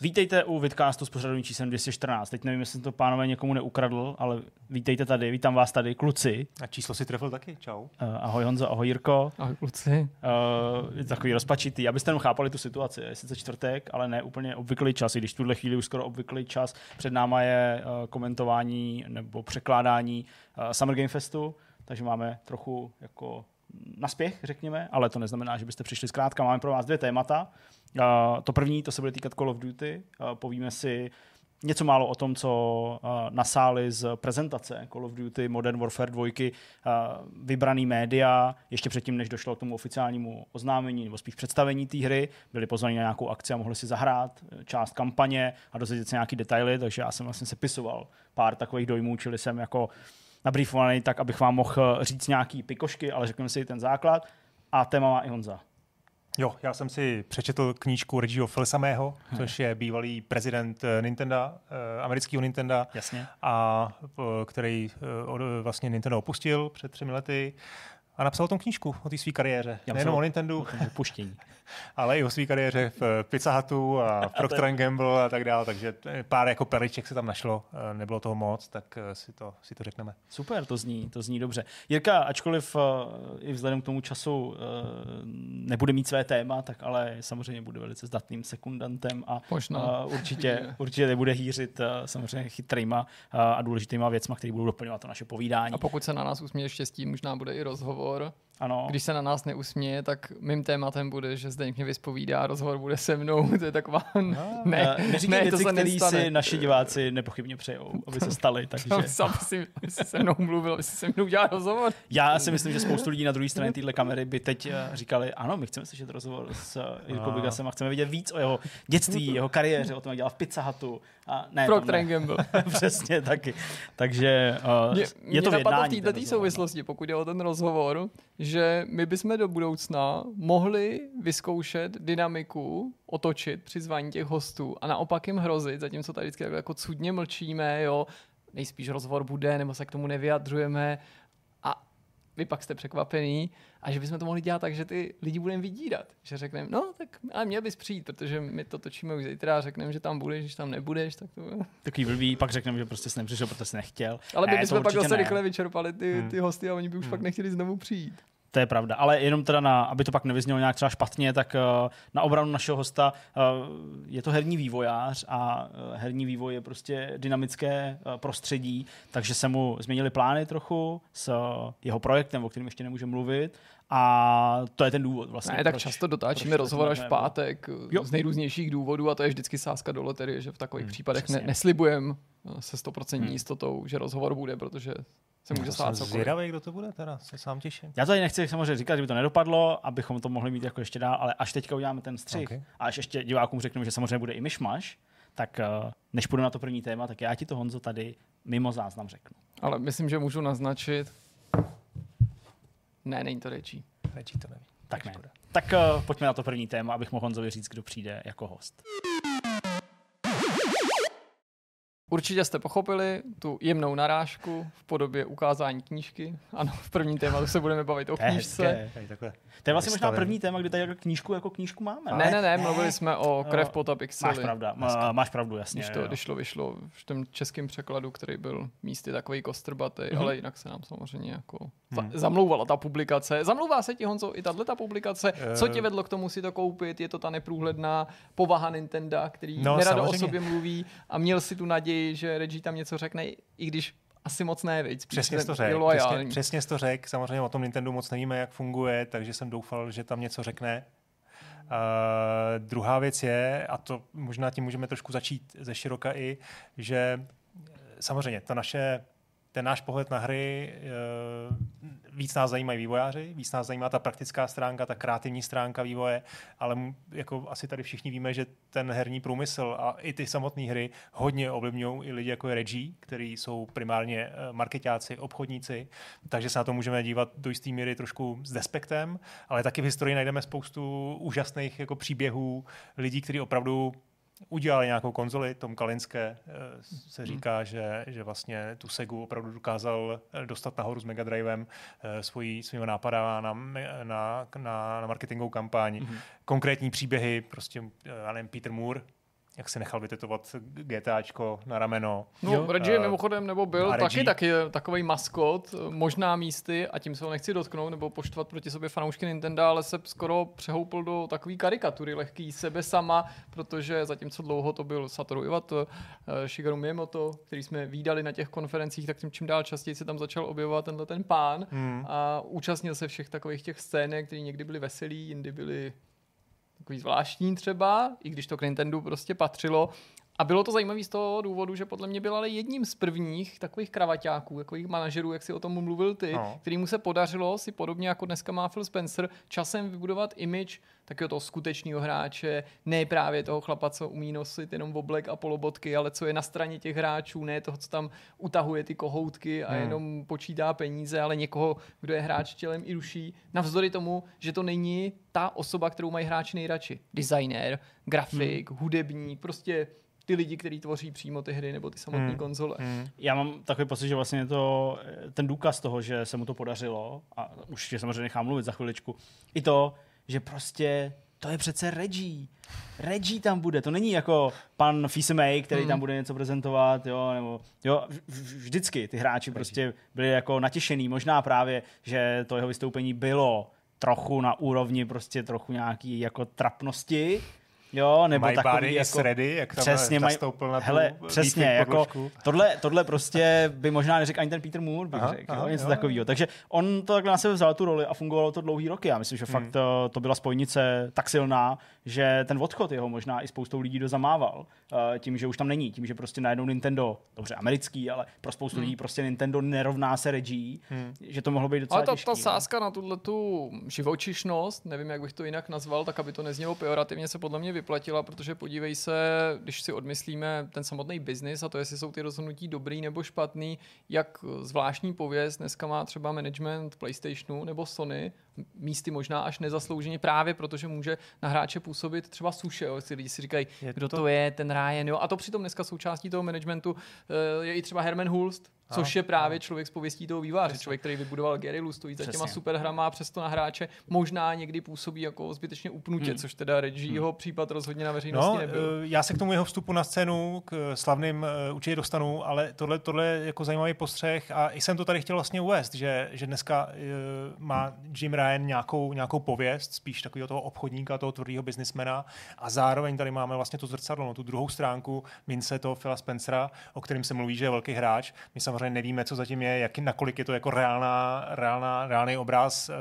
Vítejte u Vidcastu s pořadovým číslem 214. Teď nevím, jestli jsem to pánové někomu neukradl, ale vítejte tady, vítám vás tady, kluci. A číslo si trefil taky, čau. Uh, ahoj Honzo, ahoj Jirko. Ahoj kluci. Uh, je takový rozpačitý, abyste jenom chápali tu situaci. Je sice čtvrtek, ale ne úplně obvyklý čas, i když v tuhle chvíli už skoro obvyklý čas. Před náma je uh, komentování nebo překládání uh, Summer Game Festu, takže máme trochu jako naspěch, řekněme, ale to neznamená, že byste přišli zkrátka. Máme pro vás dvě témata. Uh, to první, to se bude týkat Call of Duty. Uh, povíme si něco málo o tom, co uh, nasáli z prezentace Call of Duty Modern Warfare 2 uh, vybraný média, ještě předtím, než došlo k tomu oficiálnímu oznámení nebo spíš představení té hry, byli pozvaní na nějakou akci a mohli si zahrát část kampaně a dozvědět se nějaký detaily, takže já jsem vlastně sepisoval pár takových dojmů, čili jsem jako nabriefovaný tak, abych vám mohl říct nějaký pikošky, ale řekněme si ten základ a téma má i Honza. Jo, já jsem si přečetl knížku Reggio Fils-Amého, což je bývalý prezident eh, Nintendo, eh, amerického Nintendo, Jasně. a eh, který vlastně Nintendo opustil před třemi lety a napsal o tom knížku, o té své kariéře. Já Nejenom o Nintendo, opuštění. ale i o své kariéře v Pizza Hutu a v Procter Gamble a tak dále, takže pár jako perliček se tam našlo, nebylo toho moc, tak si to, si to řekneme. Super, to zní, to zní dobře. Jirka, ačkoliv i vzhledem k tomu času nebude mít své téma, tak ale samozřejmě bude velice zdatným sekundantem a Možná. určitě, určitě nebude hýřit samozřejmě chytrýma a důležitýma věcma, které budou doplňovat to naše povídání. A pokud se na nás usměje štěstí, možná bude i rozhovor rozhovor. Ano. Když se na nás neusměje, tak mým tématem bude, že zde mě vyspovídá, rozhovor bude se mnou, to je taková... No, ne, ne, věci, to se který nestane. si naši diváci nepochybně přejou, aby se stali. Takže... Sám si, si se mnou mluvil, aby si se mnou dělal rozhovor. Já si myslím, že spoustu lidí na druhé straně téhle kamery by teď eh, říkali, ano, my chceme slyšet rozhovor s eh, Jirkou Bigasem a chceme vidět víc o jeho dětství, jeho kariéře, o tom, jak dělal v Pizza Hutu. A ne, Procter Gamble. Přesně taky. Takže uh, mě, je to mě v této souvislosti, pokud je o ten rozhovor, že my bychom do budoucna mohli vyzkoušet dynamiku, otočit při zvání těch hostů a naopak jim hrozit, zatímco tady vždycky jako cudně mlčíme, jo, nejspíš rozhovor bude, nebo se k tomu nevyjadřujeme vy pak jste překvapený a že bychom to mohli dělat tak, že ty lidi budeme vydírat. Že řekneme, no tak ale měl bys přijít, protože my to točíme už zítra a řekneme, že tam budeš, když tam nebudeš, tak to Takový blbý, pak řekneme, že prostě jsi nepřišel, protože jsi nechtěl. Ale my bychom pak zase rychle vyčerpali ty, hmm. ty hosty a oni by už hmm. pak nechtěli znovu přijít. To je pravda, ale jenom teda, na, aby to pak nevyznělo nějak třeba špatně, tak uh, na obranu našeho hosta uh, je to herní vývojář a uh, herní vývoj je prostě dynamické prostředí, takže se mu změnili plány trochu s jeho projektem, o kterém ještě nemůže mluvit a to je ten důvod vlastně. Ne, tak proč, často dotáčíme rozhovor až v pátek jo. z nejrůznějších důvodů a to je vždycky sázka do loterie, že v takových hmm, případech ne, neslibujem se stoprocentní hmm. jistotou, že rozhovor bude, protože se může stát cokoliv. Zvědavý, kdo to bude teda, se sám těším. Já tady nechci samozřejmě říkat, že by to nedopadlo, abychom to mohli mít jako ještě dál, ale až teďka uděláme ten střih okay. a až ještě divákům řeknu, že samozřejmě bude i myšmaš, tak eh, než půjdu na to první téma, tak já ti to Honzo tady mimo záznam řeknu. Ale myslím, že můžu naznačit. Ne, není to rečí. Rečí to neví. Tak ne. Tak uh, pojďme na to první téma, abych mohl Honzovi říct, kdo přijde jako host. Určitě jste pochopili tu jemnou narážku v podobě ukázání knížky. Ano, v prvním tématu se budeme bavit o knížce. To je vlastně možná první téma, kdy tady jako knížku jako knížku máme. Ne, ne, ne, mluvili jsme o krev, pot a pixely. Máš pravda, máš pravdu, jasně. Když to, když vyšlo v tom českém překladu, který byl místy takový kostrbatý, mm-hmm. ale jinak se nám samozřejmě jako hmm. zamlouvala ta publikace. Zamlouvá se ti, Honzo, i tahle ta publikace? Co eh. tě vedlo k tomu si to koupit? Je to ta neprůhledná povaha Nintendo, který no, nerado samozřejmě. o sobě mluví a měl si tu naději, že Reggie tam něco řekne, i když asi moc ne, víc. Přesně to řekl. Přesně, přesně to řekl. Samozřejmě o tom Nintendo moc nevíme, jak funguje, takže jsem doufal, že tam něco řekne. Uh, druhá věc je, a to možná tím můžeme trošku začít ze široka i, že samozřejmě to naše ten náš pohled na hry, eh, víc nás zajímají vývojáři, víc nás zajímá ta praktická stránka, ta kreativní stránka vývoje, ale jako asi tady všichni víme, že ten herní průmysl a i ty samotné hry hodně ovlivňují i lidi jako je Reggie, kteří jsou primárně eh, marketáci, obchodníci, takže se na to můžeme dívat do jisté míry trošku s despektem, ale taky v historii najdeme spoustu úžasných jako příběhů lidí, kteří opravdu udělali nějakou konzoli, Tom Kalinské eh, se hmm. říká, hmm. že, že vlastně tu Segu opravdu dokázal eh, dostat nahoru s Mega Drivem eh, svojí, svýho nápada na, na, na, na marketingovou kampaň. Hmm. Konkrétní příběhy, prostě, já nevím, Peter Moore, jak se nechal vytetovat GTAčko na rameno. No, jo. Reggie uh, mimochodem, nebo byl taky, taky takový maskot, možná místy, a tím se ho nechci dotknout, nebo poštvat proti sobě fanoušky Nintendo, ale se skoro přehoupil do takové karikatury lehký sebe sama, protože zatímco dlouho to byl Satoru Iwato, eh, Shigeru Miyamoto, který jsme výdali na těch konferencích, tak tím čím dál častěji se tam začal objevovat tenhle ten pán hmm. a účastnil se všech takových těch scének, které někdy byly veselý, jindy byly takový zvláštní třeba, i když to k Nintendo prostě patřilo. A bylo to zajímavé z toho důvodu, že podle mě byl ale jedním z prvních takových kravaťáků, takových manažerů, jak si o tom mluvil ty, no. kterým se podařilo si podobně jako dneska má Phil Spencer časem vybudovat image takového toho skutečného hráče, ne právě toho chlapa, co umí nosit jenom oblek a polobotky, ale co je na straně těch hráčů, ne toho, co tam utahuje ty kohoutky a hmm. jenom počítá peníze, ale někoho, kdo je hráč tělem i duší, navzdory tomu, že to není ta osoba, kterou mají hráči nejradši. Designer, grafik, hmm. hudebník, prostě ty lidi, kteří tvoří přímo ty hry nebo ty samotné hmm. konzole. Hmm. Já mám takový pocit, že vlastně je to ten důkaz toho, že se mu to podařilo, a už je samozřejmě nechám mluvit za chviličku, i to, že prostě to je přece Reggie. Reggie tam bude, to není jako pan Fisemay, který hmm. tam bude něco prezentovat, jo, nebo, jo, vždycky ty hráči Reggie. prostě byli jako natěšený, možná právě, že to jeho vystoupení bylo trochu na úrovni prostě trochu nějaký jako trapnosti, Jo, nebo My takový body jako, ready, jak tam přesně maj, na hele, přesně, jako, tohle, tohle prostě by možná neřekl ani ten Peter Moore, bych aha, řekl, aha, jo, něco jo. takového. Takže on to takhle na sebe vzal tu roli a fungovalo to dlouhý roky. Já myslím, že hmm. fakt to, to byla spojnice tak silná, že ten odchod jeho možná i spoustou lidí dozamával. Uh, tím, že už tam není, tím, že prostě najednou Nintendo, dobře americký, ale pro spoustu hmm. lidí prostě Nintendo nerovná se Reggie, hmm. že to mohlo být docela Ale ta, těžký, ta no. sázka na tuhle tu živočišnost, nevím, jak bych to jinak nazval, tak aby to neznělo pejorativně, se podle mě vyplatila, protože podívej se, když si odmyslíme ten samotný biznis a to, jestli jsou ty rozhodnutí dobrý nebo špatný, jak zvláštní pověst dneska má třeba management PlayStationu nebo Sony, místy možná až nezaslouženě právě protože může na hráče působit třeba suše. Jo. Si lidi si říkají, je kdo to... to je, ten Ryan. Jo. A to přitom dneska součástí toho managementu eh, je i třeba Herman Hulst, což je právě člověk s pověstí toho výváře. Přesně. Člověk, který vybudoval Gerilu, stojí za těma super hrama a přesto na hráče možná někdy působí jako zbytečně upnutě, hmm. což teda Reggieho hmm. případ rozhodně na veřejnosti no, nebyl. Eh, já se k tomu jeho vstupu na scénu k slavným uh, určitě dostanu, ale tohle, tohle je jako zajímavý postřeh a jsem to tady chtěl vlastně uvést, že, že dneska má Jim Ryan nějakou, nějakou pověst, spíš takového toho obchodníka, toho tvrdého biznismena a zároveň tady máme vlastně to zrcadlo, no, tu druhou stránku mince toho Phila Spencera, o kterém se mluví, že je velký hráč. My samozřejmě nevíme, co zatím je, jak, nakolik je to jako reálná, reálná, reálný obraz. Uh,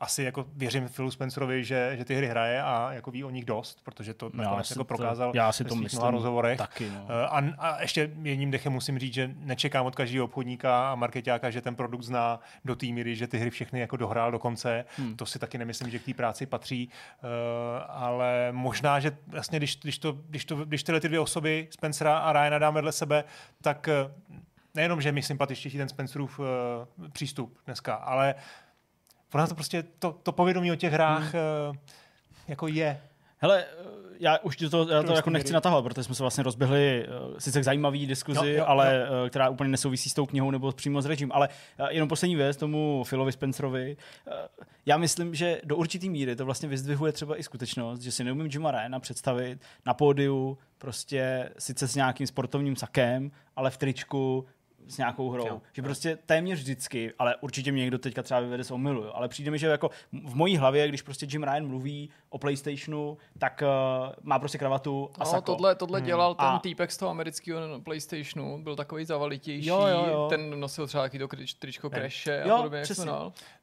asi jako věřím Philu Spencerovi, že, že ty hry hraje a jako ví o nich dost, protože to nakonec jako prokázal to, já si to myslím rozhovorech. Taky, no. uh, a, a, ještě jedním dechem musím říct, že nečekám od každého obchodníka a marketáka, že ten produkt zná do té míry, že ty hry všechny jako dohrál do konce. Hmm. To si taky nemyslím, že k té práci patří, uh, ale možná, že vlastně, když, když, to, když, to, když tyhle ty dvě osoby, Spencera a Ryana dám vedle sebe, tak nejenom, že mi sympatičtější ten Spencerův uh, přístup dneska, ale ona to prostě, to, to povědomí o těch hrách hmm. uh, jako je. Hele, já už to, já to jako nechci natahovat, protože jsme se vlastně rozběhli uh, sice k zajímavý diskuzi, jo, jo, ale jo. Uh, která úplně nesouvisí s tou knihou nebo přímo s režim. Ale uh, jenom poslední věc tomu Philovi Spencerovi. Já myslím, že do určitý míry to vlastně vyzdvihuje třeba i skutečnost, že si neumím Jima Ryana představit na pódiu prostě sice s nějakým sportovním sakem, ale v tričku s nějakou hrou. Jo. Že prostě téměř vždycky, ale určitě mě někdo teďka třeba vyvede z omilu, jo. ale přijde mi, že jako v mojí hlavě, když prostě Jim Ryan mluví o PlayStationu, tak uh, má prostě kravatu a no, sako. tohle, tohle hmm. dělal ten a... týpek z toho amerického PlayStationu, byl takový zavalitější, jo, jo, jo. ten nosil třeba taky do tričko Crashe a podobně, jak se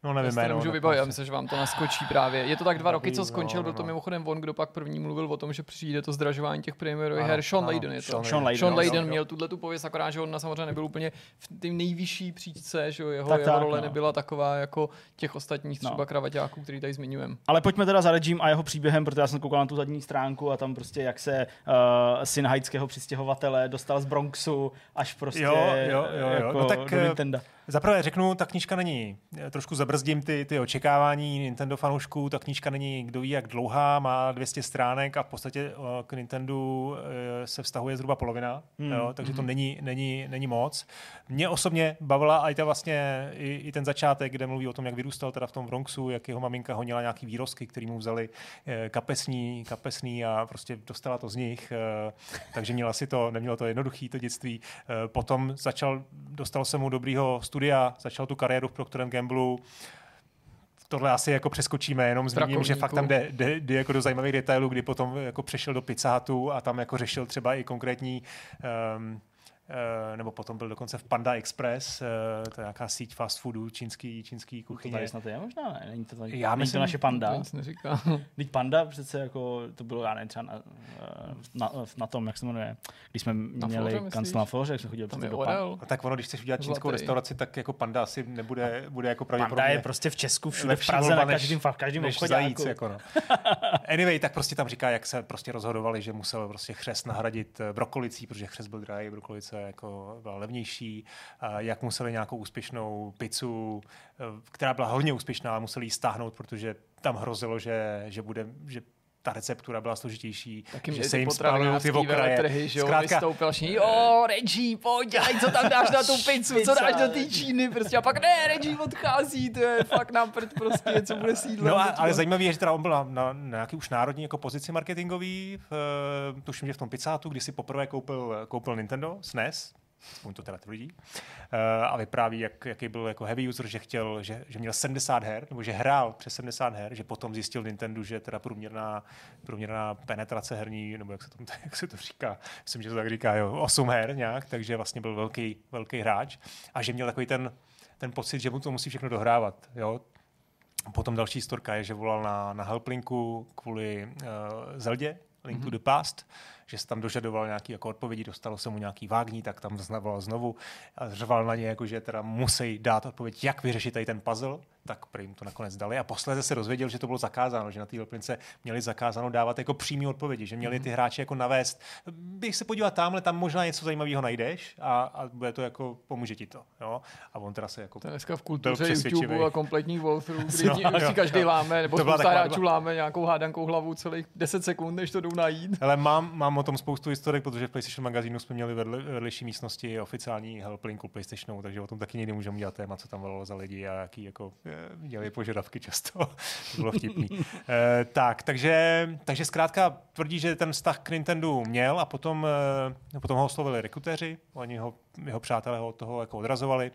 No nevím, já nemůžu vybavit, já myslím, že vám to naskočí právě. Je to tak dva roky, co skončil, byl to mimochodem on, kdo pak první mluvil o tom, že přijde to zdražování těch premiérových her. Sean Layden je to. Sean Layden, Sean Layden měl tuhle tu pověst, akorát, že on samozřejmě nebyl úplně v té nejvyšší příčce, že jeho, tak, jeho tak, role no. nebyla taková jako těch ostatních třeba no. kravaťáků, který tady zmiňujeme. Ale pojďme teda za Regime a jeho příběhem, protože já jsem koukal na tu zadní stránku a tam prostě jak se uh, syn haitského přistěhovatele dostal z Bronxu až prostě jo, jo, jo, jo. Jako no tak, do eh, Nintendo. Zaprvé řeknu, ta knížka není, trošku zabrzdím ty, ty očekávání Nintendo fanoušků, ta knížka není kdo ví jak dlouhá, má 200 stránek a v podstatě k Nintendo se vztahuje zhruba polovina, hmm. jo, takže to hmm. není, není, není moc. Mě osobně bavila i, ta vlastně, i, i, ten začátek, kde mluví o tom, jak vyrůstal teda v tom Bronxu, jak jeho maminka honila nějaký výrozky, který mu vzali eh, kapesní, kapesní a prostě dostala to z nich, eh, takže měla si to, nemělo to jednoduchý to dětství. Eh, potom začal, dostal se mu dobrýho studia, začal tu kariéru v Procter Gamble, tohle asi jako přeskočíme, jenom zmíním, že fakt tam jde, jde, jde, jako do zajímavých detailů, kdy potom jako přešel do Pizza Hutu a tam jako řešil třeba i konkrétní um, nebo potom byl dokonce v Panda Express, eh, to je nějaká síť fast foodů, čínský, čínský kuchyně. To tady snad je možná, ne? Není to, tady, Já není myslím, to naše Panda. Teď Panda přece jako, to bylo, já nevím, třeba na, na, na tom, jak se jmenuje, když jsme na měli kancel na Floře, jak jsme chodili je do Panda. Tak ono, když chceš udělat čínskou Zlatý. restauraci, tak jako Panda asi nebude, bude jako pravděpodobně. Panda je prostě v Česku, všude v Praze, na každém, v každém obchodě. Zajíc, jako no. anyway, tak prostě tam říká, jak se prostě rozhodovali, že musel prostě chřest nahradit eh, brokolicí, protože chřest byl drahý, brokolice jako byla levnější, jak museli nějakou úspěšnou pizzu, eh, která byla hodně úspěšná, museli ji stáhnout, protože tam hrozilo, že, že bude, že ta receptura byla složitější, Taky že se jim spalují ty okraje. Trhy, že Zkrátka... vystoupil všichni, jo, Reggie, pojď, dělej, co tam dáš na tu pizzu, co dáš do té Číny, prostě a pak ne, Reggie odchází, to je fakt na prd prostě, co bude sídlo. No a, ale zajímavé je, že teda on byl na, na, na nějaký už národní jako pozici marketingový, v, tuším, že v tom Pizzátu, kdy si poprvé koupil, koupil Nintendo SNES, aspoň to teda tvrdí, uh, a vypráví, jak, jaký byl jako heavy user, že chtěl, že, že měl 70 her, nebo že hrál přes 70 her, že potom zjistil Nintendo, že teda průměrná, průměrná penetrace herní, nebo jak se, to, jak se to říká, myslím, že to tak říká, jo, 8 her nějak, takže vlastně byl velký, velký hráč. A že měl takový ten, ten pocit, že mu to musí všechno dohrávat, jo, Potom další storka je, že volal na, na Helplinku kvůli uh, Zeldě, Link mm-hmm. to the Past, že se tam dožadoval nějaký jako odpovědi, dostalo se mu nějaký vágní, tak tam zavolal znovu a řval na ně, jako, že teda musí dát odpověď, jak vyřešit tady ten puzzle tak jim to nakonec dali. A posledně se dozvěděl, že to bylo zakázáno, že na té Helplince měli zakázáno dávat jako přímé odpovědi, že měli ty mhm. hráči jako navést. Bych se podíval tamhle, tam možná něco zajímavého najdeš a, a bude to jako, pomůže ti to. Jo? A on teda se jako. To dneska v kultuře YouTube a kompletních walkthrough, kdy no, jo, si každý jo. láme, nebo to spousta hráčů byla... láme nějakou hádankou hlavu celých 10 sekund, než to jdou najít. Ale mám, mám o tom spoustu historik, protože v PlayStation magazínu jsme měli vedle, vedlejší místnosti oficiální helplinku PlayStationu, takže o tom taky někdy můžeme udělat téma, co tam volalo za lidi a jaký jako měli požadavky často. to bylo vtipný. e, tak, takže, takže zkrátka tvrdí, že ten vztah k Nintendo měl a potom, e, potom ho oslovili rekrutéři, oni ho, jeho přátelé ho od toho jako odrazovali.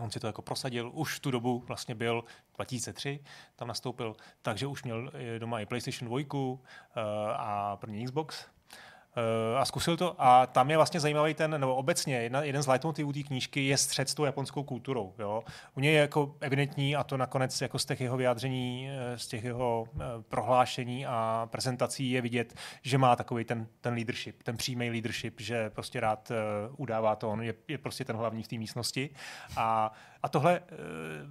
On si to jako prosadil, už v tu dobu vlastně byl 2003, tam nastoupil, takže už měl eh, doma i PlayStation 2 uh, a první Xbox, a zkusil to a tam je vlastně zajímavý ten, nebo obecně jedna, jeden z leitmotivů té knížky je střed s tou japonskou kulturou. Jo? U něj je jako evidentní a to nakonec jako z těch jeho vyjádření, eh, z těch jeho uh, prohlášení a prezentací je vidět, že má takový ten, ten leadership, ten přímý leadership, že prostě rád udává to, on je, je prostě ten hlavní v té místnosti a a tohle uh,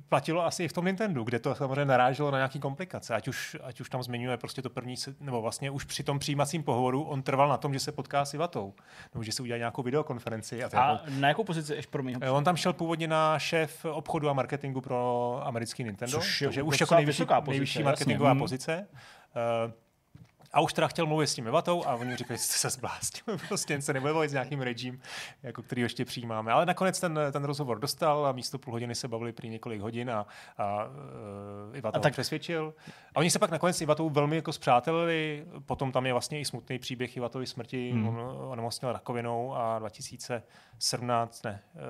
platilo asi i v tom Nintendo, kde to samozřejmě naráželo na nějaké komplikace. Ať už, ať už tam zmiňuje prostě to první, nebo vlastně už při tom přijímacím pohovoru on trval na tom, že se potká s Ivatou, nebo že se udělá nějakou videokonferenci. A, a jako, na jakou pozici ještě pro mě? On tam šel původně na šéf obchodu a marketingu pro americký Nintendo, Což je takže už jako nejvyšší, nejvyšší marketingová jasně. pozice. Uh, a už teda chtěl mluvit s tím Evatou a oni říkají, že se zblástil, prostě se nebude s nějakým regím, jako který ještě přijímáme. Ale nakonec ten, ten rozhovor dostal a místo půl hodiny se bavili prý několik hodin a, a uh, Ivata a tak... přesvědčil. A oni se pak nakonec s Ivatou velmi jako zpřátelili, potom tam je vlastně i smutný příběh Ivatovy smrti, hmm. on onemocněl rakovinou a 2017, ne, uh,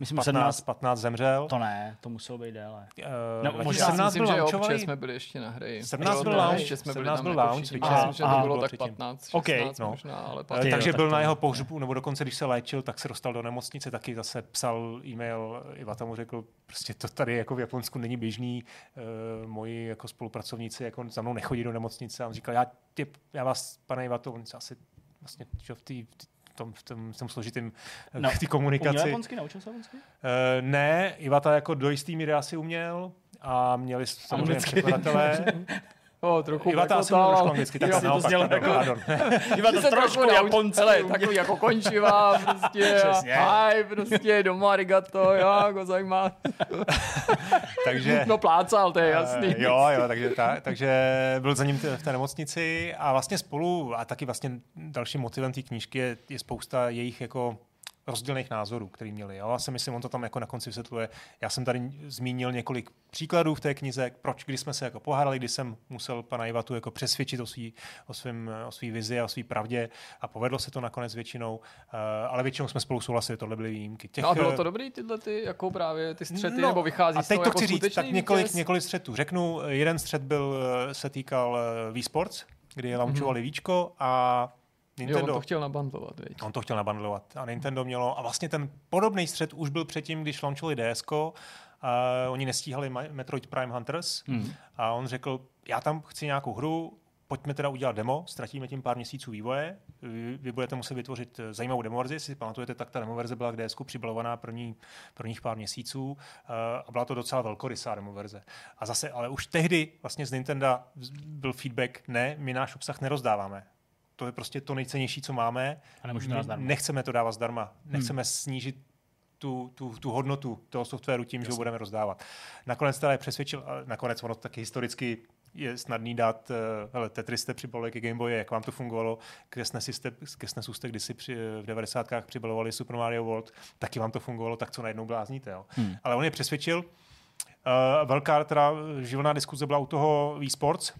Myslím, 15, 17, 15 zemřel. To ne, to muselo být déle. Uh, no, možná 17 byl launchový. jsme byli ještě na hry. 17 byl launch, 17 byl launch, Aha, myslím, že to bylo tak 15, 16 okay. no. možná, ale 15. Eh, takže byl na jeho pohřbu, nebo dokonce, když se léčil, tak se dostal do nemocnice, taky zase psal e-mail, Iva tomu řekl, prostě to tady jako v Japonsku není běžný, uh, moji jako spolupracovníci jako za mnou nechodí do nemocnice a on říkal, já, tě, já vás, pane Ivato, on asi vlastně že v té tom, v tom, v tom složitým no, v té komunikaci. japonsky? Naučil se japonsky? Uh, ne, Ivata jako do jistý míry asi uměl a měli samozřejmě překladatelé. Oh, trochu Iva to asi trošku anglicky, tak to znělo jako... Pardon. Iva to trošku japonsky. Hele, takový jako končivá, prostě, hi, prostě, doma, arigato, jo, go zajímá. takže... No plácal, to je jasný. Uh, jo, jo, takže, ta, takže byl za ním v té nemocnici a vlastně spolu, a taky vlastně dalším motivem té knížky je, je spousta jejich jako rozdílných názorů, který měli. Jo? Já si myslím, on to tam jako na konci vysvětluje. Já jsem tady zmínil několik příkladů v té knize, proč, když jsme se jako pohádali, když jsem musel pana Ivatu jako přesvědčit o svý, o svým, o svý vizi a o svý pravdě a povedlo se to nakonec většinou, uh, ale většinou jsme spolu souhlasili, tohle byly výjimky. Těch, no a bylo to dobrý tyhle ty, jako právě ty střety, no, nebo vychází a teď to jako chci říct, tak několik, několik střetů. Řeknu, jeden střet byl, eh, se týkal Wii Sports, kdy launchovali mm-hmm. víčko a Nintendo, jo, on to chtěl nabandlovat, veď. On to chtěl nabandlovat a Nintendo mělo, a vlastně ten podobný střed už byl předtím, když launchovali DSK, a oni nestíhali Metroid Prime Hunters hmm. a on řekl, já tam chci nějakou hru, pojďme teda udělat demo, ztratíme tím pár měsíců vývoje, vy, vy budete muset vytvořit eh, zajímavou demo verzi, si pamatujete, tak ta demo verze byla k DSku přibalovaná první, prvních pár měsíců uh, a byla to docela velkorysá demo verze. A zase, ale už tehdy vlastně z Nintendo byl feedback, ne, my náš obsah nerozdáváme to je prostě to nejcennější, co máme. A to nechceme to dávat zdarma. Hmm. Nechceme hmm. snížit tu, tu, tu hodnotu toho softwaru tím, Jasně. že ho budeme rozdávat. Nakonec teda je přesvědčil, nakonec ono taky historicky je snadný dát, uh, hele, Tetris jste přibalovali ke Game Boy, jak vám to fungovalo, ke SNESu jste, ke SNESu jste kdysi při, v 90. přibalovali Super Mario World, taky vám to fungovalo, tak co najednou blázníte. Jo? Hmm. Ale on je přesvědčil, uh, velká teda živelná diskuze byla u toho Wii Sports,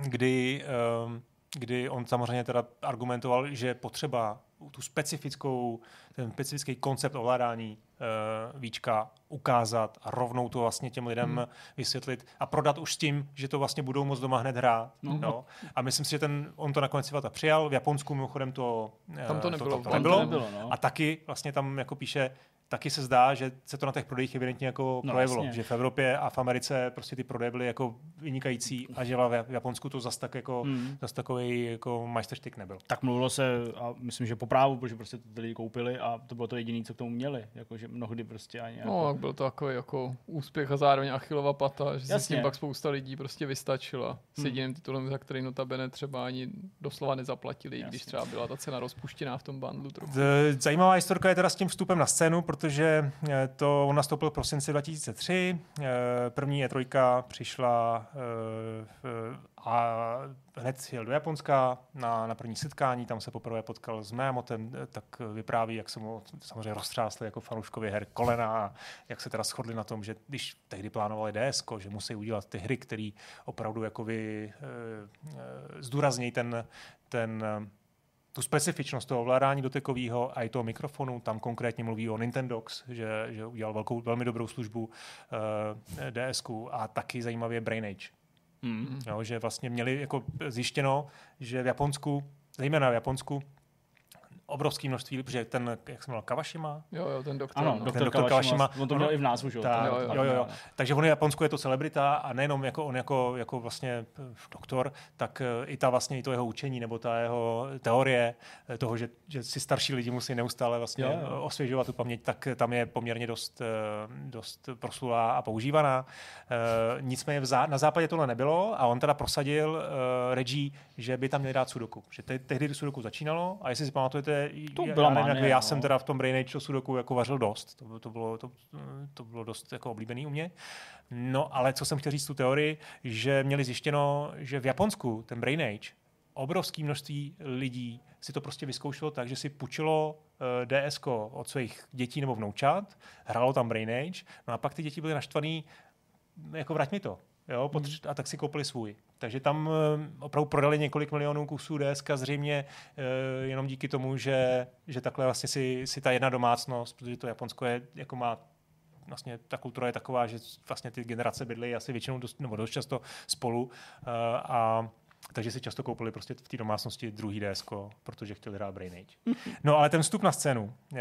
kdy uh, kdy on samozřejmě teda argumentoval, že potřeba tu specifickou, ten specifický koncept ovládání uh, víčka ukázat a rovnou to vlastně těm lidem hmm. vysvětlit a prodat už s tím, že to vlastně budou moc doma hned hrát. No. No. A myslím si, že ten, on to nakonec Sivata přijal. V Japonsku mimochodem to, tam to nebylo. To, to, to nebylo. To nebylo no. A taky vlastně tam jako píše, taky se zdá, že se to na těch prodejích evidentně jako no, projevilo, jasně. že v Evropě a v Americe prostě ty prodeje byly jako vynikající a že v Japonsku to zas, tak jako, hmm. zas takový jako majsterštyk nebyl. Tak mluvilo se, a myslím, že po právu, protože prostě to lidi koupili a to bylo to jediné, co k tomu měli, jako, že mnohdy prostě ani jako... No, tak byl to jako, jako úspěch a zároveň Achillova pata, že se s tím pak spousta lidí prostě vystačila s hmm. jediným titulem, za který notabene třeba ani doslova nezaplatili, Jasně. když třeba byla ta cena rozpuštěná v tom. Trochu. Zajímavá historka je teda s tím vstupem na scénu, protože eh, to on nastoupil v prosinci 2003. Eh, první E3 přišla eh, a hned jel do Japonska na, na první setkání, tam se poprvé potkal s Miyamotem, tak vypráví, jak se mu samozřejmě roztřásli jako fanouškově her kolena a jak se teda shodli na tom, že když tehdy plánovali DSK, že musí udělat ty hry, které opravdu jako vy zdůraznějí ten, ten tu specifičnost toho ovládání dotekového a i toho mikrofonu. Tam konkrétně mluví o Nintendox, že, že udělal velkou, velmi dobrou službu uh, eh, DSK a taky zajímavě Brain Age. Mm. Jo, že vlastně měli jako zjištěno, že v Japonsku, zejména v Japonsku, obrovské množství, protože ten, jak jsem měl, Kawashima? Jo, jo, ten doktor. Ano, no. doktor, doktor Kawashima. On to měl i v názvu, že ta, jo, jo, jo, jo. Takže on je v Japonsku je to celebrita a nejenom jako on jako, jako vlastně eh, doktor, tak eh, i ta vlastně i to jeho učení nebo ta jeho teorie eh, toho, že, že si starší lidi musí neustále vlastně jo, jo. osvěžovat tu paměť, tak tam je poměrně dost, dost proslulá a používaná. Nicméně v zá, na západě tohle nebylo a on teda prosadil Reggie, že by tam měli dát sudoku. Že te, tehdy sudoku začínalo a jestli si pamatujete, to byla já, nevím, já no. jsem teda v tom Brain Age Sudoku jako vařil dost, to, to, bylo, to, to bylo dost jako oblíbený u mě. No ale co jsem chtěl říct tu teorii, že měli zjištěno, že v Japonsku ten Brain Age obrovské množství lidí si to prostě vyzkoušelo tak, že si půjčilo eh, DSK od svých dětí nebo vnoučat, hrálo tam Brain Age, no a pak ty děti byly naštvaný, jako vrať mi to. Jo, potř- hmm. a tak si koupili svůj. Takže tam uh, opravdu prodali několik milionů kusů DSK zřejmě uh, jenom díky tomu, že, že takhle vlastně si, si ta jedna domácnost, protože to Japonsko je, jako má vlastně ta kultura je taková, že vlastně ty generace bydly asi většinou dost, nebo dost často spolu uh, a takže si často koupili prostě v té domácnosti druhý DSK, protože chtěli hrát Brain Age. No ale ten vstup na scénu. Uh,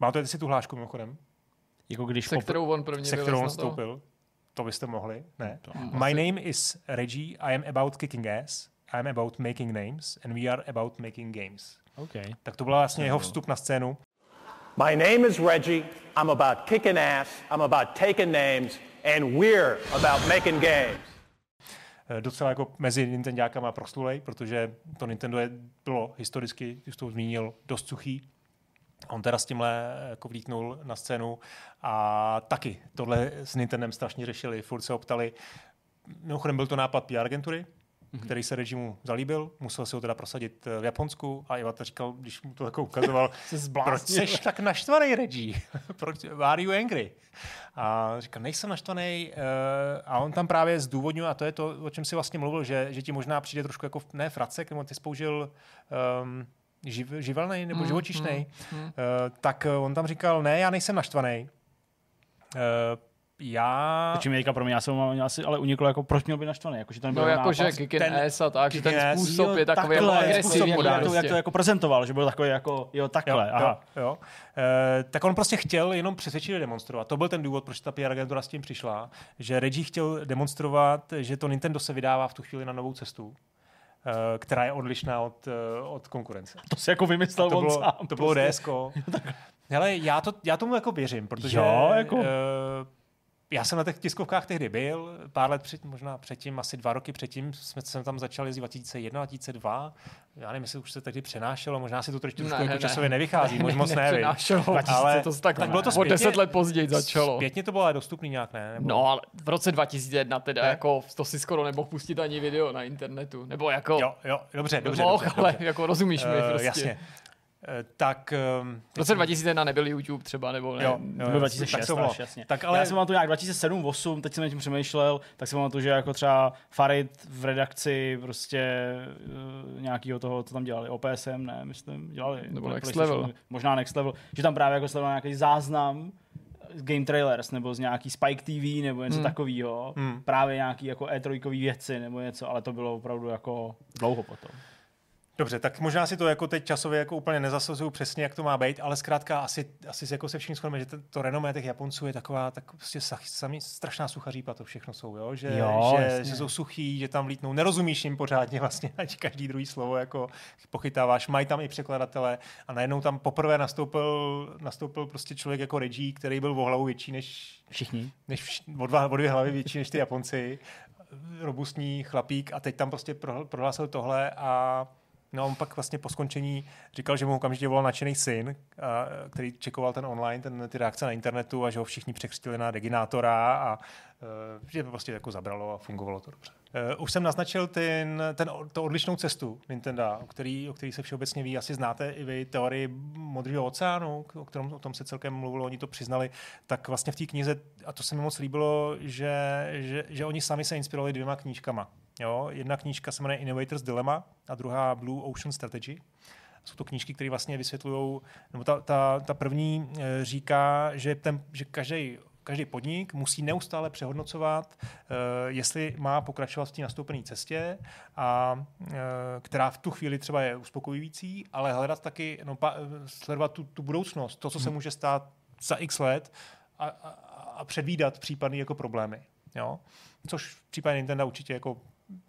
máte si tu hlášku mimochodem? Jako když se kterou on první se kterou on vstoupil to byste mohli, ne? To, My asi... name is Reggie, I am about kicking ass, I am about making names and we are about making games. Okay. Tak to byl vlastně jeho vstup na scénu. My name is Reggie, I'm about kicking ass, I'm about taking names and we're about making games. Eh, docela jako mezi Nintendákama proslulej, protože to Nintendo je, bylo historicky, už to zmínil, dost suchý On teda s tímhle jako vlítnul na scénu a taky tohle s Nintendem strašně řešili, furt se optali. Mimochodem byl to nápad PR agentury, mm-hmm. který se režimu zalíbil, musel si ho teda prosadit v Japonsku a Iwata říkal, když mu to jako ukazoval, proč jsi tak naštvaný, Reggie? proč, why are you angry? A říkal, nejsem naštvaný uh, a on tam právě zdůvodňuje, a to je to, o čem si vlastně mluvil, že, že ti možná přijde trošku jako, ne fracek, nebo ty spoužil um, živ, živelný nebo mm, živočišný, mm, mm. Uh, tak on tam říkal, ne, já nejsem naštvaný. Uh, já... Čím Jirka pro mě, já jsem asi ale uniklo, jako proč měl být naštvaný, jako, že ten no, jako, že ten, ass a tak, že ten způsob jo, je takový takhle, jako agresivní. Jak, to, jak to jako prezentoval, že byl takový jako, jo, takhle, jo, aha. Jo, jo. E, tak on prostě chtěl jenom přesvědčit demonstrovat. To byl ten důvod, proč ta PR agentura s tím přišla, že Reggie chtěl demonstrovat, že to Nintendo se vydává v tu chvíli na novou cestu eh, která je odlišná od, eh, od konkurence. To si jako vymyslel to on bylo, sám. To bylo prostě. DSK. Hele, já, to, já tomu jako věřím, protože jo, jako... Uh, já jsem na těch tiskovkách tehdy byl, pár let před, možná předtím, asi dva roky předtím, jsme, jsem tam začal jezdit 2001, 2002. Já nevím, jestli už se tehdy přenášelo, možná si to trošku ne, jako ne, časově nevychází, ne, moc ne, ale to tak, tak bylo to zpětně, o deset let později začalo. Zpětně to bylo ale dostupný nějak, ne? Nebo... No, ale v roce 2001 teda ne? jako to si skoro nemohl pustit ani video na internetu, nebo jako... Jo, jo, dobře, dobře, mohl, dobře, ale dobře. jako rozumíš uh, mi prostě. Jasně. Eh, tak... Um, v roce 2001 nebyl YouTube třeba, nebo ne? Jo, jo, byl 2006 tak až, jasně. Tak ale... Já jsem tu nějak 2007, 8, teď jsem na tím přemýšlel, tak jsem tu, že jako třeba Farid v redakci prostě uh, nějakýho toho, co tam dělali, OPSM, ne, myslím, dělali. Nebo Next Level. Možná Next Level, že tam právě jako sledoval nějaký záznam z Game Trailers nebo z nějaký Spike TV nebo něco hmm. takového. Hmm. Právě nějaký jako E3 věci nebo něco, ale to bylo opravdu jako dlouho potom. Dobře, tak možná si to jako teď časově jako úplně nezasazuju přesně, jak to má být, ale zkrátka asi, asi jako se všichni shodneme, že to, to renomé těch Japonců je taková tak prostě sami strašná suchařípa to všechno jsou, jo? Že, jo, že, že, jsou suchý, že tam vlítnou, nerozumíš jim pořádně vlastně, ať každý druhý slovo jako pochytáváš, mají tam i překladatele a najednou tam poprvé nastoupil, nastoupil prostě člověk jako Reggie, který byl o hlavu větší než všichni, než vš, o, dva, o dvě hlavy větší než ty Japonci, robustní chlapík a teď tam prostě prohlásil tohle a No a on pak vlastně po skončení říkal, že mu okamžitě volal nadšený syn, a, který čekoval ten online, ten, ty reakce na internetu a že ho všichni překřtili na Deginátora a uh, že to prostě jako zabralo a fungovalo to dobře. Uh, už jsem naznačil ten, ten, to odlišnou cestu Nintendo, o který, o který se všeobecně ví. Asi znáte i vy teorii Modrého oceánu, o, kterém, o tom se celkem mluvilo, oni to přiznali. Tak vlastně v té knize, a to se mi moc líbilo, že, že, že oni sami se inspirovali dvěma knížkama. Jo? Jedna knížka se jmenuje Innovator's Dilemma a druhá Blue Ocean Strategy. Jsou to knížky, které vlastně vysvětlují, nebo ta, ta, ta první e, říká, že, ten, že každý každý podnik musí neustále přehodnocovat, uh, jestli má pokračovat v té nastoupené cestě, a, uh, která v tu chvíli třeba je uspokojující, ale hledat taky, no, pa, sledovat tu, tu budoucnost, to, co se hmm. může stát za x let a, a, a předvídat případné jako problémy. Jo? Což v případě Nintendo určitě jako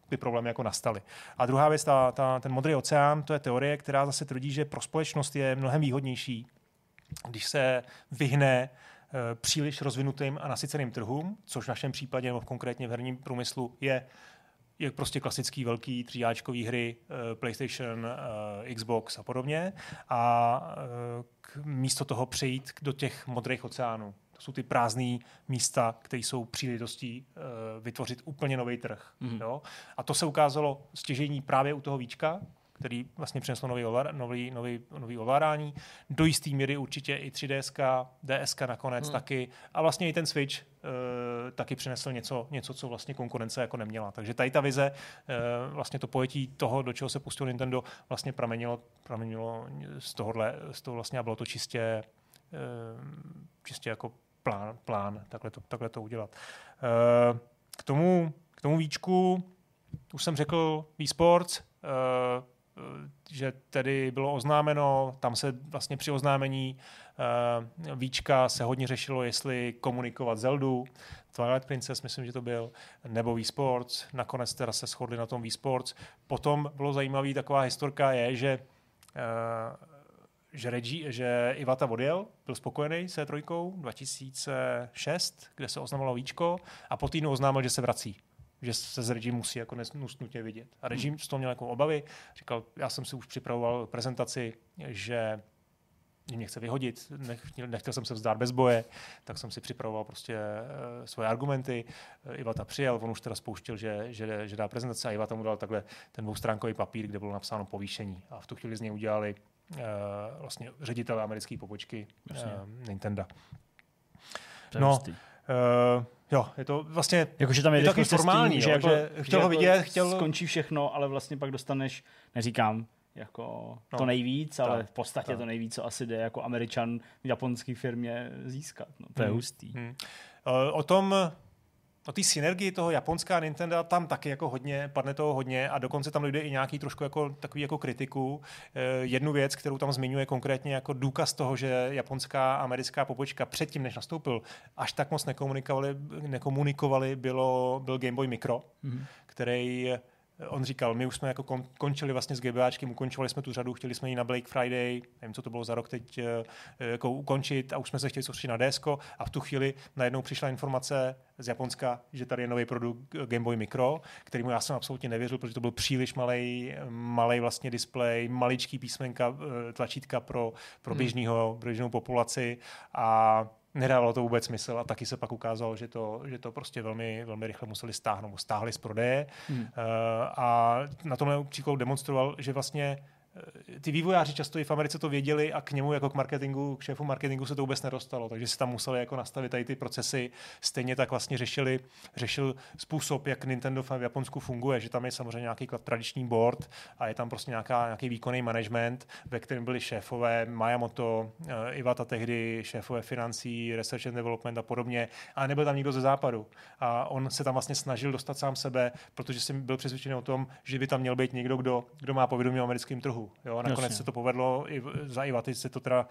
ty problémy jako nastaly. A druhá věc, ta, ta, ten modrý oceán, to je teorie, která zase tvrdí, že pro společnost je mnohem výhodnější, když se vyhne e, příliš rozvinutým a nasyceným trhům, což v našem případě, nebo konkrétně v herním průmyslu, je je prostě klasický velký tříáčkový hry, uh, PlayStation, uh, Xbox a podobně. A uh, místo toho přejít do těch modrých oceánů. To jsou ty prázdné místa, které jsou příležitostí uh, vytvořit úplně nový trh. Mm-hmm. Jo? A to se ukázalo stěžení právě u toho víčka, který vlastně přineslo nový, nový, nový, nový ovládání. Do jisté míry určitě i 3DS, DS nakonec mm. taky. A vlastně i ten Switch uh, taky přinesl něco, něco, co vlastně konkurence jako neměla. Takže tady ta vize, uh, vlastně to pojetí toho, do čeho se pustil Nintendo, vlastně pramenilo, pramenilo z tohohle, z toho vlastně a bylo to čistě, uh, čistě jako plán, plán takhle, to, takhle to udělat. Uh, k tomu, k tomu víčku už jsem řekl e-sports, uh, že tedy bylo oznámeno, tam se vlastně při oznámení víčka se hodně řešilo, jestli komunikovat Zeldu, Twilight Princess, myslím, že to byl, nebo e-sports, nakonec teda se shodli na tom e-sports. Potom bylo zajímavý, taková historka je, že že, Reggie, že Ivata odjel, byl spokojený se trojkou 2006, kde se oznamovalo víčko a po týdnu oznámil, že se vrací že se z Reggie musí jako nutně vidět. A Reggie z toho měl jako obavy, říkal, já jsem si už připravoval prezentaci, že mě chce vyhodit, nech, nechtěl jsem se vzdát bez boje, tak jsem si připravoval prostě uh, svoje argumenty. Uh, Ivata přijel, on už teda spouštěl, že, že, že dá prezentaci a Ivata mu dal takhle ten dvoustránkový papír, kde bylo napsáno povýšení. A v tu chvíli z něj udělali vlastně ředitel americké pobočky uh, Nintendo. No, uh, Jo, je to vlastně Jakože tam je, je takový formální, že, jako, že chtěl ho jako vidět, chtěl... Skončí všechno, ale vlastně pak dostaneš, neříkám, jako no, to nejvíc, ale v podstatě tak. to nejvíc, co asi jde jako američan v japonské firmě získat. No, to hmm. je hustý. Hmm. O tom O té synergii toho japonská Nintendo tam taky jako hodně, padne toho hodně a dokonce tam lidé i nějaký trošku jako, takový jako kritiku. Eh, jednu věc, kterou tam zmiňuje konkrétně jako důkaz toho, že japonská americká pobočka předtím, než nastoupil, až tak moc nekomunikovali, nekomunikovali bylo, byl Game Boy Micro, mm-hmm. který On říkal, my už jsme jako kon, končili vlastně s GBAčkem, ukončovali jsme tu řadu, chtěli jsme ji na Black Friday, nevím, co to bylo za rok teď, eh, jako ukončit a už jsme se chtěli soustředit na DSK a v tu chvíli najednou přišla informace z Japonska, že tady je nový produkt Game Boy Micro, kterýmu já jsem absolutně nevěřil, protože to byl příliš malý, malý vlastně displej, maličký písmenka, eh, tlačítka pro, pro hmm. běžného, běžnou populaci a nedávalo to vůbec smysl a taky se pak ukázalo, že to, že to prostě velmi, velmi rychle museli stáhnout. Stáhli z prodeje hmm. uh, a na tomhle příkladu demonstroval, že vlastně Eh, ty vývojáři často i v Americe to věděli a k němu jako k marketingu, k šéfu marketingu se to vůbec nedostalo, takže si tam museli jako nastavit tady ty procesy. Stejně tak vlastně řešili, řešil způsob, jak Nintendo v Japonsku funguje, že tam je samozřejmě nějaký tradiční board a je tam prostě nějaká, nějaký výkonný management, ve kterém byli šéfové Mayamoto, eh, Iwata tehdy, šéfové financí, research and development a podobně, a nebyl tam nikdo ze západu. A on se tam vlastně snažil dostat sám sebe, protože jsem byl přesvědčený o tom, že by tam měl být někdo, kdo, kdo má povědomí o americkém trhu Jo, nakonec Jasně. se to povedlo, i za Ivaty se to teda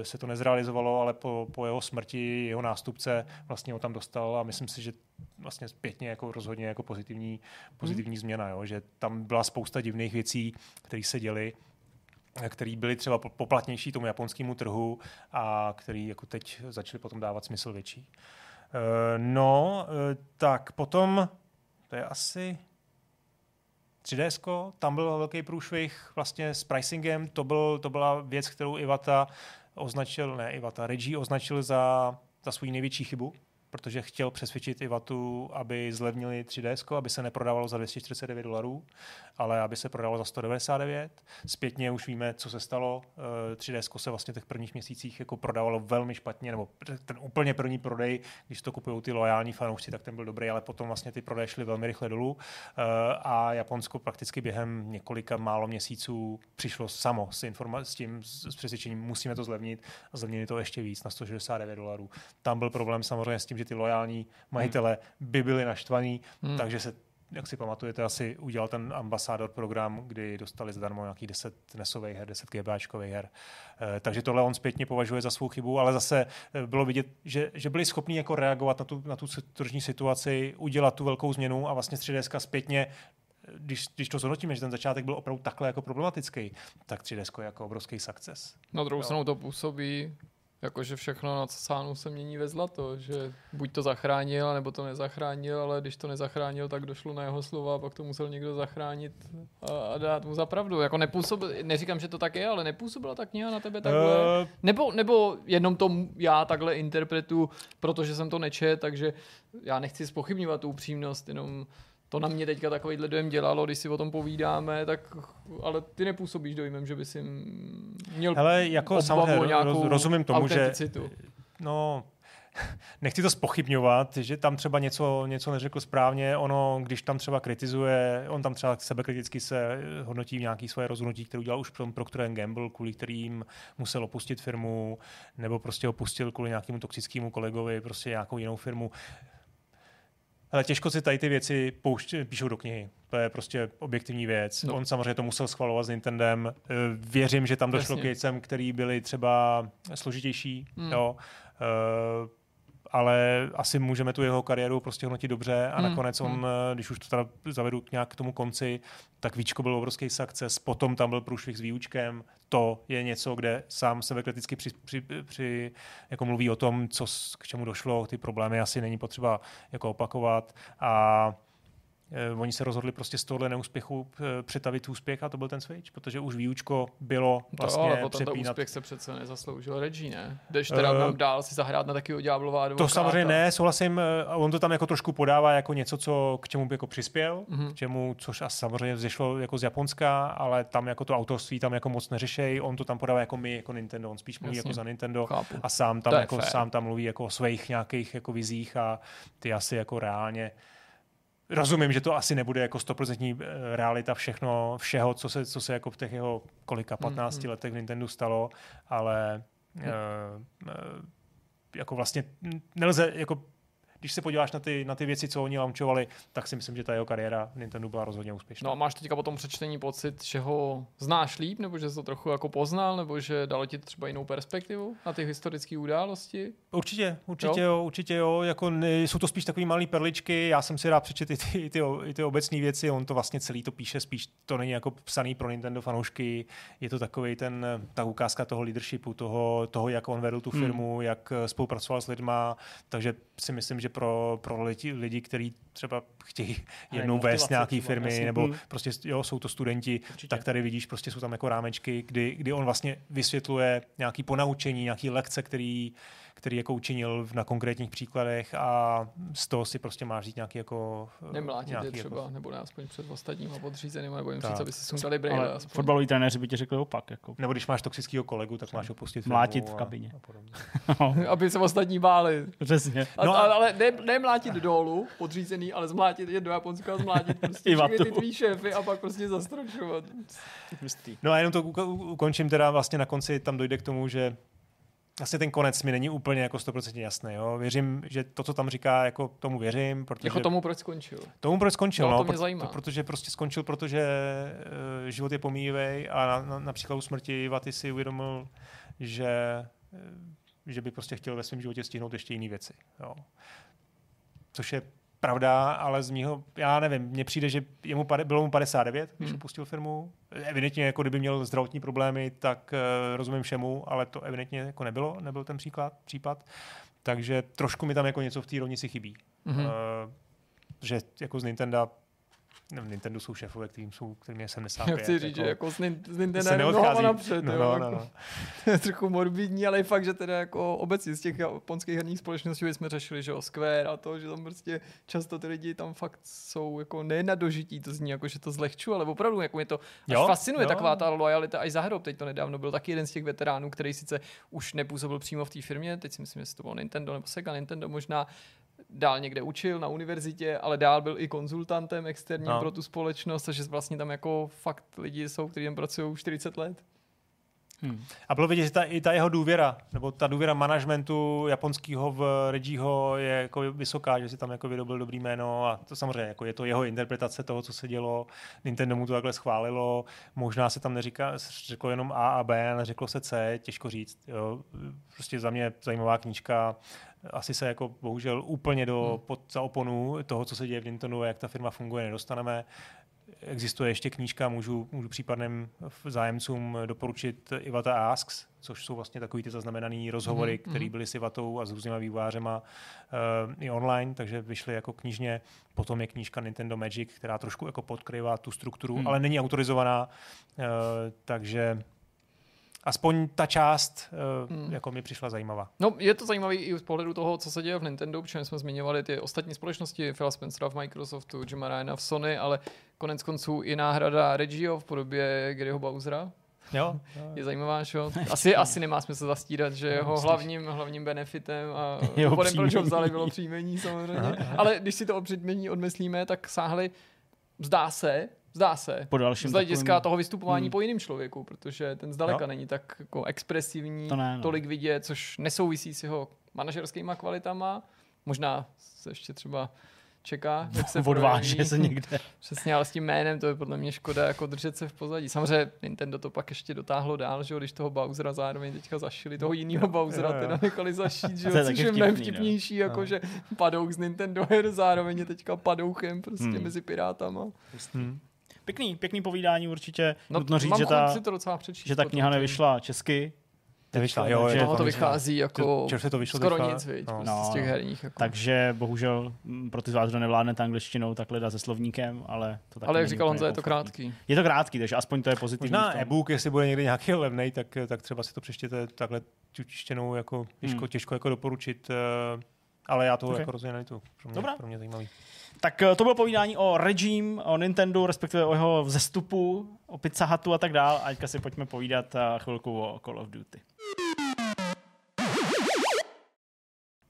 eh, se to nezrealizovalo, ale po, po jeho smrti jeho nástupce vlastně ho tam dostal a myslím si, že vlastně zpětně jako rozhodně jako pozitivní, pozitivní hmm. změna, jo, že tam byla spousta divných věcí, které se děly který byly třeba poplatnější tomu japonskému trhu a který jako teď začaly potom dávat smysl větší. Eh, no, eh, tak potom, to je asi 3DS, tam byl velký průšvih vlastně s pricingem, to, byl, to byla věc, kterou Ivata označil, ne Ivata, Reggie označil za, za svou největší chybu, protože chtěl přesvědčit Ivatu, aby zlevnili 3DS, aby se neprodávalo za 249 dolarů, ale aby se prodalo za 199. Zpětně už víme, co se stalo. 3DS eh, se vlastně v těch prvních měsících jako prodávalo velmi špatně, nebo ten úplně první prodej, když to kupují ty loajální fanoušci, tak ten byl dobrý, ale potom vlastně ty prodeje šly velmi rychle dolů eh, a Japonsko prakticky během několika málo měsíců přišlo samo s, informa- s tím s přesvědčením, musíme to zlevnit a zlevnili to ještě víc na 169 dolarů. Tam byl problém samozřejmě s tím, že ty lojální majitele by byli naštvaní, hmm. takže se jak si pamatujete, asi udělal ten ambasádor program, kdy dostali zadarmo nějakých 10 nesových her, 10 GBáčkových her. E, takže tohle on zpětně považuje za svou chybu, ale zase eh, bylo vidět, že, že byli schopni jako reagovat na tu, na tu tržní situaci, udělat tu velkou změnu a vlastně 3DS zpětně když, když to zhodnotíme, že ten začátek byl opravdu takhle jako problematický, tak 3DS je jako obrovský success. Na druhou stranu to působí Jakože všechno na sánu se mění ve zlato, že buď to zachránil, nebo to nezachránil, ale když to nezachránil, tak došlo na jeho slova, pak to musel někdo zachránit a, a dát mu za pravdu. Jako nepůsobil, neříkám, že to tak je, ale nepůsobila ta kniha na tebe takhle? Uh... Nebo, nebo jenom to já takhle interpretu, protože jsem to nečet, takže já nechci spochybňovat tu upřímnost, jenom to na mě teďka takovýhle dojem dělalo, když si o tom povídáme, tak ale ty nepůsobíš dojmem, že by si měl Ale jako samozřejmě rozumím tomu, že no, nechci to spochybňovat, že tam třeba něco, něco neřekl správně, ono, když tam třeba kritizuje, on tam třeba sebekriticky se hodnotí v nějaký svoje rozhodnutí, které udělal už pro Procter Gamble, kvůli kterým musel opustit firmu, nebo prostě opustil kvůli nějakému toxickému kolegovi, prostě nějakou jinou firmu. Ale těžko si tady ty věci poušť, píšou do knihy. To je prostě objektivní věc. No. On samozřejmě to musel schvalovat s Nintendem. Eh, věřím, že tam došlo Jasně. k věcem, které byly třeba složitější. Hmm. Jo. Uh, ale asi můžeme tu jeho kariéru prostě hodnotit dobře a hmm. nakonec on, hmm. Eh, když už to teda zavedu k nějak k tomu konci, tak Víčko byl obrovský success, potom tam byl průšvih s výučkem, to je něco, kde sám sebe kriticky při, při, při, jako mluví o tom, co k čemu došlo, ty problémy asi není potřeba jako opakovat a oni se rozhodli prostě z tohohle neúspěchu uh, přetavit úspěch a to byl ten Switch, protože už výučko bylo vlastně to, ale potom přepínat. úspěch se přece nezasloužil Reggie, ne? Jdeš teda uh, tam dál si zahrát na takového ďáblova To samozřejmě ne, souhlasím, on to tam jako trošku podává jako něco, co k čemu by jako přispěl, mm-hmm. k čemu, což a samozřejmě vzešlo jako z Japonska, ale tam jako to autorství tam jako moc neřešej, on to tam podává jako my, jako Nintendo, on spíš mluví Jasně. jako za Nintendo Chápu. a sám tam, jako, sám tam mluví jako o svých nějakých jako vizích a ty asi jako reálně rozumím, že to asi nebude jako stoprocentní eh, realita všechno, všeho, co se, co se jako v těch jeho kolika 15 mm, hmm. letech v Nintendo stalo, ale mm. uh, uh, jako vlastně nelze jako když se podíváš na ty, na ty věci, co oni launchovali, tak si myslím, že ta jeho kariéra v Nintendo byla rozhodně úspěšná. No a máš teďka po tom přečtení pocit, že ho znáš líp, nebo že jsi to trochu jako poznal, nebo že dalo ti třeba jinou perspektivu na ty historické události? Určitě, určitě jo, jo určitě jo. Jako, ne, jsou to spíš takové malé perličky, já jsem si rád přečet i ty, i ty, i ty obecné věci, on to vlastně celý to píše, spíš to není jako psaný pro Nintendo fanoušky, je to takový ten, ta ukázka toho leadershipu, toho, toho jak on vedl tu hmm. firmu, hmm. jak spolupracoval s lidma, takže si myslím, že pro, pro lidi, lidi kteří třeba chtějí jednou vést nějaké firmy, jasně. nebo hmm. prostě jo, jsou to studenti, Určitě. tak tady vidíš, prostě jsou tam jako rámečky, kdy, kdy on vlastně vysvětluje nějaký ponaučení, nějaký lekce, který který jako učinil na konkrétních příkladech a z toho si prostě máš říct nějaký jako... Eh, Nemlátit nějaký je třeba, jako... nebo ne aspoň před ostatníma podřízeným, nebo jim říct, aby si sundali brýle. Fotbaloví trenéři by ti řekli opak. Jako. Nebo když máš toxického kolegu, tak máš opustit Mlátit v kabině. A, a aby se ostatní báli. Přesně. No, a, ale ne, ne mlátit dolů, podřízený, ale zmlátit je do Japonska a zmlátit prostě ty tvý šéfy a pak prostě zastrašovat. No a jenom to ukončím teda vlastně na konci, tam dojde k tomu, že vlastně ten konec mi není úplně jako 100% jasný. Jo. Věřím, že to, co tam říká, jako tomu věřím. Protože, jako tomu, proč skončil. Tomu, proč skončil. No, no, to mě zajímá. protože prostě skončil, protože uh, život je pomíjivý a na, na, například u smrti Vaty si uvědomil, že, uh, že by prostě chtěl ve svém životě stihnout ještě jiné věci. Jo. Což je pravda, ale z mýho, já nevím, mně přijde, že jemu bylo mu 59, když hmm. opustil firmu. Evidentně, jako kdyby měl zdravotní problémy, tak uh, rozumím všemu, ale to evidentně jako nebylo, nebyl ten příklad, případ. Takže trošku mi tam jako něco v té rovnici chybí. Hmm. Uh, že jako z Nintendo v Nintendo jsou šéfové, kterým jsou, kterým je 75. Chci říct, jako, že jako s, nin, s Nintendo nohama napřed, no, jo, no, no, jako, no. trochu morbidní, ale fakt, že teda jako obecně z těch japonských herních společností jsme řešili, že jo, Square a to, že tam prostě často ty lidi tam fakt jsou jako ne na dožití, to zní jako, že to zlehču, ale opravdu jako mě to jo, fascinuje jo. taková ta lojalita až za hrou. Teď to nedávno byl taky jeden z těch veteránů, který sice už nepůsobil přímo v té firmě, teď si myslím, že to bylo Nintendo nebo Sega Nintendo možná, dál někde učil na univerzitě, ale dál byl i konzultantem externím no. pro tu společnost, takže vlastně tam jako fakt lidi jsou, kteří tam pracují 40 let. Hmm. A bylo vidět, že ta, i ta jeho důvěra, nebo ta důvěra managementu japonského v Reggieho je jako vysoká, že si tam jako vyrobil dobrý jméno a to samozřejmě jako je to jeho interpretace toho, co se dělo. Nintendo mu to takhle schválilo, možná se tam neříká, řeklo jenom A a B, neřeklo se C, těžko říct. Jo. Prostě za mě zajímavá knížka, asi se jako bohužel úplně do hmm. pod za oponu toho, co se děje v Nintendo a jak ta firma funguje, nedostaneme. Existuje ještě knížka, můžu, můžu případným zájemcům doporučit Ivata Asks, což jsou vlastně takový ty zaznamenané rozhovory, mm-hmm. které byly s Ivatou a s různýma vývářema uh, i online, takže vyšly jako knižně. Potom je knížka Nintendo Magic, která trošku jako podkryvá tu strukturu, mm. ale není autorizovaná, uh, takže aspoň ta část uh, hmm. jako mi přišla zajímavá. No, je to zajímavé i z pohledu toho, co se děje v Nintendo, protože jsme zmiňovali ty ostatní společnosti, Phil Spencer v Microsoftu, Jim Ryana v Sony, ale konec konců i náhrada Reggio v podobě Garyho Bowsera. Jo, je zajímavá, že Asi, asi nemá smysl zastírat, že jeho hlavním, hlavním benefitem a důvodem, proč ho vzali, bylo příjmení samozřejmě. Ale když si to o odmyslíme, tak sáhli, zdá se, Zdá se. Po dalším z hlediska takovým... toho vystupování hmm. po jiném člověku, protože ten zdaleka no. není tak jako expresivní, to ne, no. tolik vidět, což nesouvisí s jeho manažerskýma kvalitama. Možná se ještě třeba čeká, jak se odváže se někde. Přesně, ale s tím jménem to je podle mě škoda jako držet se v pozadí. Samozřejmě Nintendo to pak ještě dotáhlo dál, že když toho Bowsera zároveň teďka zašili, toho jiného Bowsera jo, jo. teda nechali zašít, že jo, což je mnohem vtipnější, no. jako no. že padouk z Nintendo her zároveň je teďka padouchem prostě hmm. mezi pirátama. Hmm pěkný, pěkný povídání určitě. No, Nutno říct, že ta, to docela přečíst, že ta kniha nevyšla česky, Nevyšla, jo, je to, to vychází jako čerstvě to vyšlo skoro teďka. nic, viď, no. no. z těch herních. Jako. Takže bohužel pro ty z vás, kdo nevládnete angličtinou, takhle dá se slovníkem, ale to tak Ale jak říkal Honza, je to krátký. Je to krátký, takže aspoň to je pozitivní. Možná e-book, jestli bude někdy nějaký levný, tak, tak třeba si to přečtěte takhle čtěnou jako těžko, hmm. těžko jako doporučit. Ale já to okay. jako rozhodně nejdu. Pro mě, Dobrá. pro mě zajímavý. Tak eh, to bylo povídání o Regime, o Nintendo, respektive o jeho vzestupu, o Pizza Hutu a tak dál. A teďka si pojďme povídat eh, chvilku o Call of Duty.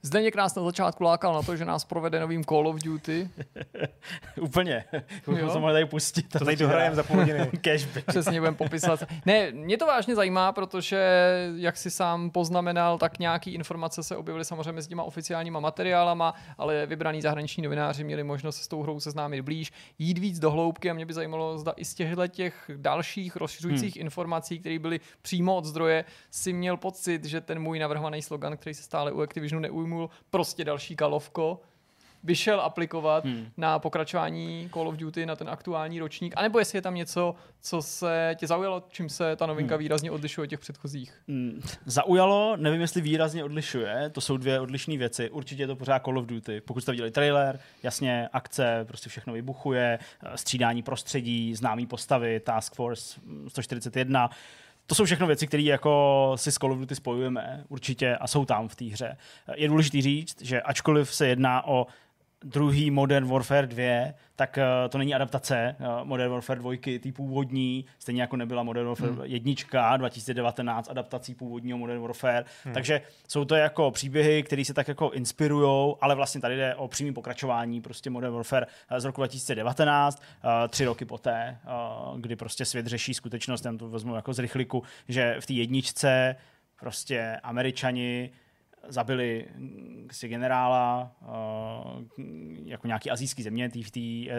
Zdeněk nás na začátku lákal na to, že nás provede novým Call of Duty. Úplně. Jo? To mohli tady pustit. To tady dohrajem za půl hodiny. Cashback. Přesně budeme popisovat. Ne, mě to vážně zajímá, protože, jak si sám poznamenal, tak nějaký informace se objevily samozřejmě s těma oficiálníma materiálama, ale vybraní zahraniční novináři měli možnost se s tou hrou seznámit blíž, jít víc do hloubky a mě by zajímalo, zda i z těchto těch dalších rozšiřujících hmm. informací, které byly přímo od zdroje, si měl pocit, že ten můj navrhovaný slogan, který se stále u Activisionu neujmul, Steamu prostě další kalovko, by šel aplikovat hmm. na pokračování Call of Duty na ten aktuální ročník, anebo jestli je tam něco, co se tě zaujalo, čím se ta novinka hmm. výrazně odlišuje od těch předchozích? Hmm. Zaujalo, nevím, jestli výrazně odlišuje, to jsou dvě odlišné věci. Určitě je to pořád Call of Duty. Pokud jste viděli trailer, jasně, akce, prostě všechno vybuchuje, eh, střídání prostředí, známý postavy, Task Force 141, to jsou všechno věci, které jako si s Call of Duty spojujeme určitě a jsou tam v té hře. Je důležité říct, že ačkoliv se jedná o druhý Modern Warfare 2, tak uh, to není adaptace uh, Modern Warfare 2, ty původní, stejně jako nebyla Modern Warfare hmm. 1 2019 adaptací původního Modern Warfare. Hmm. Takže jsou to jako příběhy, které se tak jako inspirují, ale vlastně tady jde o přímý pokračování prostě Modern Warfare eh, z roku 2019, uh, tři roky poté, uh, kdy prostě svět řeší skutečnost, já to vezmu jako z rychliku, že v té jedničce prostě američani zabili si generála uh, jako nějaký azijský země,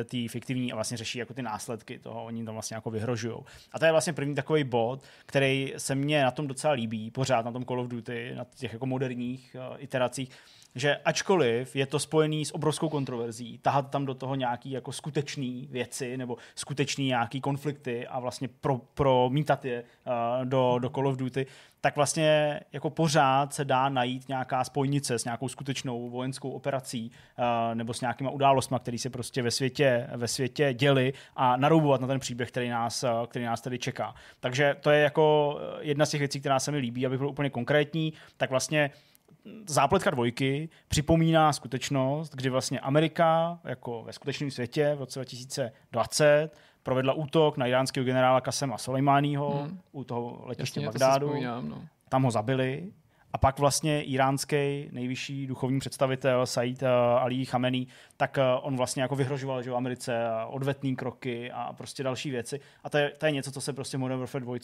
té fiktivní a vlastně řeší jako ty následky toho, oni tam vlastně jako vyhrožují. A to je vlastně první takový bod, který se mně na tom docela líbí, pořád na tom Call of Duty, na těch jako moderních uh, iteracích, že ačkoliv je to spojený s obrovskou kontroverzí, tahat tam do toho nějaký jako skutečný věci nebo skutečný nějaký konflikty a vlastně pro, promítat je uh, do, do Call of Duty, tak vlastně jako pořád se dá najít nějaká spojnice s nějakou skutečnou vojenskou operací uh, nebo s nějakýma událostmi, které se prostě ve světě, ve světě děly a naroubovat na ten příběh, který nás, uh, který nás tady čeká. Takže to je jako jedna z těch věcí, která se mi líbí, abych byl úplně konkrétní, tak vlastně zápletka dvojky připomíná skutečnost, kdy vlastně Amerika jako ve skutečném světě v roce 2020 provedla útok na iránského generála Kasema Soleimányho hmm. u toho letiště Jasně, Bagdádu. To no. Tam ho zabili a pak vlastně iránský nejvyšší duchovní představitel Said eh, Ali Khamenei, tak eh, on vlastně jako vyhrožoval že v Americe odvetný kroky a prostě další věci. A to je, to je něco, co se prostě Modern Warfare 2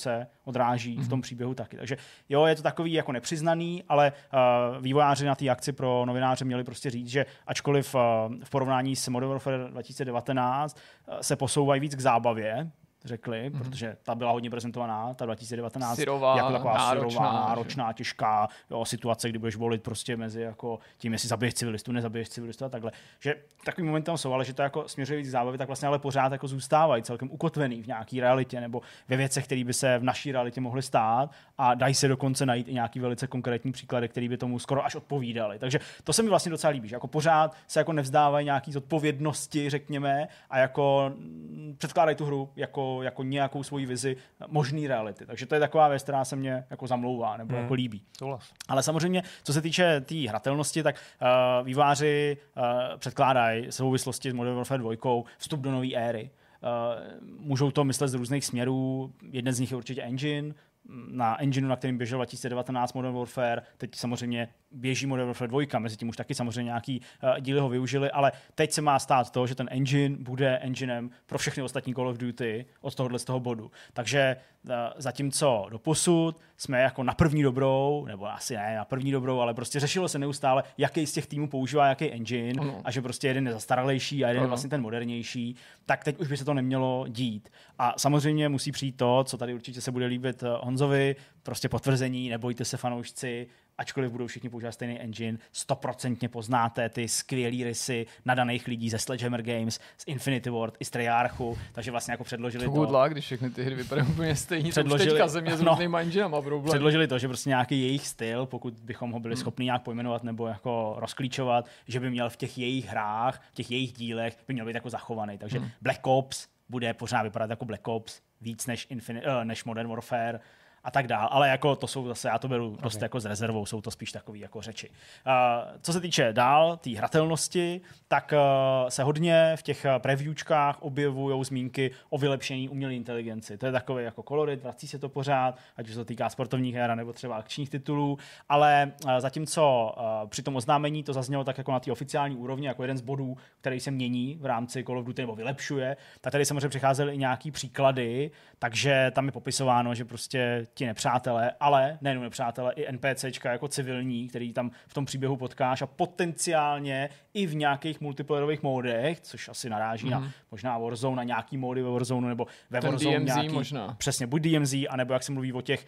odráží mm-hmm. v tom mhm. příběhu taky. Takže jo, je to takový jako nepřiznaný, ale uh, vývojáři na té akci pro novináře měli prostě říct, že ačkoliv uh, v porovnání s Modern Warfare 2019 uh, se posouvají víc k zábavě, řekli, mm-hmm. protože ta byla hodně prezentovaná, ta 2019, syrová, jako taková náročná, syrová, náročná, těžká jo, situace, kdy budeš volit prostě mezi jako tím, jestli zabiješ civilistu, nezabiješ civilistu a takhle. Že takový moment tam jsou, ale že to jako směřuje víc zábavy, tak vlastně ale pořád jako zůstávají celkem ukotvený v nějaké realitě nebo ve věcech, které by se v naší realitě mohly stát a dají se dokonce najít i nějaký velice konkrétní příklady, které by tomu skoro až odpovídaly. Takže to se mi vlastně docela líbí, že jako pořád se jako nevzdávají nějaký zodpovědnosti, řekněme, a jako předkládají tu hru jako jako, nějakou svoji vizi možný reality. Takže to je taková věc, která se mě jako zamlouvá nebo hmm. jako líbí. Souhlas. Ale samozřejmě, co se týče té tý hratelnosti, tak uh, výváři uh, předkládají souvislosti s Modern Warfare 2 vstup do nové éry. Uh, můžou to myslet z různých směrů. Jeden z nich je určitě engine, na engineu, na kterým běžel 2019 Modern Warfare, teď samozřejmě běží Modern Warfare 2, mezi tím už taky samozřejmě nějaký uh, díly ho využili, ale teď se má stát to, že ten engine bude enginem pro všechny ostatní Call of Duty od tohohle z toho bodu. Takže uh, zatímco do posud jsme jako na první dobrou, nebo asi ne na první dobrou, ale prostě řešilo se neustále, jaký z těch týmů používá jaký engine ano. a že prostě jeden je zastaralejší a jeden ano. je vlastně ten modernější, tak teď už by se to nemělo dít. A samozřejmě musí přijít to, co tady určitě se bude líbit eh, Honzovi, prostě potvrzení, nebojte se fanoušci, ačkoliv budou všichni používat stejný engine, stoprocentně poznáte ty skvělé rysy nadaných lidí ze Sledgehammer Games, z Infinity Ward i z Treyarchu, takže vlastně jako předložili to. to když všechny ty hry vypadají úplně stejně. Předložili, teďka země s no, různýma enginama problém. Předložili to, že prostě nějaký jejich styl, pokud bychom ho byli hmm. schopni nějak pojmenovat nebo jako rozklíčovat, že by měl v těch jejich hrách, v těch jejich dílech, by měl být jako zachovaný. Takže hmm. Black Ops bude pořád vypadat jako Black Ops, víc než, Infin- uh, než Modern Warfare a tak dál. Ale jako to jsou zase, já to beru okay. dost jako s rezervou, jsou to spíš takové jako řeči. Uh, co se týče dál, té hratelnosti, tak uh, se hodně v těch previewčkách objevují zmínky o vylepšení umělé inteligenci. To je takový jako kolorit, vrací se to pořád, ať už se to týká sportovních her nebo třeba akčních titulů, ale uh, zatímco uh, při tom oznámení to zaznělo tak jako na té oficiální úrovni, jako jeden z bodů, který se mění v rámci Call of Duty nebo vylepšuje, tak tady samozřejmě přicházely i nějaký příklady, takže tam je popisováno, že prostě ti nepřátelé, ale nejenom nepřátelé, i NPCčka jako civilní, který tam v tom příběhu potkáš a potenciálně i v nějakých multiplayerových módech, což asi naráží mm-hmm. na mhm. možná Warzone, na nějaký módy ve Warzone nebo ve Ten Warzone DMZ nějaký, možná. Přesně, buď DMZ, anebo jak se mluví o těch,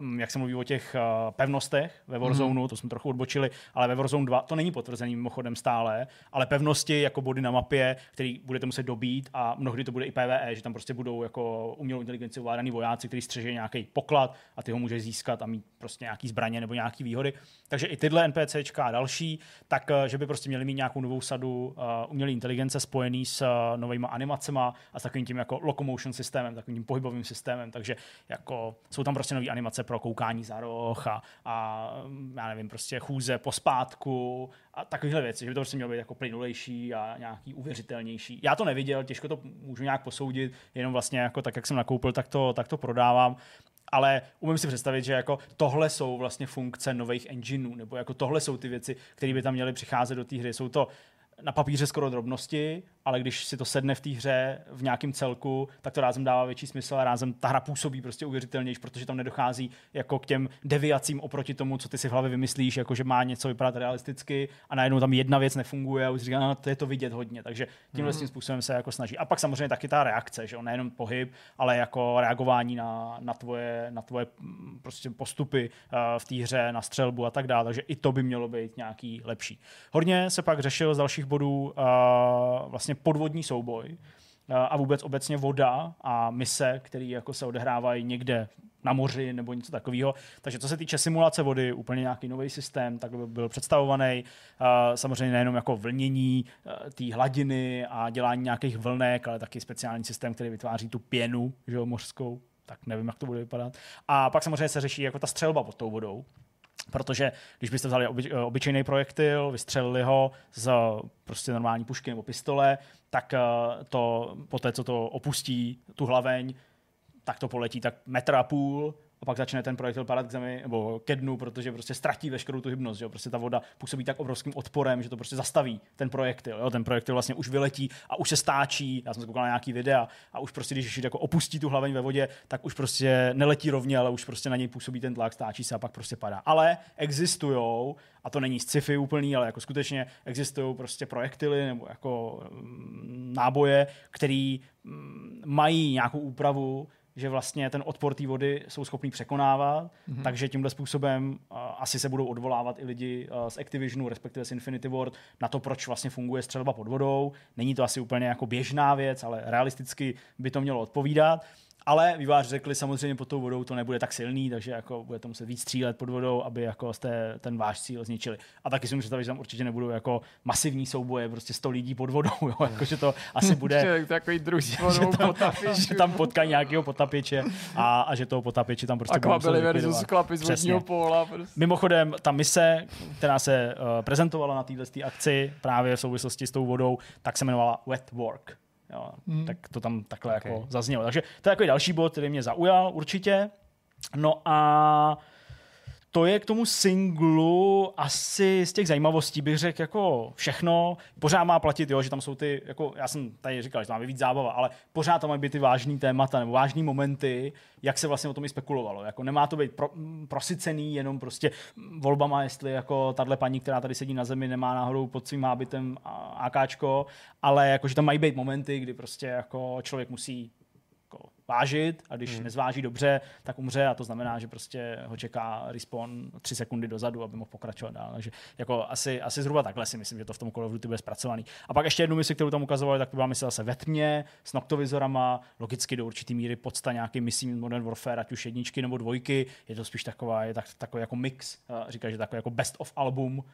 uh, jak se mluví o těch uh, pevnostech ve Warzone, mm-hmm. to jsme trochu odbočili, ale ve Warzone 2 to není potvrzený mimochodem stále, ale pevnosti jako body na mapě, který budete muset dobít a mnohdy to bude i PvE, že tam prostě budou jako umělou inteligenci ovládaný vojáci, kteří střeží nějaký poklad a ty ho můžeš získat a mít prostě nějaký zbraně nebo nějaký výhody. Takže i tyhle NPCčka a další, tak eh, že by prostě měli mít nějakou novou sadu uh, umělé inteligence spojený s uh, novými animacemi a s takovým tím jako locomotion systémem, takovým tím pohybovým systémem, takže jako jsou tam prostě nové animace pro koukání za roh a, a já nevím, prostě chůze po spátku a takovéhle věci, že by to prostě mělo být jako plynulejší a nějaký uvěřitelnější. Já to neviděl, těžko to můžu nějak posoudit, jenom vlastně jako tak, jak jsem nakoupil, tak to, tak to prodávám ale umím si představit, že jako tohle jsou vlastně funkce nových engineů, nebo jako tohle jsou ty věci, které by tam měly přicházet do té hry. Jsou to na papíře skoro drobnosti, ale když si to sedne v té hře v nějakém celku, tak to rázem dává větší smysl a rázem ta hra působí prostě uvěřitelnější, protože tam nedochází jako k těm deviacím oproti tomu, co ty si v hlavě vymyslíš, jako že má něco vypadat realisticky a najednou tam jedna věc nefunguje a už říká, no, to je to vidět hodně, takže tímhle mm. tím způsobem se jako snaží. A pak samozřejmě taky ta reakce, že jo, nejenom pohyb, ale jako reagování na, na, tvoje, na tvoje mm, prostě postupy uh, v té hře, na střelbu a tak dále, takže i to by mělo být nějaký lepší. Hodně se pak řešil z dalších bodů uh, vlastně vlastně podvodní souboj eh, a vůbec obecně voda a mise, které jako se odehrávají někde na moři nebo něco takového. Takže co se týče simulace vody, úplně nějaký nový systém, tak by byl představovaný. Eh, samozřejmě nejenom jako vlnění eh, té hladiny a dělání nějakých vlnek, ale taky speciální systém, který vytváří tu pěnu že jo, mořskou. Tak nevím, jak to bude vypadat. A pak samozřejmě se řeší jako ta střelba pod tou vodou. Protože když byste vzali oby, eh, obyčejný projektil, vystřelili ho z prostě normální pušky nebo pistole, tak eh, to po té, co to opustí tu hlaveň, tak to poletí tak metr a půl a pak začne ten projektil padat k zemi nebo ke dnu, protože prostě ztratí veškerou tu hybnost. Že jo? Prostě ta voda působí tak obrovským odporem, že to prostě zastaví ten projektil. Jo? Ten projektil vlastně už vyletí a už se stáčí. Já jsem se koukal na nějaký videa a už prostě, když jako opustí tu hlaveň ve vodě, tak už prostě neletí rovně, ale už prostě na něj působí ten tlak, stáčí se a pak prostě padá. Ale existují, a to není sci-fi úplný, ale jako skutečně existují prostě projektily nebo jako mm, náboje, který mm, mají nějakou úpravu, že vlastně ten odpor té vody jsou schopní překonávat, mm-hmm. takže tímhle způsobem uh, asi se budou odvolávat i lidi uh, z Activisionu, respektive z Infinity Ward, na to, proč vlastně funguje střelba pod vodou. Není to asi úplně jako běžná věc, ale realisticky by to mělo odpovídat. Ale vývář řekli samozřejmě pod tou vodou to nebude tak silný, takže jako bude to muset víc střílet pod vodou, aby jako jste ten váš cíl zničili. A taky si můžu představit, že tam určitě nebudou jako masivní souboje, prostě 100 lidí pod vodou, jo, jako, že to asi bude... takový druhý že, tam, že tam potkají nějakého potapěče a, a, že toho potapěče tam prostě Akvabily versus chlapy z vodního póla. Prostě. Mimochodem, ta mise, která se uh, prezentovala na této akci právě v souvislosti s tou vodou, tak se jmenovala Wet Work. Jo, hmm. Tak to tam takhle okay. jako zaznělo. Takže to je takový další bod, který mě zaujal určitě. No a to je k tomu singlu asi z těch zajímavostí bych řekl jako všechno. Pořád má platit, jo, že tam jsou ty, jako já jsem tady říkal, že tam máme víc zábava, ale pořád tam mají být ty vážný témata nebo vážný momenty, jak se vlastně o tom i spekulovalo. Jako nemá to být pro, prosycený jenom prostě volbama, jestli jako tahle paní, která tady sedí na zemi, nemá náhodou pod svým hábitem AKčko, ale jako, že tam mají být momenty, kdy prostě jako člověk musí vážit a když hmm. nezváží dobře, tak umře a to znamená, že prostě ho čeká respawn tři sekundy dozadu, aby mohl pokračovat dál. Takže jako asi, asi zhruba takhle si myslím, že to v tom Call of Duty bude zpracovaný. A pak ještě jednu misi, kterou tam ukazovali, tak to byla mise zase ve tmě, s noktovizorama, logicky do určitý míry podsta nějaký misí Modern Warfare, ať už jedničky nebo dvojky, je to spíš taková, je tak, takový jako mix, říká, že takový jako best of album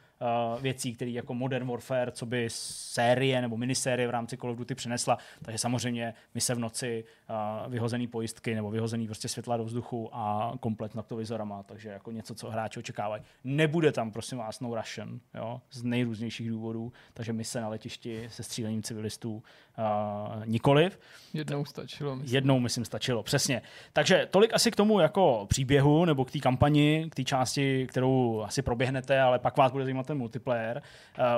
věcí, který jako Modern Warfare, co by série nebo minisérie v rámci Call of Duty přinesla, takže samozřejmě mise v noci, uh, vyhozený pojistky nebo vyhozený prostě světla do vzduchu a komplet noktovizorama, takže jako něco, co hráči očekávají. Nebude tam, prosím vás, no Russian, jo, z nejrůznějších důvodů, takže mise na letišti se střílením civilistů uh, nikoliv. Jednou stačilo. Myslím. Jednou, myslím, stačilo, přesně. Takže tolik asi k tomu jako příběhu nebo k té kampani, k té části, kterou asi proběhnete, ale pak vás bude zajímat ten multiplayer.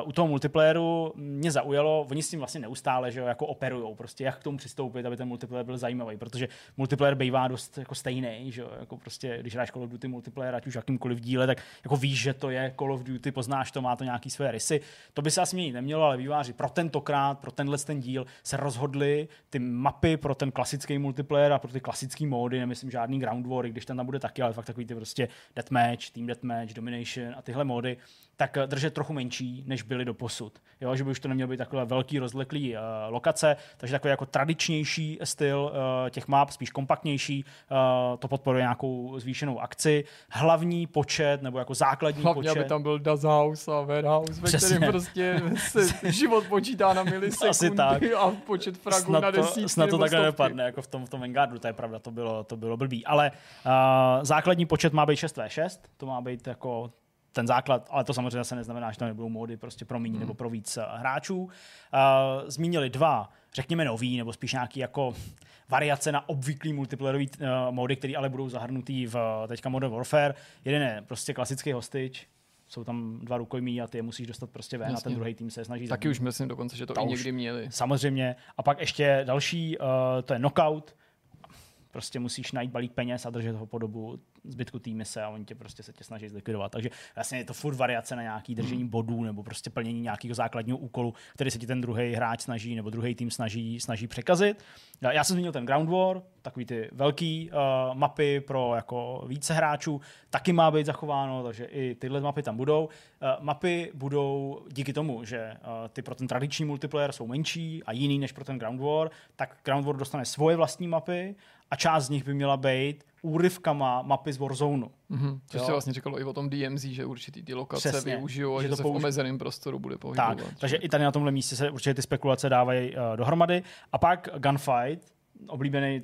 Uh, u toho multiplayeru mě zaujalo, oni s tím vlastně neustále, že jo, jako operujou, prostě jak k tomu přistoupit, aby ten multiplayer byl zajímavý, protože multiplayer bývá dost jako stejný, že jako prostě, když hráš Call of Duty multiplayer, ať už jakýmkoliv díle, tak jako víš, že to je Call of Duty, poznáš to, má to nějaký své rysy. To by se asi měnit nemělo, ale výváři pro tentokrát, pro tenhle ten díl se rozhodli ty mapy pro ten klasický multiplayer a pro ty klasické módy, nemyslím žádný ground war, když ten tam bude taky, ale fakt takový ty prostě deathmatch, team deathmatch, domination a tyhle módy, tak eh, držet trochu menší, než byly do posud. Jo, že by už to nemělo být takové velký, rozleklý uh, lokace, takže takový jako tradičnější styl uh, těch map, spíš kompaktnější, uh, to podporuje nějakou zvýšenou akci. Hlavní počet, nebo jako základní Hlavně, počet. aby tam byl Das House a Warehouse, ve kterém prostě se život počítá na milisekundy Asi tak. a počet fragů snad na desítky. Snad to takhle nepadne, jako v tom, v tom Vanguardu, to je pravda, to bylo, to bylo blbý. Ale uh, základní počet má být 6v6, to má být jako ten základ, ale to samozřejmě se neznamená, že tam nebudou módy prostě pro méně hmm. nebo pro víc uh, hráčů. Uh, zmínili dva, řekněme nový, nebo spíš nějaký jako variace na obvyklý multiplayerový uh, módy, které ale budou zahrnutý v teďka Modern Warfare. Jeden je prostě klasický hostage, jsou tam dva rukojmí a ty je musíš dostat prostě ven Jasně. a ten druhý tým se snaží Taky zabít. už myslím dokonce, že to, to i někdy měli. Samozřejmě. A pak ještě další, uh, to je knockout, prostě musíš najít balík peněz a držet ho po dobu zbytku té mise a oni tě prostě se tě snaží zlikvidovat. Takže vlastně je to furt variace na nějaký držení bodů nebo prostě plnění nějakého základního úkolu, který se ti ten druhý hráč snaží nebo druhý tým snaží, snaží překazit. Já jsem zmínil ten Ground War, takový ty velký uh, mapy pro jako více hráčů, taky má být zachováno, takže i tyhle mapy tam budou. Uh, mapy budou díky tomu, že uh, ty pro ten tradiční multiplayer jsou menší a jiný než pro ten Ground War, tak Ground War dostane svoje vlastní mapy a část z nich by měla být úryvkama mapy z Warzone. Mm-hmm. Což se vlastně říkalo i o tom DMZ, že určitý ty lokace Přesně, využijou a že, že to se v omezeném prostoru bude pohybovat. Tak, takže i tady na tomhle místě se určitě ty spekulace dávají uh, dohromady. A pak Gunfight, oblíbený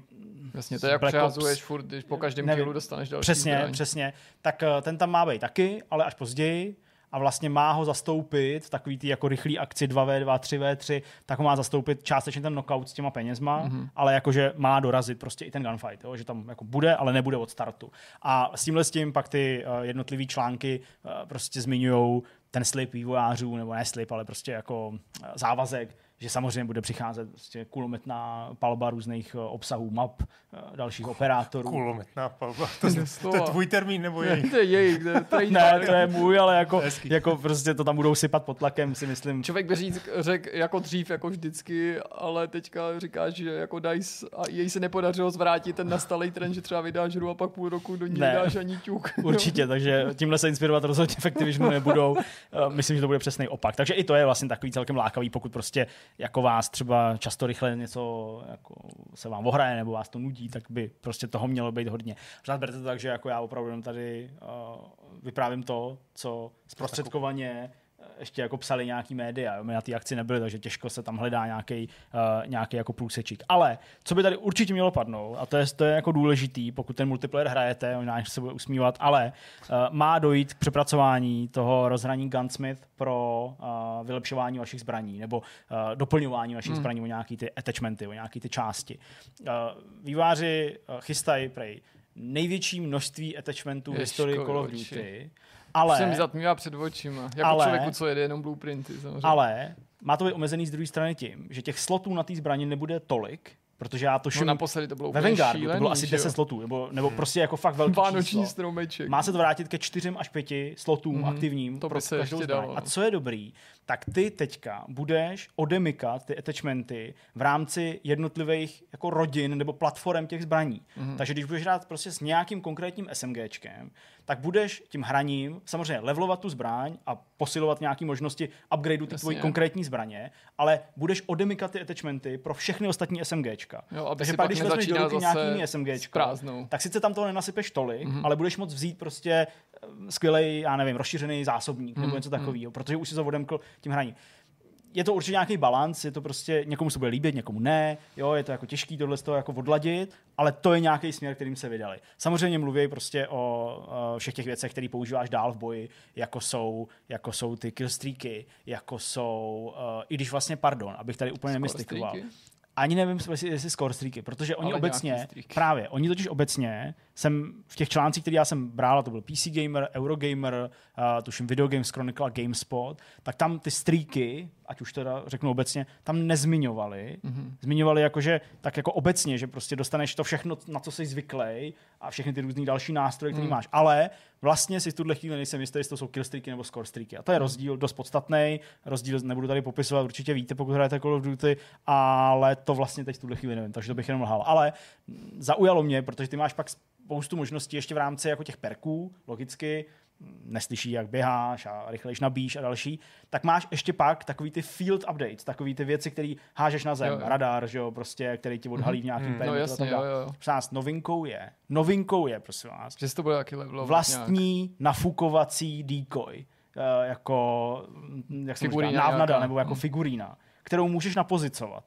Jasně, to je jak přehazuješ furt, když po každém kilu dostaneš další Přesně, zbraň. přesně. Tak uh, ten tam má být taky, ale až později a vlastně má ho zastoupit v takový ty jako rychlý akci 2v2, 3v3, tak ho má zastoupit částečně ten knockout s těma penězma, mm-hmm. ale jakože má dorazit prostě i ten gunfight, jo? že tam jako bude, ale nebude od startu. A s tímhle s tím pak ty uh, jednotlivý články uh, prostě zmiňují ten slib vývojářů, nebo ne slib, ale prostě jako uh, závazek, že samozřejmě bude přicházet prostě kulometná palba různých eh, obsahů map, eh, dalších operátorů. Kulometná palba, to, to, to je tvůj termín nebo jejich? to je jejich, to je Ne, to je můj, ale jako, jako prostě to tam budou sypat pod tlakem, si myslím. Člověk by říct, řek jako dřív, jako vždycky, ale teďka říkáš, že jako DICE a jej se nepodařilo zvrátit ten nastalý trend, že třeba vydáš hru a pak půl roku do ní ne, dáš ani ťuk. Určitě, takže tímhle se inspirovat rozhodně efektivně nebudou. Eh, myslím, že to bude přesný opak. Takže i to je vlastně takový celkem lákavý, pokud prostě jako vás třeba často rychle něco jako se vám ohraje nebo vás to nudí, tak by prostě toho mělo být hodně. Pořád berte to tak, že jako já opravdu tady uh, vyprávím to, co zprostředkovaně ještě jako psali nějaký média, my na té akci nebyli, takže těžko se tam hledá nějaký, uh, nějaký jako průsečík. Ale co by tady určitě mělo padnout, a to je, to je jako důležitý, pokud ten multiplayer hrajete, možná se bude usmívat, ale uh, má dojít k přepracování toho rozhraní Gunsmith pro uh, vylepšování vašich zbraní nebo uh, doplňování vašich hmm. zbraní o nějaký ty attachmenty, o nějaký ty části. Uh, výváři uh, chystají prej největší množství attachmentů v historii Call of Duty. Ale, se mi zatmívá před očima. Jako ale, člověku, co jede jenom blueprinty. Samozřejmě. Ale má to být omezený z druhé strany tím, že těch slotů na té zbraně nebude tolik, Protože já to no, naposledy to bylo ve Vanguardu, šílený, to bylo asi 10 slotů, nebo, nebo prostě jako fakt velký Vánoční číslo. stromeček. Má se to vrátit ke čtyřem až pěti slotům mm-hmm. aktivním to pro se každou ještě zbraň. dalo. A co je dobrý, tak ty teďka budeš odemykat ty attachmenty v rámci jednotlivých jako rodin nebo platform těch zbraní. Mm-hmm. Takže když budeš hrát prostě s nějakým konkrétním SMGčkem, tak budeš tím hraním samozřejmě levelovat tu zbraň a posilovat nějaké možnosti upgradeu ty tvojí konkrétní zbraně, ale budeš odemykat ty attachmenty pro všechny ostatní SMGčka. Jo, Takže pak, když vezmeš do ruky nějaký jiný SMGčka, tak sice tam toho nenasypeš tolik, mm-hmm. ale budeš moct vzít prostě eh, skvělý, já nevím, rozšířený zásobník mm-hmm. nebo něco takového, protože už si to odemkl tím hraním je to určitě nějaký balans, je to prostě, někomu se bude líbit, někomu ne, jo, je to jako těžký tohle z toho jako odladit, ale to je nějaký směr, kterým se vydali. Samozřejmě mluví prostě o uh, všech těch věcech, které používáš dál v boji, jako jsou, jako jsou ty killstreaky, jako jsou, uh, i když vlastně, pardon, abych tady úplně nemystikoval, ani nevím, jestli, score streaky, protože oni Ale obecně, právě, oni totiž obecně, jsem v těch článcích, které já jsem bral, to byl PC Gamer, Eurogamer, uh, tuším Video Games Chronicle a GameSpot, tak tam ty streaky, ať už teda řeknu obecně, tam nezmiňovali. Mm-hmm. Zmiňovali jakože, tak jako obecně, že prostě dostaneš to všechno, na co jsi zvyklý a všechny ty různé další nástroje, které mm. máš. Ale vlastně si v tuhle chvíli nejsem jistý, jestli to jsou killstreaky nebo score streaky. A to je mm. rozdíl dost podstatný. Rozdíl nebudu tady popisovat, určitě víte, pokud hrajete Call of Duty, ale to vlastně teď v tuhle chvíli nevím, takže to bych jenom lhal. Ale zaujalo mě, protože ty máš pak spoustu možností ještě v rámci jako těch perků, logicky, neslyší, jak běháš a rychlejš nabíš a další, tak máš ještě pak takový ty field updates, takový ty věci, které hážeš na zem, jo, jo. radar, že jo, prostě, který ti odhalí v nějakým mm, no, jasně, jo, jo. Novinkou je, novinkou je, prosím vás, že to bude taky vlastní nějak. nafukovací decoy, uh, jako, jak se říká, návnada, nebo jako mm. figurína, kterou můžeš napozicovat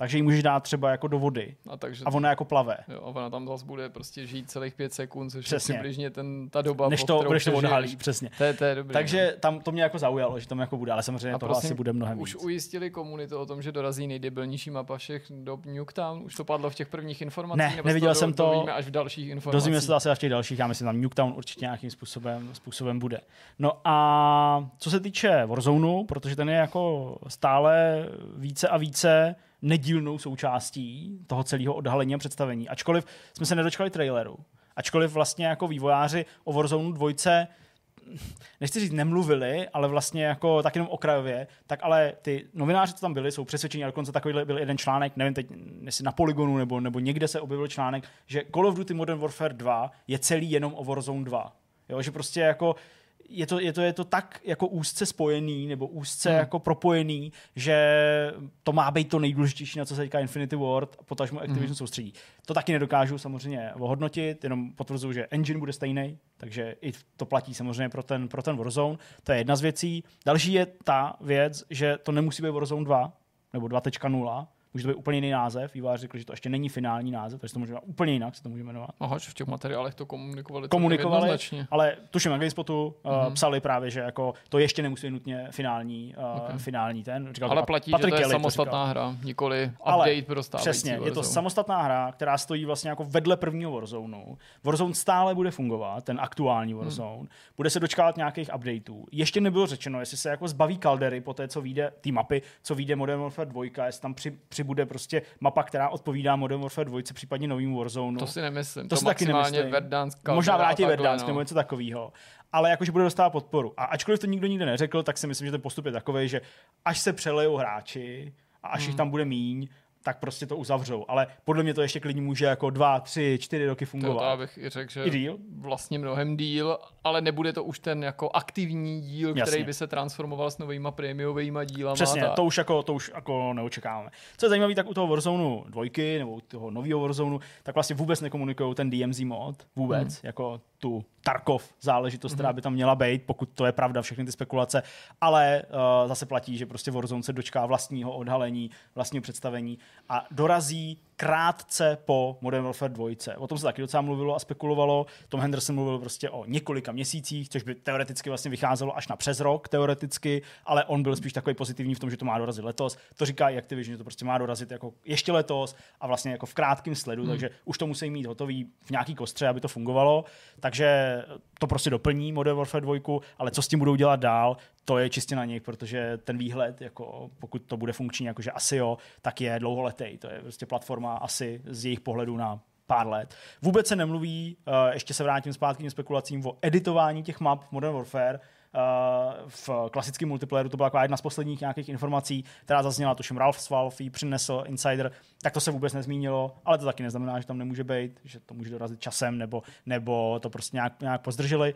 takže ji můžeš dát třeba jako do vody. A, takže a ona jako plave. Jo, a ona tam zase bude prostě žít celých pět sekund, což přesně. je přibližně ten, ta doba, Než to, budeš to odhalí, přesně. To je, to je dobrý, takže no. tam to mě jako zaujalo, že tam jako bude, ale samozřejmě a to asi bude mnohem Už víc. ujistili komunitu o tom, že dorazí nejdebilnější mapa všech do Nuketown? Už to padlo v těch prvních informacích? Ne, neviděl jsem to. Až v dalších informacích. Dozvíme se to asi až v těch dalších, já myslím, tam Nuketown určitě nějakým způsobem, způsobem bude. No a co se týče Warzone, protože ten je jako stále více a více nedílnou součástí toho celého odhalení a představení. Ačkoliv jsme se nedočkali traileru, ačkoliv vlastně jako vývojáři o Warzone dvojce nechci říct nemluvili, ale vlastně jako tak jenom okrajově, tak ale ty novináři, co tam byli, jsou přesvědčení, a dokonce takový byl jeden článek, nevím teď, jestli na Polygonu nebo, nebo někde se objevil článek, že Call of Duty Modern Warfare 2 je celý jenom o Warzone 2. Jo, že prostě jako je to, je, to, je to tak jako úzce spojený nebo úzce hmm. jako propojený, že to má být to nejdůležitější, na co se říká Infinity Ward, potažmo Activision hmm. soustředí. To taky nedokážu samozřejmě ohodnotit, jenom potvrzuju, že engine bude stejný, takže i to platí samozřejmě pro ten, pro ten Warzone. To je jedna z věcí. Další je ta věc, že to nemusí být Warzone 2 nebo 2.0, Může to být úplně jiný název. Vývář řekl, že to ještě není finální název, takže to může úplně jinak, se to může jmenovat. Aha, že v těch materiálech to komunikovali. Komunikovali, ale tuším na GameSpotu uh, mm-hmm. psali právě, že jako to ještě nemusí být nutně finální, uh, okay. finální ten. Říkal ale platí, Patrick že to je Kelly samostatná hra, nikoli update ale pro Přesně, Warzone. je to samostatná hra, která stojí vlastně jako vedle prvního Warzone. Warzone stále bude fungovat, ten aktuální mhm. Warzone. Hmm. Bude se dočkávat nějakých updateů. Ještě nebylo řečeno, jestli se jako zbaví kaldery po té, co vyjde, ty mapy, co vyjde Modern Warfare 2, jestli tam při, přibude prostě mapa, která odpovídá Modern Warfare 2, případně novým Warzone. To si nemyslím. To, to si taky nemyslím. Verdansk, Možná vrátí Verdansk no. nebo něco takového. Ale jakože bude dostávat podporu. A ačkoliv to nikdo nikde neřekl, tak si myslím, že ten postup je takový, že až se přelejou hráči a až mm. jich tam bude míň, tak prostě to uzavřou. Ale podle mě to ještě klidně může jako dva, tři, čtyři roky fungovat. To, to bych i řekl, že I díl? vlastně mnohem díl, ale nebude to už ten jako aktivní díl, Jasně. který by se transformoval s novýma prémiovými dílama. Přesně, to už, jako, to už jako neočekáváme. Co je zajímavé, tak u toho Warzone dvojky nebo u toho nového Warzone, tak vlastně vůbec nekomunikují ten DMZ mod, vůbec, hmm. jako tu Tarkov záležitost, mm-hmm. která by tam měla být, pokud to je pravda, všechny ty spekulace, ale uh, zase platí, že prostě Warzone se dočká vlastního odhalení, vlastního představení a dorazí krátce po Modern Warfare 2. O tom se taky docela mluvilo a spekulovalo. Tom Henderson mluvil prostě o několika měsících, což by teoreticky vlastně vycházelo až na přes rok, teoreticky, ale on byl spíš takový pozitivní v tom, že to má dorazit letos. To říká i Activision, že to prostě má dorazit jako ještě letos a vlastně jako v krátkém sledu, hmm. takže už to musí mít hotový v nějaký kostře, aby to fungovalo. Takže že to prostě doplní Modern Warfare 2, ale co s tím budou dělat dál, to je čistě na nich, protože ten výhled, jako pokud to bude funkční, jakože asi jo, tak je dlouholetý. To je prostě platforma asi z jejich pohledu na pár let. Vůbec se nemluví, uh, ještě se vrátím zpátky k spekulacím, o editování těch map Modern Warfare, Uh, v klasickém multiplayeru to byla jedna z posledních nějakých informací, která zazněla, tuším Ralph Svalf ji přinesl Insider, tak to se vůbec nezmínilo, ale to taky neznamená, že tam nemůže být, že to může dorazit časem, nebo, nebo to prostě nějak, nějak pozdrželi.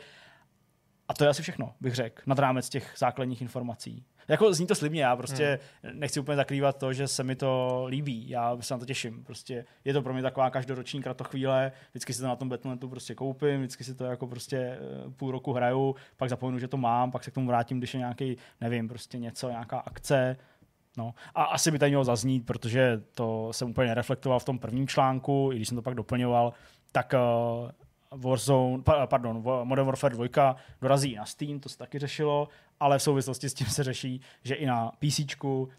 A to je asi všechno, bych řekl, nad rámec těch základních informací. Jako zní to slibně, já prostě hmm. nechci úplně zakrývat to, že se mi to líbí, já se na to těším. Prostě je to pro mě taková každoroční kratochvíle, vždycky si to na tom Battle.netu prostě koupím, vždycky si to jako prostě eh, půl roku hraju, pak zapomenu, že to mám, pak se k tomu vrátím, když je nějaký, nevím, prostě něco, nějaká akce, No. A asi by tady mělo zaznít, protože to jsem úplně nereflektoval v tom prvním článku, i když jsem to pak doplňoval, tak uh, Warzone, pardon, Modern Warfare 2 dorazí na Steam, to se taky řešilo, ale v souvislosti s tím se řeší, že i na PC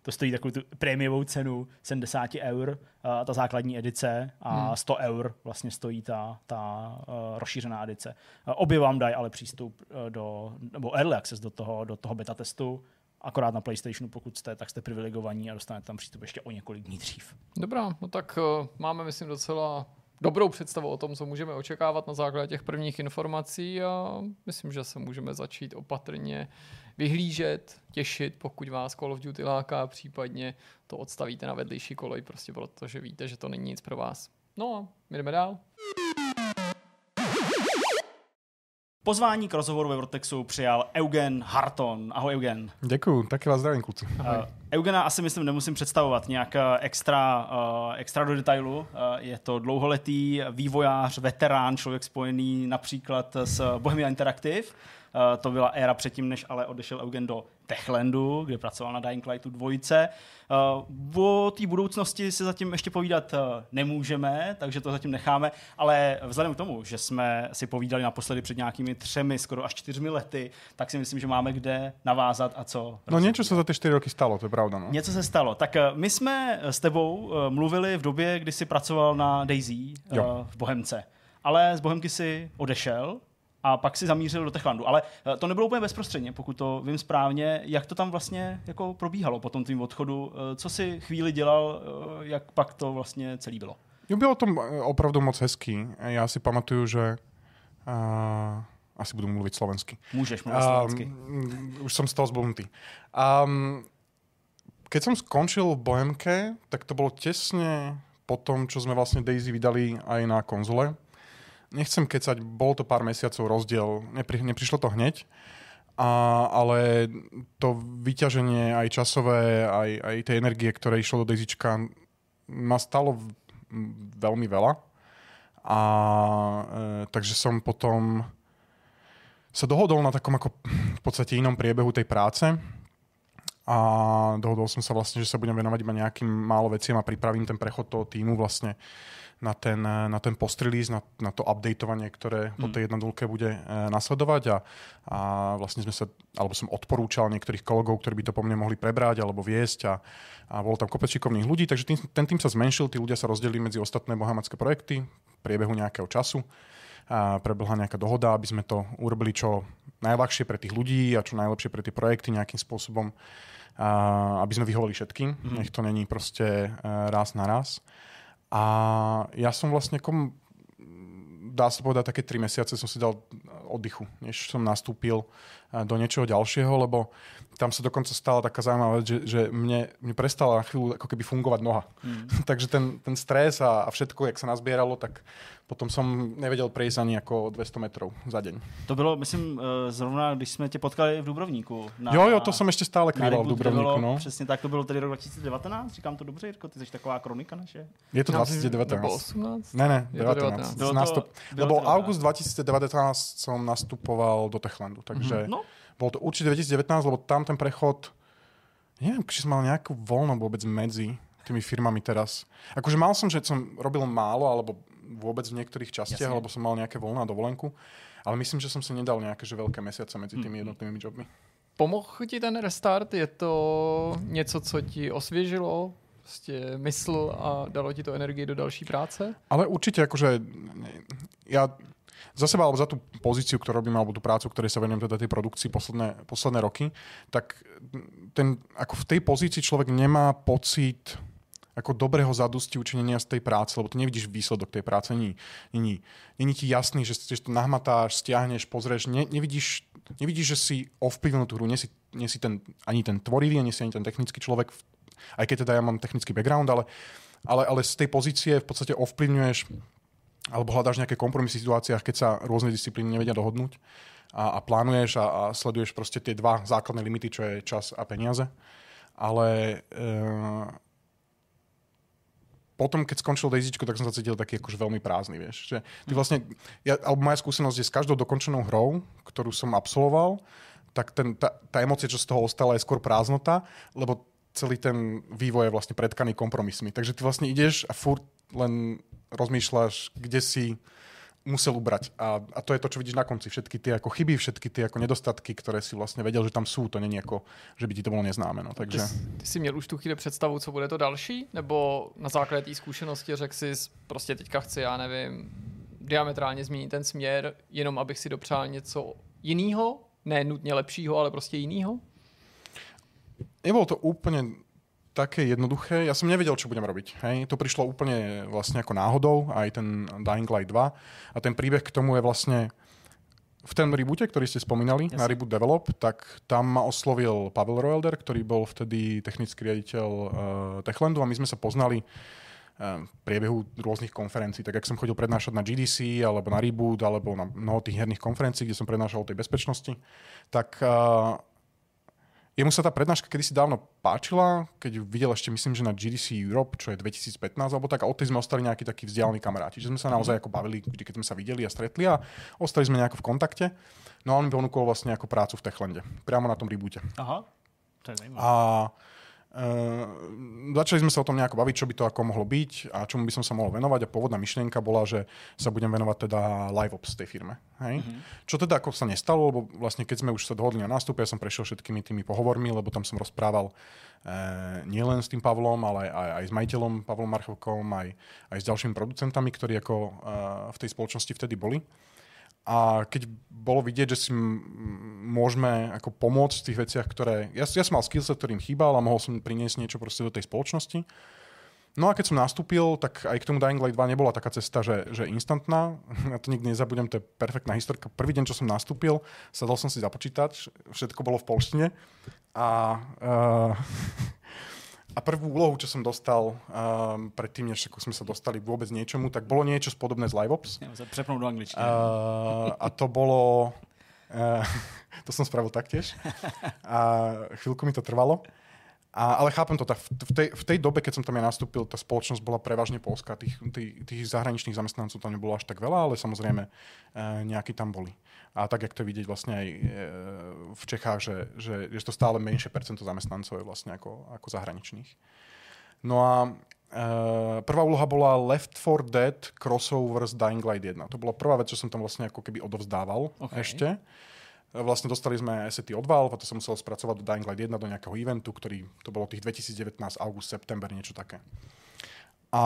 to stojí takovou tu prémiovou cenu 70 eur, ta základní edice a 100 hmm. eur vlastně stojí ta, ta uh, rozšířená edice. Uh, obě vám dají ale přístup uh, do, nebo early access do toho, do toho beta testu, akorát na PlayStationu, pokud jste, tak jste privilegovaní a dostanete tam přístup ještě o několik dní dřív. Dobrá, no tak uh, máme, myslím, docela dobrou představu o tom, co můžeme očekávat na základě těch prvních informací a myslím, že se můžeme začít opatrně vyhlížet, těšit, pokud vás Call of Duty láká, případně to odstavíte na vedlejší kolej, prostě protože víte, že to není nic pro vás. No a my jdeme dál. Pozvání k rozhovoru ve Vortexu přijal Eugen Harton. Ahoj Eugen. Děkuji, taky vás zdravím kluci. Uh, Eugena asi myslím nemusím představovat nějak eh, extra, uh, extra do detailu. Uh, je to dlouholetý vývojář, veterán, člověk spojený například s Bohemia Interactive. To byla éra předtím, než ale odešel Eugen do Techlandu, kde pracoval na Dying Lightu dvojice. Uh, o té budoucnosti si zatím ještě povídat uh, nemůžeme, takže to zatím necháme, ale vzhledem k tomu, že jsme si povídali naposledy před nějakými třemi, skoro až čtyřmi lety, tak si myslím, že máme kde navázat a co. No něco se za ty čtyři roky stalo, to je pravda. No. Něco se stalo. Tak uh, my jsme s tebou mluvili v době, kdy jsi pracoval na Daisy v Bohemce. Ale z Bohemky si odešel, a pak si zamířil do Techlandu. Ale eh, to nebylo úplně bezprostředně, pokud to vím správně. Jak to tam vlastně jako probíhalo po tom tvým odchodu? Eh, co si chvíli dělal, eh, jak pak to vlastně celý bylo? Jo, bylo to opravdu moc hezký. Já si pamatuju, že uh, asi budu mluvit slovensky. Můžeš mluvit slovensky. Um, už jsem z toho zblbnutý. Um, keď som skončil v Bohemke, tak to bolo tesne po tom, čo sme vlastne Daisy vydali aj na konzole nechcem kecať, bolo to pár mesiacov rozdiel, Nepri, neprišlo to hneď, a, ale to vyťaženie aj časové, aj, aj tej energie, ktoré išlo do Daisyčka, ma stalo veľmi veľa. A e, takže som potom sa dohodol na takom ako v podstate inom priebehu tej práce. A dohodol som sa vlastne, že sa budem venovať iba nejakým málo veciam a pripravím ten prechod toho týmu vlastne na ten, na ten post-release, na, na to updateovanie, ktoré hmm. po tej jednodulke bude e, nasledovať a, a vlastne sme sa, alebo som odporúčal niektorých kolegov, ktorí by to po mne mohli prebrať alebo viesť a, a bolo tam kopec šikovných ľudí, takže tým, ten tým sa zmenšil, tí ľudia sa rozdelili medzi ostatné bohamacké projekty v priebehu nejakého času a prebehla nejaká dohoda, aby sme to urobili čo najľahšie pre tých ľudí a čo najlepšie pre tie projekty nejakým spôsobom, a aby sme vyhovali všetkým. Mm-hmm. Nech to není proste e, raz na raz. A ja som vlastne kom, dá sa povedať, také tri mesiace som si dal oddychu, než som nastúpil eh, do niečoho ďalšieho, lebo tam sa dokonca stala taká zaujímavá vec, že, že mne, mne prestala na chvíľu ako keby fungovať noha. Mm. Takže ten, ten stres a, a všetko, jak sa nazbieralo, tak potom jsem nevěděl prejsť ani jako 200 metrů za den. To bylo, myslím, eh, zrovna, když jsme tě potkali v Dubrovníku. Na, jo, jo, to jsem ještě stále krýval v Dubrovníku. No. Přesně tak, to bylo tedy rok 2019, říkám to dobře, Jirko, ty jsi taková kronika naše. Je to 2019. Nebo 18? Ne, ne, 19. 19. Bylo to, lebo august 2019 jsem nastupoval do Techlandu, takže mm-hmm. no. Bol to určitě 2019, lebo tam ten prechod, neviem, či som mal nejakú voľno vôbec medzi tými firmami teraz. Akože mal som, že som robil málo, alebo vôbec v niektorých častiach, Jasne. lebo som mal nejaké voľná dovolenku. Ale myslím, že som si nedal nejaké že veľké mesiace mezi tými jednotlivými jobmi. Pomohl ti ten restart? Je to něco, co ti osvěžilo prostě mysl a dalo ti to energii do další práce? Ale určitě, jakože já za seba alebo za tú pozíciu, ktorú robím, alebo tú prácu, ktorej sa venujem teda tej produkcii posledné, posledné roky, tak ten, ako v tej pozícii človek nemá pocit ako dobrého zadosti učinenia z tej práce, lebo ty nevidíš výsledok tej práce, není, není, není ti jasný, že, že to nahmatáš, stiahneš, pozrieš, ne, nevidíš, nevidíš, že si ovplyvnil tú hru, nie si, nie si ten, ani ten tvorivý, nie si ani ten technický človek, aj keď teda ja mám technický background, ale, ale, ale z tej pozície v podstate ovplyvňuješ alebo hľadáš nejaké kompromisy v situáciách, keď sa rôzne disciplíny nevedia dohodnúť a, a plánuješ a, a sleduješ proste tie dva základné limity, čo je čas a peniaze. Ale e, potom, keď skončil Daisy, tak som sa cítil taký akože veľmi prázdny, vieš. Že ty mhm. vlastne, ja, alebo moja skúsenosť je s každou dokončenou hrou, ktorú som absolvoval, tak ten, tá, tá emocia, čo z toho ostala, je skôr prázdnota, lebo celý ten vývoj je vlastne predkaný kompromismi. Takže ty vlastne ideš a furt len rozmýšľaš, kde si musel ubrať. A, a to je to, čo vidíš na konci. Všetky tie ako chyby, všetky tie ako nedostatky, ktoré si vlastně vedel, že tam sú. To není jako, že by ti to bylo neznáme. No. Takže... Ty, ty jsi měl už tu chvíli představu, co bude to další? Nebo na základě té zkušenosti řekl si, prostě teďka chci, já nevím, diametrálně změnit ten směr, jenom abych si dopřál něco jiného? Ne nutně lepšího, ale prostě jiného? Nebolo to úplne také jednoduché. Ja som nevedel, čo budem robiť. Hej. To prišlo úplne vlastne ako náhodou, aj ten Dying Light 2. A ten príbeh k tomu je vlastne v ten reboote, ktorý ste spomínali, yes. na Reboot Develop, tak tam ma oslovil Pavel Roelder, ktorý bol vtedy technický riaditeľ uh, Techlandu a my sme sa poznali uh, v priebehu rôznych konferencií. Tak jak som chodil prednášať na GDC, alebo na Reboot, alebo na mnoho tých herných konferencií, kde som prednášal o tej bezpečnosti, tak uh, Jemu sa tá prednáška kedysi dávno páčila, keď videl ešte, myslím, že na GDC Europe, čo je 2015, alebo tak, a od tej sme ostali nejakí takí vzdialení kamaráti, že sme sa naozaj ako bavili, vždy, keď sme sa videli a stretli a ostali sme nejako v kontakte. No a on mi ponúkol vlastne ako prácu v Techlande, priamo na tom reboote. Aha, to je zajímavé. A Uh, začali sme sa o tom nejako baviť, čo by to ako mohlo byť a čomu by som sa mohol venovať a pôvodná myšlienka bola, že sa budem venovať teda live ops tej firme. Hej? Mm-hmm. Čo teda ako sa nestalo, lebo vlastne keď sme už sa dohodli na nástupe, ja som prešiel všetkými tými pohovormi, lebo tam som rozprával uh, nielen s tým Pavlom, ale aj, aj s majiteľom Pavlom Marchovkom, aj, aj s ďalšími producentami, ktorí ako uh, v tej spoločnosti vtedy boli. A keď bolo vidieť, že si môžeme ako pomôcť v tých veciach, ktoré... Ja, ja som mal skillset, ktorým chýbal a mohol som priniesť niečo proste do tej spoločnosti. No a keď som nastúpil, tak aj k tomu Dying Light 2 nebola taká cesta, že, že instantná. Ja to nikdy nezabudem, to je perfektná historka. Prvý deň, čo som nastúpil, sadol som si za počítač, všetko bolo v polštine a uh, A prvú úlohu, čo som dostal um, predtým, než sme sa dostali vôbec niečomu, tak bolo niečo podobné z LiveOps. Prepnúť do angličtiny. Uh, a to bolo... Uh, to som spravil taktiež. A chvíľku mi to trvalo. A, ale chápem to, tá, v, tej, v tej dobe, keď som tam ja nastúpil, tá spoločnosť bola prevažne polská. Tých, tých, tých zahraničných zamestnancov tam nebolo až tak veľa, ale samozrejme e, nejakí tam boli. A tak, jak to vidieť vlastne aj e, v Čechách, že, že je to stále menšie percento zamestnancov je vlastne ako, ako zahraničných. No a e, prvá úloha bola Left 4 Dead crossover s Dying Light 1. To bola prvá vec, čo som tam vlastne ako keby odovzdával okay. ešte. Vlastne dostali sme asety od Valve a to som musel spracovať do Dying Light 1 do nejakého eventu, ktorý to bolo tých 2019, august, september, niečo také. A,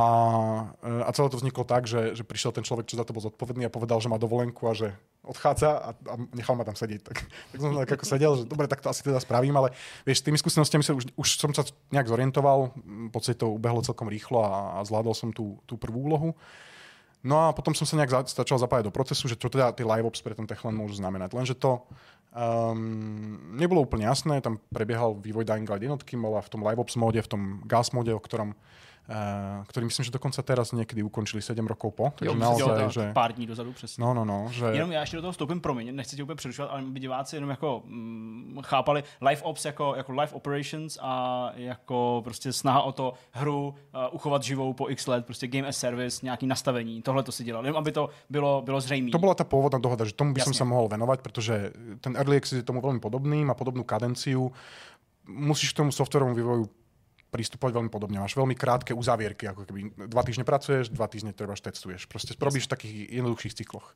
a celé to vzniklo tak, že, že prišiel ten človek, čo za to bol zodpovedný a povedal, že má dovolenku a že odchádza a, a nechal ma tam sedieť. Tak, tak som tak ako sedel, že dobre, tak to asi teda spravím, ale vieš, s tými skúsenostiami sa už, už som sa nejak zorientoval, v podstate to ubehlo celkom rýchlo a, a zvládol som tú, tú prvú úlohu. No a potom som sa nejak za, začal zapájať do procesu, že čo teda tie live ops pre ten Techland môžu znamenať. Lenže to um, nebolo úplne jasné, tam prebiehal vývoj Dying Light jednotky, bola v tom live ops móde, v tom gas móde, o ktorom ktorý myslím, že dokonca teraz niekedy ukončili 7 rokov po. Takže jo, naozaj, jo, že... pár dní dozadu přesně. No, no, no. Že... Jenom já ještě do toho vstoupím, promiň, nechci tě úplně přerušovat, ale by diváci jenom jako mm, chápali live ops jako, jako live operations a jako prostě snaha o to hru uh, uchovat živou po x let, prostě game as service, nějaký nastavení, tohle to si dělal, jenom aby to bylo, bylo zřejmé. To byla ta původná dohoda, že tomu by som sa mohol venovať, protože ten early access je tomu veľmi podobný, má podobnú kadenciu, musíš k tomu softwarovému vývoju pristupovať veľmi podobne. Máš veľmi krátke uzavierky, ako keby dva týždne pracuješ, dva týždne trebaš testuješ. Proste robíš v takých jednoduchších cykloch,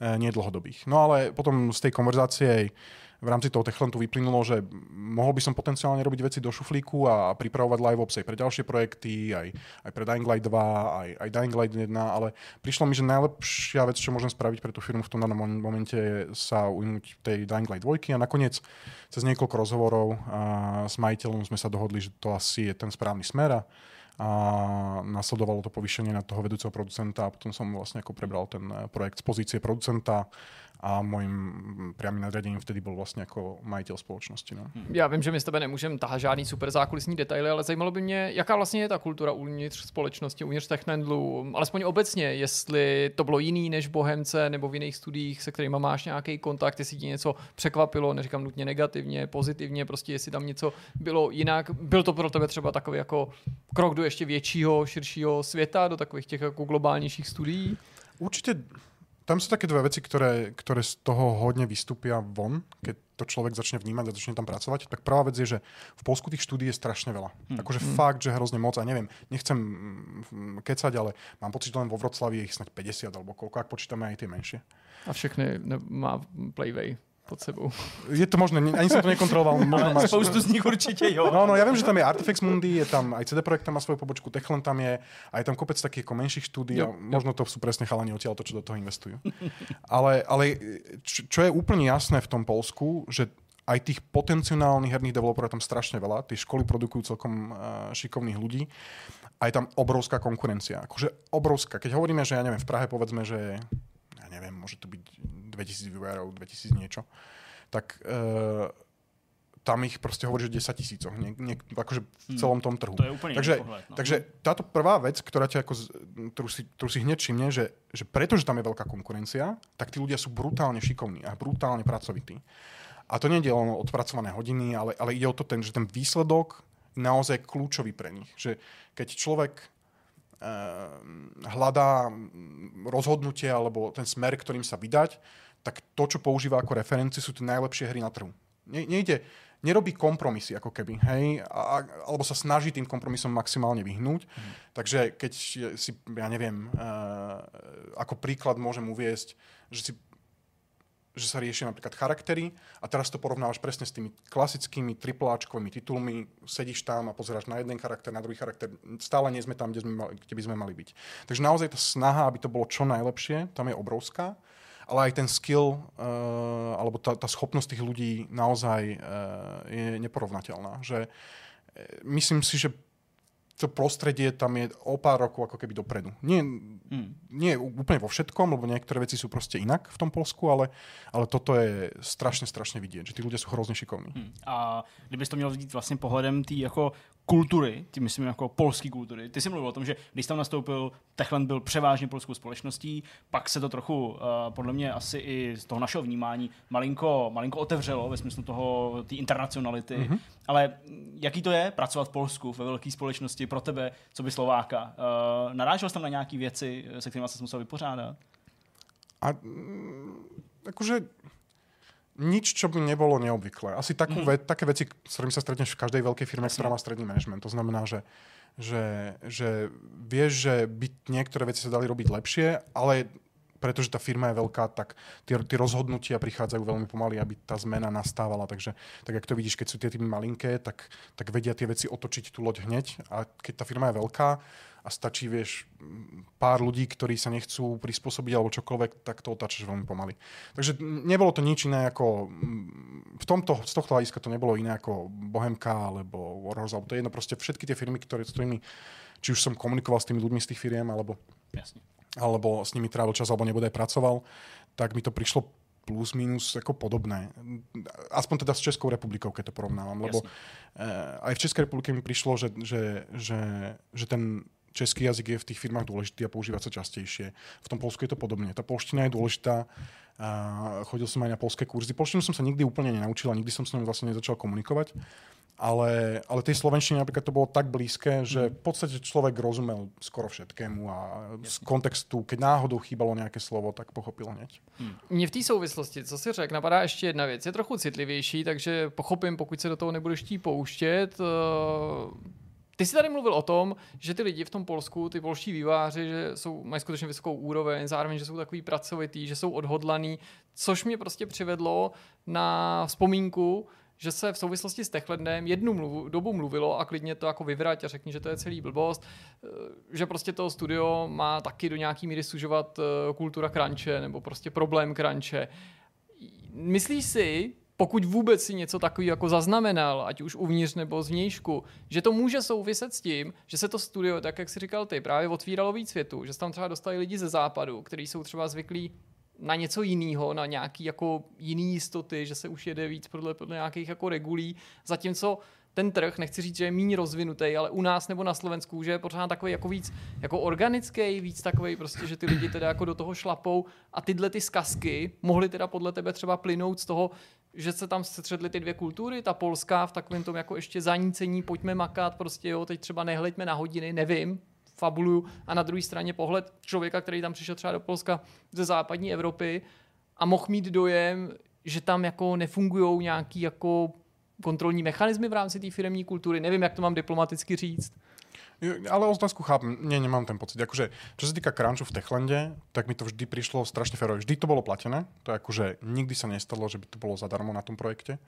e, nie dlhodobých. No ale potom z tej konverzácie v rámci toho Techlantu vyplynulo, že mohol by som potenciálne robiť veci do šuflíku a pripravovať live ops aj pre ďalšie projekty, aj, aj pre Dying Light 2, aj, aj Dying Light 1, ale prišlo mi, že najlepšia vec, čo môžem spraviť pre tú firmu v tom danom momente je sa ujnúť tej Dying Light 2 a nakoniec cez niekoľko rozhovorov a s majiteľom sme sa dohodli, že to asi je ten správny smer a a nasledovalo to povýšenie na toho vedúceho producenta a potom som vlastne ako prebral ten projekt z pozície producenta a mojím priamým nadřadením vtedy byl vlastně jako majitel společnosti. No. Hmm. Já vím, že my s tebe nemůžeme tahat žádný super zákulisní detaily, ale zajímalo by mě, jaká vlastně je ta kultura uvnitř společnosti, uvnitř Technendlu, alespoň obecně, jestli to bylo jiný než Bohemce nebo v jiných studiích, se kterými máš nějaký kontakt, jestli ti něco překvapilo, neříkám nutně negativně, pozitivně, prostě jestli tam něco bylo jinak. Byl to pro tebe třeba takový jako krok do ještě většího, širšího světa, do takových těch jako globálnějších studií? Určitě tam sú také dve veci, ktoré, ktoré z toho hodne vystúpia von, keď to človek začne vnímať a začne tam pracovať. Tak prvá vec je, že v Polsku tých štúdí je strašne veľa. Hmm. Akože hmm. fakt, že hrozne moc a neviem, nechcem mm, kecať, ale mám pocit, že len vo Vroclavi je ich snad 50 alebo koľko, ak počítame aj tie menšie. A všechny má Playway pod sebou. Je to možné, ani som to nekontroloval. Možno máš... Spoustu z nich určitě jo. No, no, ja viem, že tam je Artifex Mundi, je tam aj CD Projekt tam má svoju pobočku, Techland tam je, a je tam kopec takých ako menších štúdí jo, a možno to sú presne chalani odtiaľ to, čo do toho investujú. ale, ale čo, čo je úplne jasné v tom Polsku, že aj tých potenciálnych herných developerov je tam strašne veľa. Tie školy produkujú celkom uh, šikovných ľudí. A je tam obrovská konkurencia. Akože obrovská. Keď hovoríme, že ja neviem, v Prahe povedzme, že ja neviem, môže to byť 2000 vývojárov, 2000 niečo, tak uh, tam ich prostě hovorí, že 10 tisícoch, nie, nie, akože v hmm. celom tom trhu. To je úplne takže, pohled, no. takže táto prvá vec, ktorá ťa ako, ktorú, si, ktorú si hneď všimne, že, že pretože tam je veľká konkurencia, tak tí ľudia sú brutálne šikovní a brutálne pracovití. A to nie je len odpracované hodiny, ale, ale ide o to, ten, že ten výsledok naozaj kľúčový pre nich. Že keď človek hľadá rozhodnutie alebo ten smer, ktorým sa vydať, tak to, čo používa ako referenci, sú tie najlepšie hry na trhu. Ne, nejde, nerobí kompromisy ako keby, hej, a, alebo sa snaží tým kompromisom maximálne vyhnúť. Mm. Takže keď si, ja neviem, uh, ako príklad môžem uviesť, že si že sa riešia napríklad charaktery a teraz to porovnávaš presne s tými klasickými tripláčkovými titulmi, sedíš tam a pozeráš na jeden charakter, na druhý charakter, stále nie sme tam, kde, sme mali, kde by sme mali byť. Takže naozaj tá snaha, aby to bolo čo najlepšie, tam je obrovská, ale aj ten skill uh, alebo tá, tá schopnosť tých ľudí naozaj uh, je neporovnateľná. Že, uh, myslím si, že to prostredie tam je o pár rokov ako keby dopredu. Nie, hmm. nie úplne vo všetkom, lebo niektoré veci sú prostě inak v tom Polsku, ale, ale toto je strašně, strašně vidět, že ty ľudia jsou hrozně šikovní. Hmm. A kdybys to měl vidět vlastně pohledem tý jako kultury, tím myslím jako polský kultury. Ty jsi mluvil o tom, že když tam nastoupil, Techland byl převážně polskou společností, pak se to trochu, uh, podle mě asi i z toho našeho vnímání, malinko, malinko otevřelo ve smyslu toho, té internacionality. Mm-hmm. Ale jaký to je pracovat v Polsku ve velké společnosti pro tebe, co by Slováka? Uh, narážel jsi tam na nějaké věci, se kterými jsi musel vypořádat? A akože nič, čo by nebolo neobvyklé. Asi takú mm. ve, také veci, s ktorými sa stretneš v každej veľkej firme, ktorá má stredný manažment. To znamená, že, že, že vieš, že by niektoré veci sa dali robiť lepšie, ale pretože tá firma je veľká, tak tie, tie rozhodnutia prichádzajú veľmi pomaly, aby tá zmena nastávala. Takže tak jak to vidíš, keď sú tie týmy malinké, tak, tak vedia tie veci otočiť tú loď hneď. A keď tá firma je veľká, a stačí, vieš, pár ľudí, ktorí sa nechcú prispôsobiť alebo čokoľvek, tak to otáčaš veľmi pomaly. Takže nebolo to nič iné ako... V tomto, z tohto hľadiska to nebolo iné ako Bohemka alebo Warhorse, alebo to je jedno proste všetky tie firmy, ktoré, s ktorými či už som komunikoval s tými ľuďmi z tých firiem, alebo, Jasne. Alebo s nimi trávil čas, alebo nebude pracoval, tak mi to prišlo plus minus jako podobné. Aspoň teda s Českou republikou, keď to porovnávam. Lebo Jasne. aj v Českej republike mi prišlo, že, že, že, že ten český jazyk je v těch firmách důležitý a používá se častější. V tom Polsku je to podobně. Ta polština je důležitá. chodil jsem aj na polské kurzy. Polštinu jsem se nikdy úplně nenaučil a nikdy jsem s ním vlastně nezačal komunikovat. Ale, ale tej slovenštine napríklad to bolo tak blízke, že v podstate človek rozumel skoro všetkému a z kontextu, keď náhodou chýbalo nějaké slovo, tak pochopil hneď. Hmm. Mně v té souvislosti, co si řekl, napadá ještě jedna věc. Je trochu citlivější, takže pochopím, pokud se do toho nebudeš chtít pouštět. Uh Ty jsi tady mluvil o tom, že ty lidi v tom Polsku, ty polští výváři, že jsou, mají skutečně vysokou úroveň, zároveň, že jsou takový pracovitý, že jsou odhodlaný, což mě prostě přivedlo na vzpomínku, že se v souvislosti s Techlandem jednu mluvu, dobu mluvilo a klidně to jako vyvrať a řekni, že to je celý blbost, eh, že prostě to studio má taky do nějaký míry sužovat eh, kultura kranče nebo prostě problém kranče. Myslíš si, pokud vůbec si něco takového jako zaznamenal, ať už uvnitř nebo zvnějšku, že to může souviset s tím, že se to studio, tak jak si říkal ty, právě otvíralo víc světu, že se tam třeba dostali lidi ze západu, kteří jsou třeba zvyklí na něco jiného, na nějaký jako jiný jistoty, že se už jede víc podle, podle nějakých jako regulí, zatímco ten trh, nechci říct, že je méně rozvinutý, ale u nás nebo na Slovensku, že je pořád takový jako víc jako organický, víc takový prostě, že ty lidi teda jako do toho šlapou. A tyhle ty zkazky mohly teda podle tebe třeba plynout z toho, že se tam střetly ty dvě kultury, ta polská v takovém tom jako ještě zanícení, pojďme makat, prostě jo, teď třeba nehleďme na hodiny, nevím, fabuluju, a na druhé straně pohled člověka, který tam přišel třeba do Polska ze západní Evropy a mohl mít dojem, že tam jako nefungují nějaký jako kontrolní mechanismy v rámci té firmní kultury. Nevím, jak to mám diplomaticky říct. Ale otázku chápem, nie, nemám ten pocit. Akože, čo sa týka crunchu v Techlande, tak mi to vždy prišlo strašne férové. Vždy to bolo platené, to je nikdy sa nestalo, že by to bolo zadarmo na tom projekte.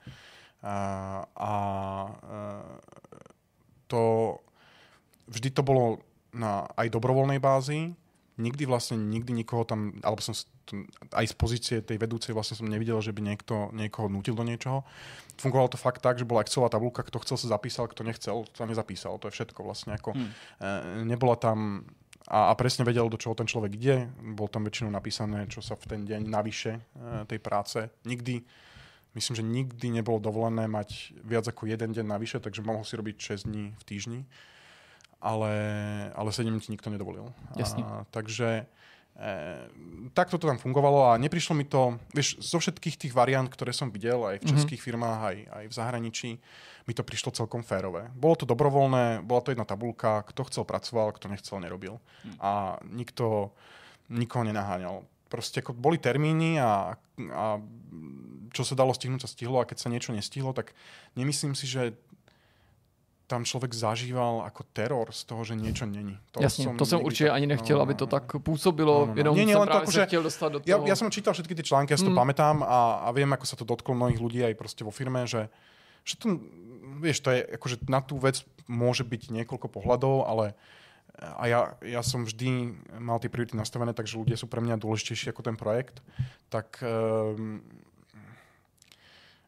A, a to vždy to bolo na aj dobrovoľnej bázi, nikdy vlastne, nikdy nikoho tam, alebo som aj z pozície tej vedúcej vlastne som nevidel, že by niekto niekoho nutil do niečoho. Fungovalo to fakt tak, že bola Excelová tabulka, kto chcel sa zapísal, kto nechcel, to sa nezapísal. To je všetko vlastne. Ako, hmm. e, nebola tam a, a presne vedel, do čoho ten človek ide. Bol tam väčšinou napísané, čo sa v ten deň navyše e, tej práce. Nikdy, myslím, že nikdy nebolo dovolené mať viac ako jeden deň navyše, takže mohol si robiť 6 dní v týždni ale, ale 7 ti nikto nedovolil. Jasne. A, takže e, takto to tam fungovalo a neprišlo mi to, vieš, zo všetkých tých variant, ktoré som videl aj v mhm. českých mm-hmm. firmách, aj, aj v zahraničí, mi to prišlo celkom férové. Bolo to dobrovoľné, bola to jedna tabulka, kto chcel pracoval, kto nechcel nerobil. Mm. A nikto, nikoho nenaháňal. Proste ako boli termíny a, a čo sa dalo stihnúť, sa stihlo a keď sa niečo nestihlo, tak nemyslím si, že tam člověk zažíval jako teror z toho, že něco není. To Jasně, jsem to jsem určitě tak, ani nechtěl, no, aby to tak působilo, no, no, no. jenom nie, nie, jsem právě se chtěl dostat do toho. Já, já jsem čítal všetky ty články, já si to mm. pamätám a, a vím, jako se to dotklo mnohých lidí aj prostě vo firme, že, že to, vieš, to je, akože na tú vec môže byť niekoľko pohľadov, ale a ja, ja som vždy mal tie priority nastavené, takže ľudia sú pre mňa dôležitejší ako ten projekt, tak um,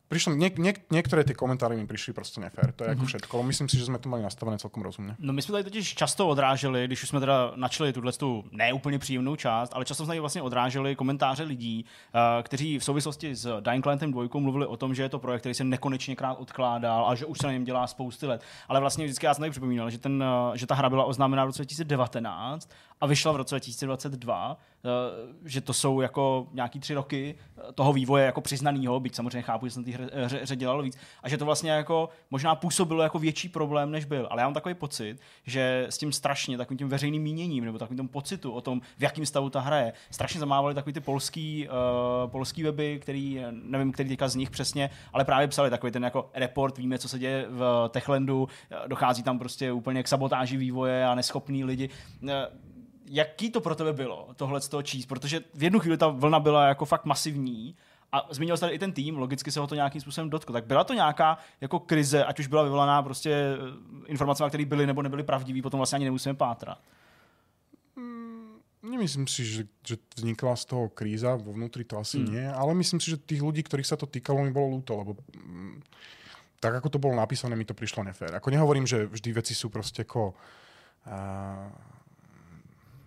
Prišlo, niek, niek, některé ty komentáře mi přišly prostě nefér. To je mm-hmm. jako mhm. všetko. Myslím si, že jsme to mali nastavené celkom rozumně. No my jsme tady totiž často odráželi, když už jsme teda načali tuhle tu neúplně příjemnou část, ale často jsme tady vlastně odráželi komentáře lidí, uh, kteří v souvislosti s Dying Light'em 2 mluvili o tom, že je to projekt, který se nekonečně krát odkládal a že už se na něm dělá spousty let. Ale vlastně vždycky já jsem tady připomínal, že, ten, uh, že ta hra byla oznámena v roce 2019 a vyšla v roce 2022, eh, že to jsou jako nějaký tři roky eh, toho vývoje jako přiznanýho, byť samozřejmě chápu, že jsem té hře, dělal víc, a že to vlastně jako možná působilo jako větší problém, než byl. Ale já mám takový pocit, že s tím strašně, takovým tím veřejným míněním, nebo takovým tím pocitu o tom, v jakém stavu ta hra je, strašně zamávali takový ty polský, uh, polský weby, který, nevím, který teďka z nich přesně, ale právě psali takový ten jako report, víme, co se děje v Techlandu, dochází tam prostě úplně k sabotáži vývoje a neschopní lidi jaký to pro tebe bylo, tohle z toho číst? Protože v jednu chvíli ta vlna byla jako fakt masivní a zmínil jsi tady i ten tým, logicky se ho to nějakým způsobem dotklo. Tak byla to nějaká jako krize, ať už byla vyvolaná prostě eh, informace, které byly nebo nebyly pravdivé, potom vlastně ani nemusíme pátrat. Mm, nemyslím si, že, že vznikla z toho kríza, vo vnútri to asi hmm. nie, ale myslím si, že tých ľudí, ktorých sa to týkalo, mi bolo ľúto, lebo mm, tak, ako to bolo napísané, mi to prišlo nefér. Ako nehovorím, že vždy veci sú proste ako uh,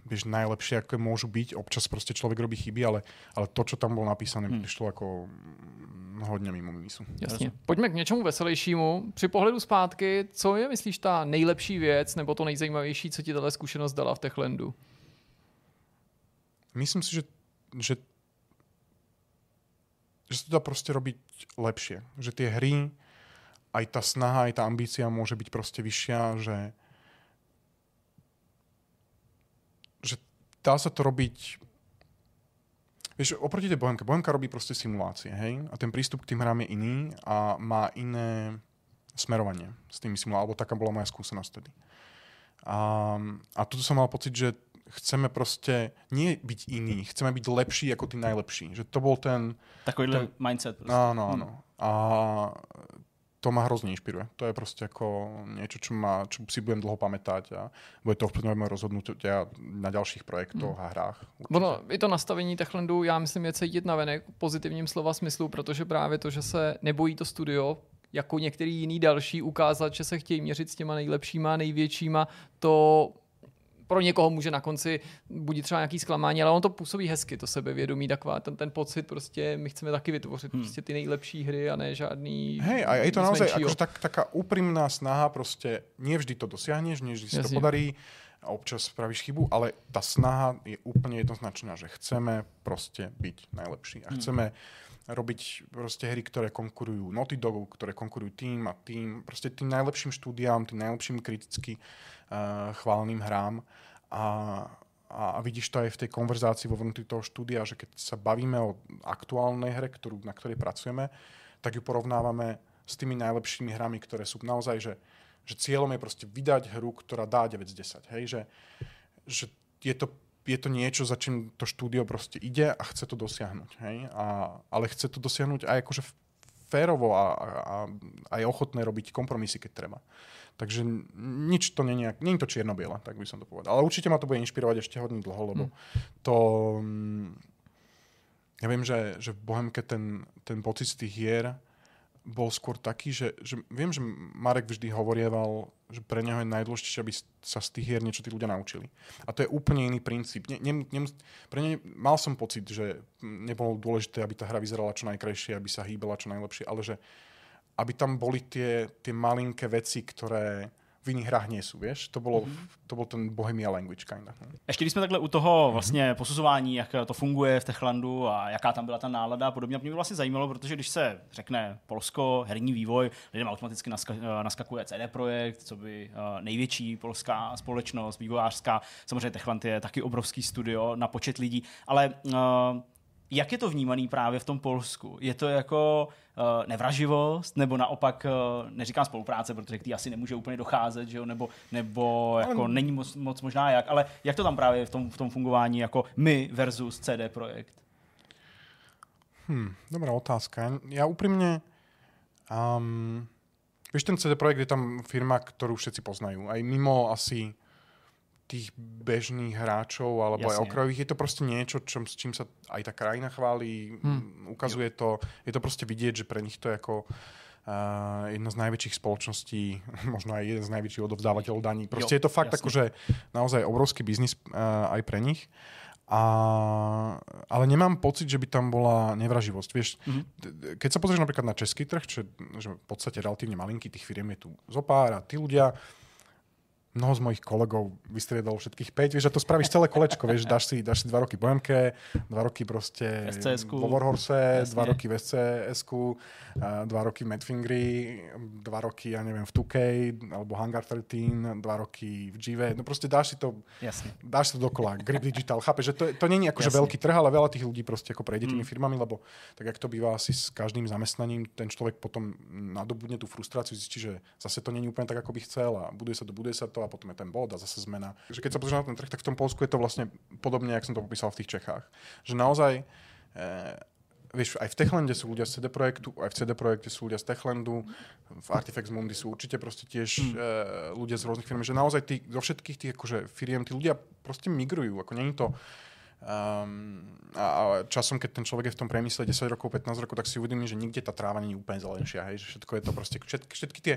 vieš, najlepšie, ako môžu byť. Občas prostě člověk robí chyby, ale, ale to, co tam bylo napísané, hmm. přišlo jako hodně mimo mísu. Jasně. Pojďme k něčemu veselějšímu. Při pohledu zpátky, co je, myslíš, ta nejlepší věc nebo to nejzajímavější, co ti tato zkušenost dala v Techlandu? Myslím si, že, že, že se to dá prostě robiť lepšie. Že ty hry, aj ta snaha, aj ta ambícia může být prostě vyššia, že dá sa to robiť Vieš, oproti tej Bohemke, Bohemka robí proste simulácie, hej? A ten prístup k tým hrám je iný a má iné smerovanie s tými simulátormi, alebo taká bola moja skúsenosť tedy. A, a tu som mal pocit, že chceme prostě nie byť iní, chceme byť lepší ako tí najlepší. Že to bol ten... Takovýhle ten, mindset. Prostě. Áno, áno. Hmm. A to ma hrozně inšpiruje. To je prostě jako něco, čo, ma, čo si budem dlho pamätať a bude to ovplyvňovat moje rozhodnutí na dalších projektoch hmm. a hrách. Určitě. Ono, i to nastavení Techlandu, já myslím, je cítit na venek pozitivním slova smyslu, protože právě to, že se nebojí to studio, jako některý jiný další ukázat, že se chtějí měřit s těma nejlepšíma, největšíma, to pro někoho může na konci budit třeba nějaký zklamání, ale on to působí hezky, to sebevědomí, taková ten, ten pocit prostě, my chceme taky vytvořit hmm. prostě ty nejlepší hry a ne žádný Hej, a je to naozaj akože tak, taká úprimná snaha prostě, nie vždy to dosiahneš, nie vždy si to podarí, a občas spravíš chybu, ale ta snaha je úplně jednoznačná, že chceme prostě být najlepší a hmm. chceme hmm. Robiť prostě hry, které konkurují Naughty Dogu, které konkurují tým a tým, prostě tým najlepším štúdiám, tým najlepším kriticky uh, chváleným hrám a, a, a vidíš to aj v tej konverzácii vo vnútri toho štúdia, že keď sa bavíme o aktuálnej hre, ktorú, na ktorej pracujeme, tak ju porovnávame s tými najlepšími hrami, ktoré sú naozaj, že, že cieľom je proste vydať hru, ktorá dá 9 z 10. Hej? Že, že je to je to niečo, za čím to štúdio proste ide a chce to dosiahnuť. Hej? A, ale chce to dosiahnuť aj akože férovo a, a, a je ochotné robiť kompromisy, keď treba. Takže nič to není, není to čierno-biele, tak by som to povedal. Ale určite ma to bude inšpirovať ešte hodne dlho, lebo hmm. to... Mm, ja viem, že, že v Bohemke ten, ten pocit z tých hier bol skôr taký, že, že viem, že Marek vždy hovorieval, že pre neho je najdôležitejšie, aby sa z tých hier niečo tí ľudia naučili. A to je úplne iný princíp. Ne, ne, ne, pre ne, mal som pocit, že nebolo dôležité, aby tá hra vyzerala čo najkrajšie, aby sa hýbala čo najlepšie, ale že aby tam boli tie, tie malinké veci, ktoré v iných hrách sú, vieš? To, bolo, mm-hmm. to bol ten Bohemia language kinda. Ještě když jsme takhle u toho vlastně posuzování, jak to funguje v Techlandu a jaká tam byla ta nálada a podobně, mě vlastně zajímalo, protože když se řekne Polsko, herní vývoj, lidem automaticky naska- naskakuje CD Projekt, co by uh, největší polská společnost, vývojářská. Samozřejmě Techland je taky obrovský studio na počet lidí, ale uh, jak je to vnímaný právě v tom Polsku? Je to jako uh, nevraživost, nebo naopak, uh, neříkám spolupráce, protože k té asi nemůže úplně docházet, že jo? nebo, nebo jako není moc, moc možná jak, ale jak to tam právě v tom, v tom fungování jako my versus CD Projekt? Hmm, dobrá otázka. Já upřímně, um, víš, ten CD Projekt je tam firma, kterou všetci poznají. A mimo asi tých bežných hráčov alebo Jasne. aj okrajových. Je to proste niečo, čom, s čím sa aj tá krajina chválí, hmm. ukazuje to, je to proste vidieť, že pre nich to je ako uh, jedna z najväčších spoločností, možno aj jeden z najväčších odovzdávateľov daní. Proste jo, je to fakt akože naozaj obrovský biznis uh, aj pre nich. A, ale nemám pocit, že by tam bola nevraživosť. Vieš, mm-hmm. keď sa pozrieš napríklad na český trh, čo je že v podstate relatívne malinký, tých firiem je tu zopár a tí ľudia mnoho z mojich kolegov vystriedalo všetkých 5, vieš, a to spravíš celé kolečko, vieš, dáš si, dáš si dva roky BMK, dva roky proste SCS-ku. vo Warhorse, Jasne. dva roky v SCS-ku, dva roky v Madfingry, dva roky, ja neviem, v 2K, alebo Hangar 13, dva roky v GV, no proste dáš si to, Jasne. dáš si to dokola, Grip Digital, chápeš, že to, to není akože veľký trh, ale veľa tých ľudí proste ako prejde tými mm. firmami, lebo tak jak to býva asi s každým zamestnaním, ten človek potom nadobudne tú frustráciu, zistí, že zase to není úplne tak, ako by chcel a buduje sa to, buduje sa to a potom je ten bod a zase zmena. Že keď sa pozrieš na ten trh, tak v tom Polsku je to vlastne podobne, jak som to popísal v tých Čechách. Že naozaj eh, vieš, aj v Techlande sú ľudia z CD Projektu, aj v CD Projekte sú ľudia z Techlandu, v Artifex Mundi sú určite proste tiež hmm. e, ľudia z rôznych firm, že naozaj tí, zo všetkých tých akože, firiem tí ľudia proste migrujú, ako není to Um, a, a časom, keď ten človek je v tom priemysle 10 rokov, 15 rokov, tak si uvedomí, že nikde tá tráva není úplne zelenšia, hej, že všetko je to proste, všetky, všetky tie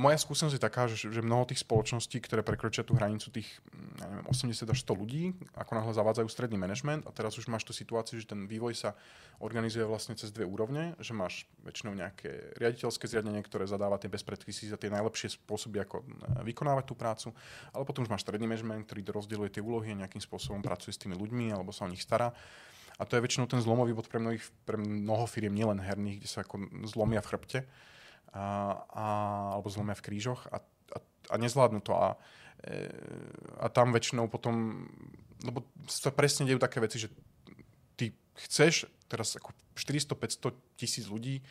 moja skúsenosť je taká, že, že mnoho tých spoločností, ktoré prekročia tú hranicu tých ja neviem, 80 až 100 ľudí, ako náhle zavádzajú stredný manažment a teraz už máš tú situáciu, že ten vývoj sa organizuje vlastne cez dve úrovne, že máš väčšinou nejaké riaditeľské zriadenie, ktoré zadáva tie bezpredpisy za tie najlepšie spôsoby, ako e, vykonávať tú prácu, ale potom už máš stredný manažment, ktorý rozdeľuje tie úlohy a nejakým spôsobom pracuje s tými ľuďmi alebo sa o nich stará. A to je väčšinou ten zlomový bod pre, mnohých, pre mnoho firiem, nielen herných, kde sa ako zlomia v chrbte a, a, alebo zlomia v krížoch a, a, a nezvládnu to. A, e, a tam väčšinou potom, lebo sa presne dejú také veci, že ty chceš teraz ako 400-500 tisíc ľudí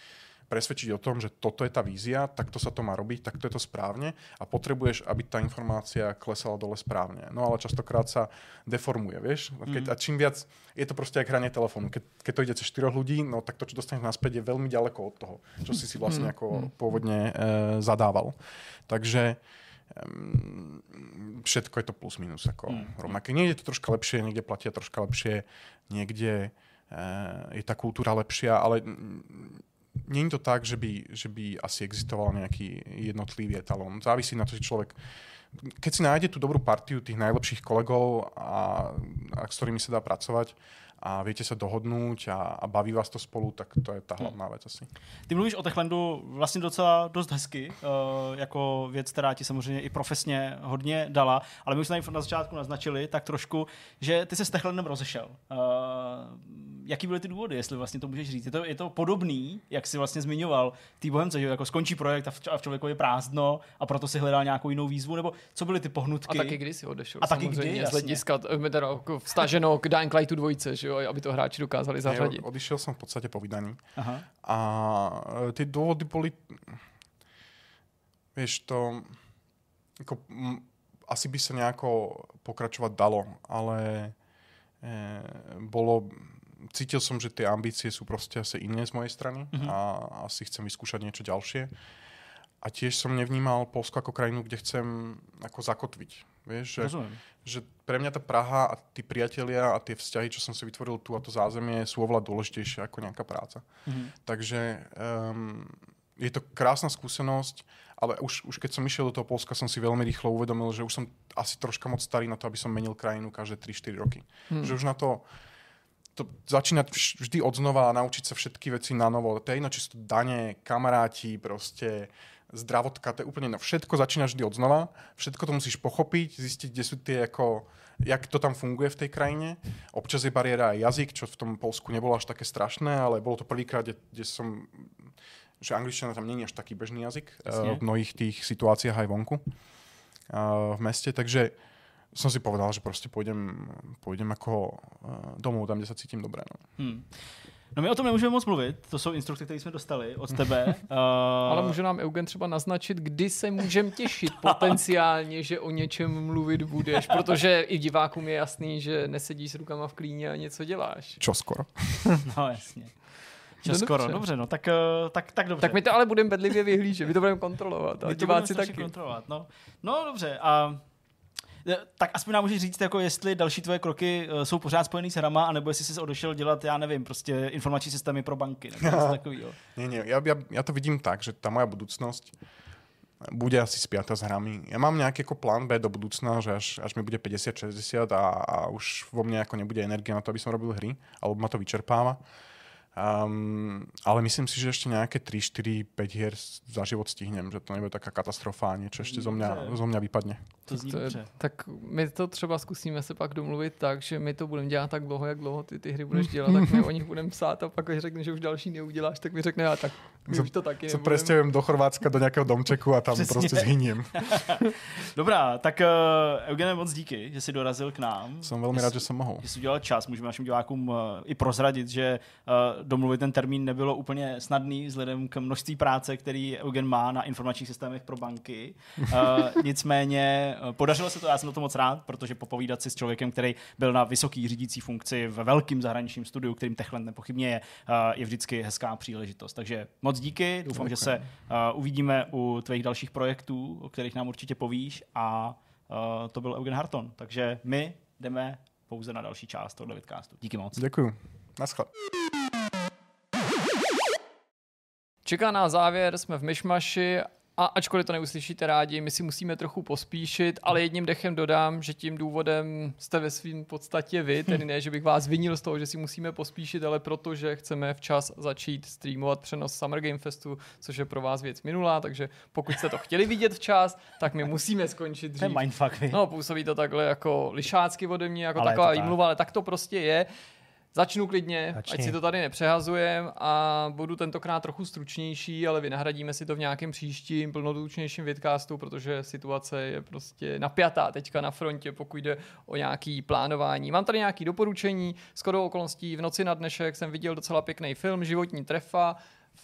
presvedčiť o tom, že toto je tá vízia, takto sa to má robiť, takto je to správne a potrebuješ, aby tá informácia klesala dole správne. No ale častokrát sa deformuje, vieš? Keď, mm. A čím viac, je to proste ako hranie telefónu. Keď, keď to ide cez štyroch ľudí, no tak to, čo dostaneš naspäť, je veľmi ďaleko od toho, čo si si vlastne mm. ako mm. pôvodne e, zadával. Takže všetko je to plus minus ako mm. rovnaké. Niekde je to troška lepšie, niekde platia troška lepšie, niekde uh, je tá kultúra lepšia, ale je to tak, že by, že by asi existoval nejaký jednotlivý etalón. Závisí na to, že človek keď si nájde tú dobrú partiu tých najlepších kolegov, a, a s ktorými sa dá pracovať, a viete se dohodnout a, a baví vás to spolu, tak to je ta hmm. hlavná věc asi. Ty mluvíš o Techlandu vlastně docela dost hezky, uh, jako věc, která ti samozřejmě i profesně hodně dala, ale my už jsme na začátku naznačili tak trošku, že ty se s Techlandem rozešel. Uh, jaký byly ty důvody, jestli vlastně to můžeš říct? Je to, je to podobný, jak jsi vlastně zmiňoval, tý Bohemce, že jako skončí projekt a v, a v člověku je prázdno a proto si hledal nějakou jinou výzvu, nebo co byly ty pohnutky? A taky kdy si odešel? A taky kdy, z hlediska, teda jako vstaženo k Dying Lightu dvojce, že jo, aby to hráči dokázali zařadit. Ja, odišiel som v podstate po vydaní. Aha. A e, ty dôvody boli, vieš, to, ako, m, asi by sa nejako pokračovať dalo, ale e, bolo, cítil som, že tie ambície sú proste asi iné z mojej strany uh-huh. a asi chcem vyskúšať niečo ďalšie. A tiež som nevnímal Polsko ako krajinu, kde chcem ako zakotviť. Vieš, že, že pre mňa tá Praha a tí priatelia a tie vzťahy, čo som si vytvoril tu a to zázemie sú oveľa dôležitejšie ako nejaká práca. Mm-hmm. Takže um, je to krásna skúsenosť, ale už, už keď som išiel do toho Polska, som si veľmi rýchlo uvedomil, že už som asi troška moc starý na to, aby som menil krajinu každé 3-4 roky. Mm. Že už na to to začínať vždy od znova a naučiť sa všetky veci na novo. To je jedno, či sú to dane, kamaráti, proste zdravotka, to je úplne na všetko, začínaš vždy od znova, všetko to musíš pochopiť, zistiť, kde sú tie ako, jak to tam funguje v tej krajine. Občas je bariéra aj jazyk, čo v tom Polsku nebolo až také strašné, ale bolo to prvýkrát, kde, kde som že angličtina tam je až taký bežný jazyk uh, v mnohých tých situáciách aj vonku uh, v meste, takže som si povedal, že prostě pôjdem, pôjdem ako uh, domů, tam, kde sa cítim dobré. No. Hmm. No my o tom nemůžeme moc mluvit, to jsou instrukce, které jsme dostali od tebe. uh... Ale může nám Eugen třeba naznačit, kdy se můžeme těšit potenciálně, že o něčem mluvit budeš, protože i divákům je jasný, že nesedíš s rukama v klíně a něco děláš. Čo skoro. no jasně. Čo no skoro, dobře. dobře, no tak, eh, tak, tak dobře. Tak my to ale budeme bedlivě vyhlížet, my to budeme kontrolovat, a diváci taky. kontrolovat, no. no dobře, a Eh, tak aspoň nám můžeš říct, jako jestli další tvoje kroky eh, jsou pořád spojený s hrama, anebo jestli jsi se odešel dělat, já nevím, prostě informační systémy pro banky, nebo něco takového. Ne, ne, já, já, já to vidím tak, že ta moja budoucnost bude asi spiata s hrami. Ja mám nejaký ako plán B do budúcna, že až, až mi bude 50-60 a, a už vo mne ako nebude energia na to, aby som robil hry, alebo ma to vyčerpáva. Um, ale myslím si, že ještě nějaké 3, 4, 5 hier za život stihnem, že to nebude taká katastrofa a něco ještě zo mě, zo mě vypadne. To zní to je, tak my to třeba zkusíme se pak domluvit tak, že my to budeme dělat tak dlouho, jak dlouho ty ty hry budeš dělat, tak my o nich budeme psát a pak, když řekne, že už další neuděláš, tak mi řekne, a tak my co, už to taky Co přestěhujem do Chorvatska, do nějakého domčeku a tam Přesně. prostě zhyním. Dobrá, tak uh, Eugene, moc díky, že jsi dorazil k nám. Jsem velmi rád, že jsem mohl. Že jsi udělal čas, můžeme našim divákům uh, i prozradit, že uh, domluvit ten termín nebylo úplně snadný vzhledem k množství práce, který Eugen má na informačních systémech pro banky. Uh, nicméně uh, podařilo se to, já jsem na to moc rád, protože popovídat si s člověkem, který byl na vysoké řídící funkci ve velkém zahraničním studiu, kterým Techland nepochybně je, uh, je vždycky hezká příležitost. Takže moc díky, doufám, okay. že se uh, uvidíme u tvých dalších projektů, o kterých nám určitě povíš a uh, to byl Eugen Harton. Takže my jdeme pouze na další část tohoto vidcastu. Díky moc. Děkuji. Naschle. Čeká na závěr, jsme v myšmaši a ačkoliv to neuslyšíte rádi, my si musíme trochu pospíšit, ale jedním dechem dodám, že tím důvodem jste ve svým podstatě vy, tedy ne, že bych vás vinil z toho, že si musíme pospíšit, ale protože chceme včas začít streamovat přenos Summer Game Festu, což je pro vás věc minulá, takže pokud jste to chtěli vidět včas, tak my musíme skončit dřív. mindfuck, No, působí to takhle jako lišácky ode mě, jako ale taková výmluva, ale tak to prostě je. Začnu klidně, Začni. ať si to tady nepřehazujem a budu tentokrát trochu stručnější, ale vynahradíme si to v nějakém příštím plnotučnějším vidcastu, protože situace je prostě napjatá teďka na frontě, pokud jde o nějaký plánování. Mám tady nějaké doporučení, s okolností v noci na dnešek jsem viděl docela pěkný film, Životní trefa,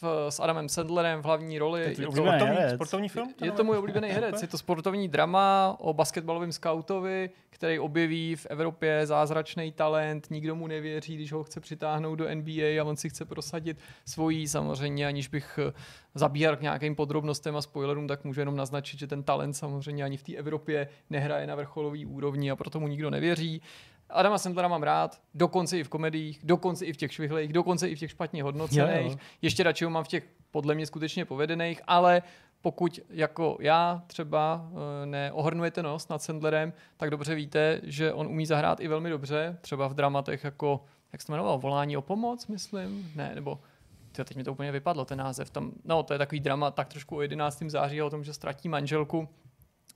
v, s Adamem Sandlerem v hlavní roli. To je to, Sportovní, herec. sportovní film? je to můj oblíbený herec. Je to sportovní drama o basketbalovém skautovi, který objeví v Evropě zázračný talent, nikdo mu nevěří, když ho chce přitáhnout do NBA a on si chce prosadit svojí samozřejmě, aniž bych eh, zabíhal k nějakým podrobnostem a spoilerům, tak můžu jenom naznačit, že ten talent samozřejmě ani v té Evropě nehraje na vrcholový úrovni a proto mu nikdo nevěří. Adama Sandlera mám rád, dokonce i v komediích, dokonce i v těch švihlejch, dokonce i v těch špatně hodnocených. Jo, jo. Ještě radši ho mám v těch podle mě skutečně povedených, ale pokud jako já třeba eh, neohrnujete nos nad Sandlerem, tak dobře víte, že on umí zahrát i velmi dobře, třeba v dramatech jako, jak se to jmenovalo, Volání o pomoc, myslím, ne, nebo Tyjo, teď mi to úplně vypadlo, ten název. Tam, no, to je takový drama tak trošku o 11. září o tom, že ztratí manželku.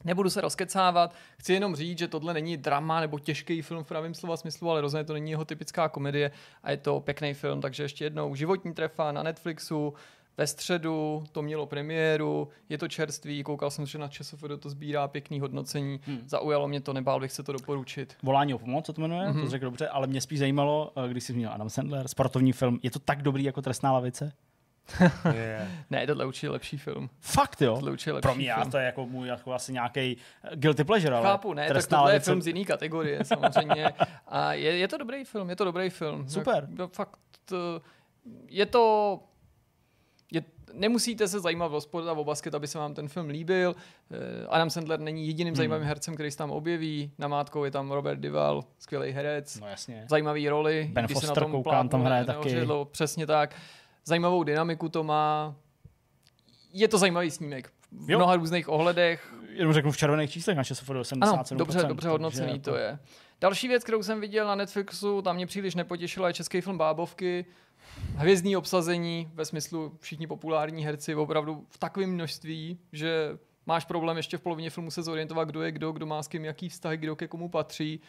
Nebudu se rozkecávat, chci jenom říct, že tohle není drama nebo těžký film v pravém slova smyslu, ale rozhodně to není jeho typická komedie a je to pěkný film, takže ještě jednou životní trefa na Netflixu, ve středu to mělo premiéru, je to čerstvý, koukal jsem, že na ČSFD to sbírá pěkný hodnocení, hmm. zaujalo mě to, nebál bych se to doporučit. Volání o pomoc, co to jmenuje, mm-hmm. to řekl dobře, ale mě spíš zajímalo, eh, když jsi zmínil Adam Sandler, sportovní film, je to tak dobrý jako Trestná lavice? Yeah. Ne, tohle určitě je lepší film. Fakt jo? Tohle určitě je lepší Pro mě film. to je jako můj jako asi nějaký guilty pleasure, ale Chápu, ne, tak tohle je film z jiný kategorie samozřejmě. A je, je to dobrý film, je to dobrý film. Super. Jak, fakt, eh, je to... Je, nemusíte se zajímat o sport a o basket, aby se vám ten film líbil. Eh, Adam Sandler není jediným Hmm. zajímavým hercem, který se tam objeví. Na mátkou je tam Robert Duval, skvělý herec. No jasně. Zajímavý roli. Ben když se na Foster, tom koukám, plátnu tam hraje taky. Přesně tak. Zajímavou dynamiku to má. Je to zajímavý snímek. V Jo. mnoha různých ohledech. Jenom řeknu v červených číslech na ČSFD 77%. Ano, dobře, dobře hodnocený to je. Další věc, kterou jsem viděl na Netflixu, tam mě příliš nepotěšila, je český film Bábovky. Hvězdný obsazení, ve smyslu všichni populární herci, opravdu v takovém množství, že máš problém ještě v polovině filmu se zorientovat, kdo je kdo, kdo má s kým jaký vztah, kdo ke komu patří.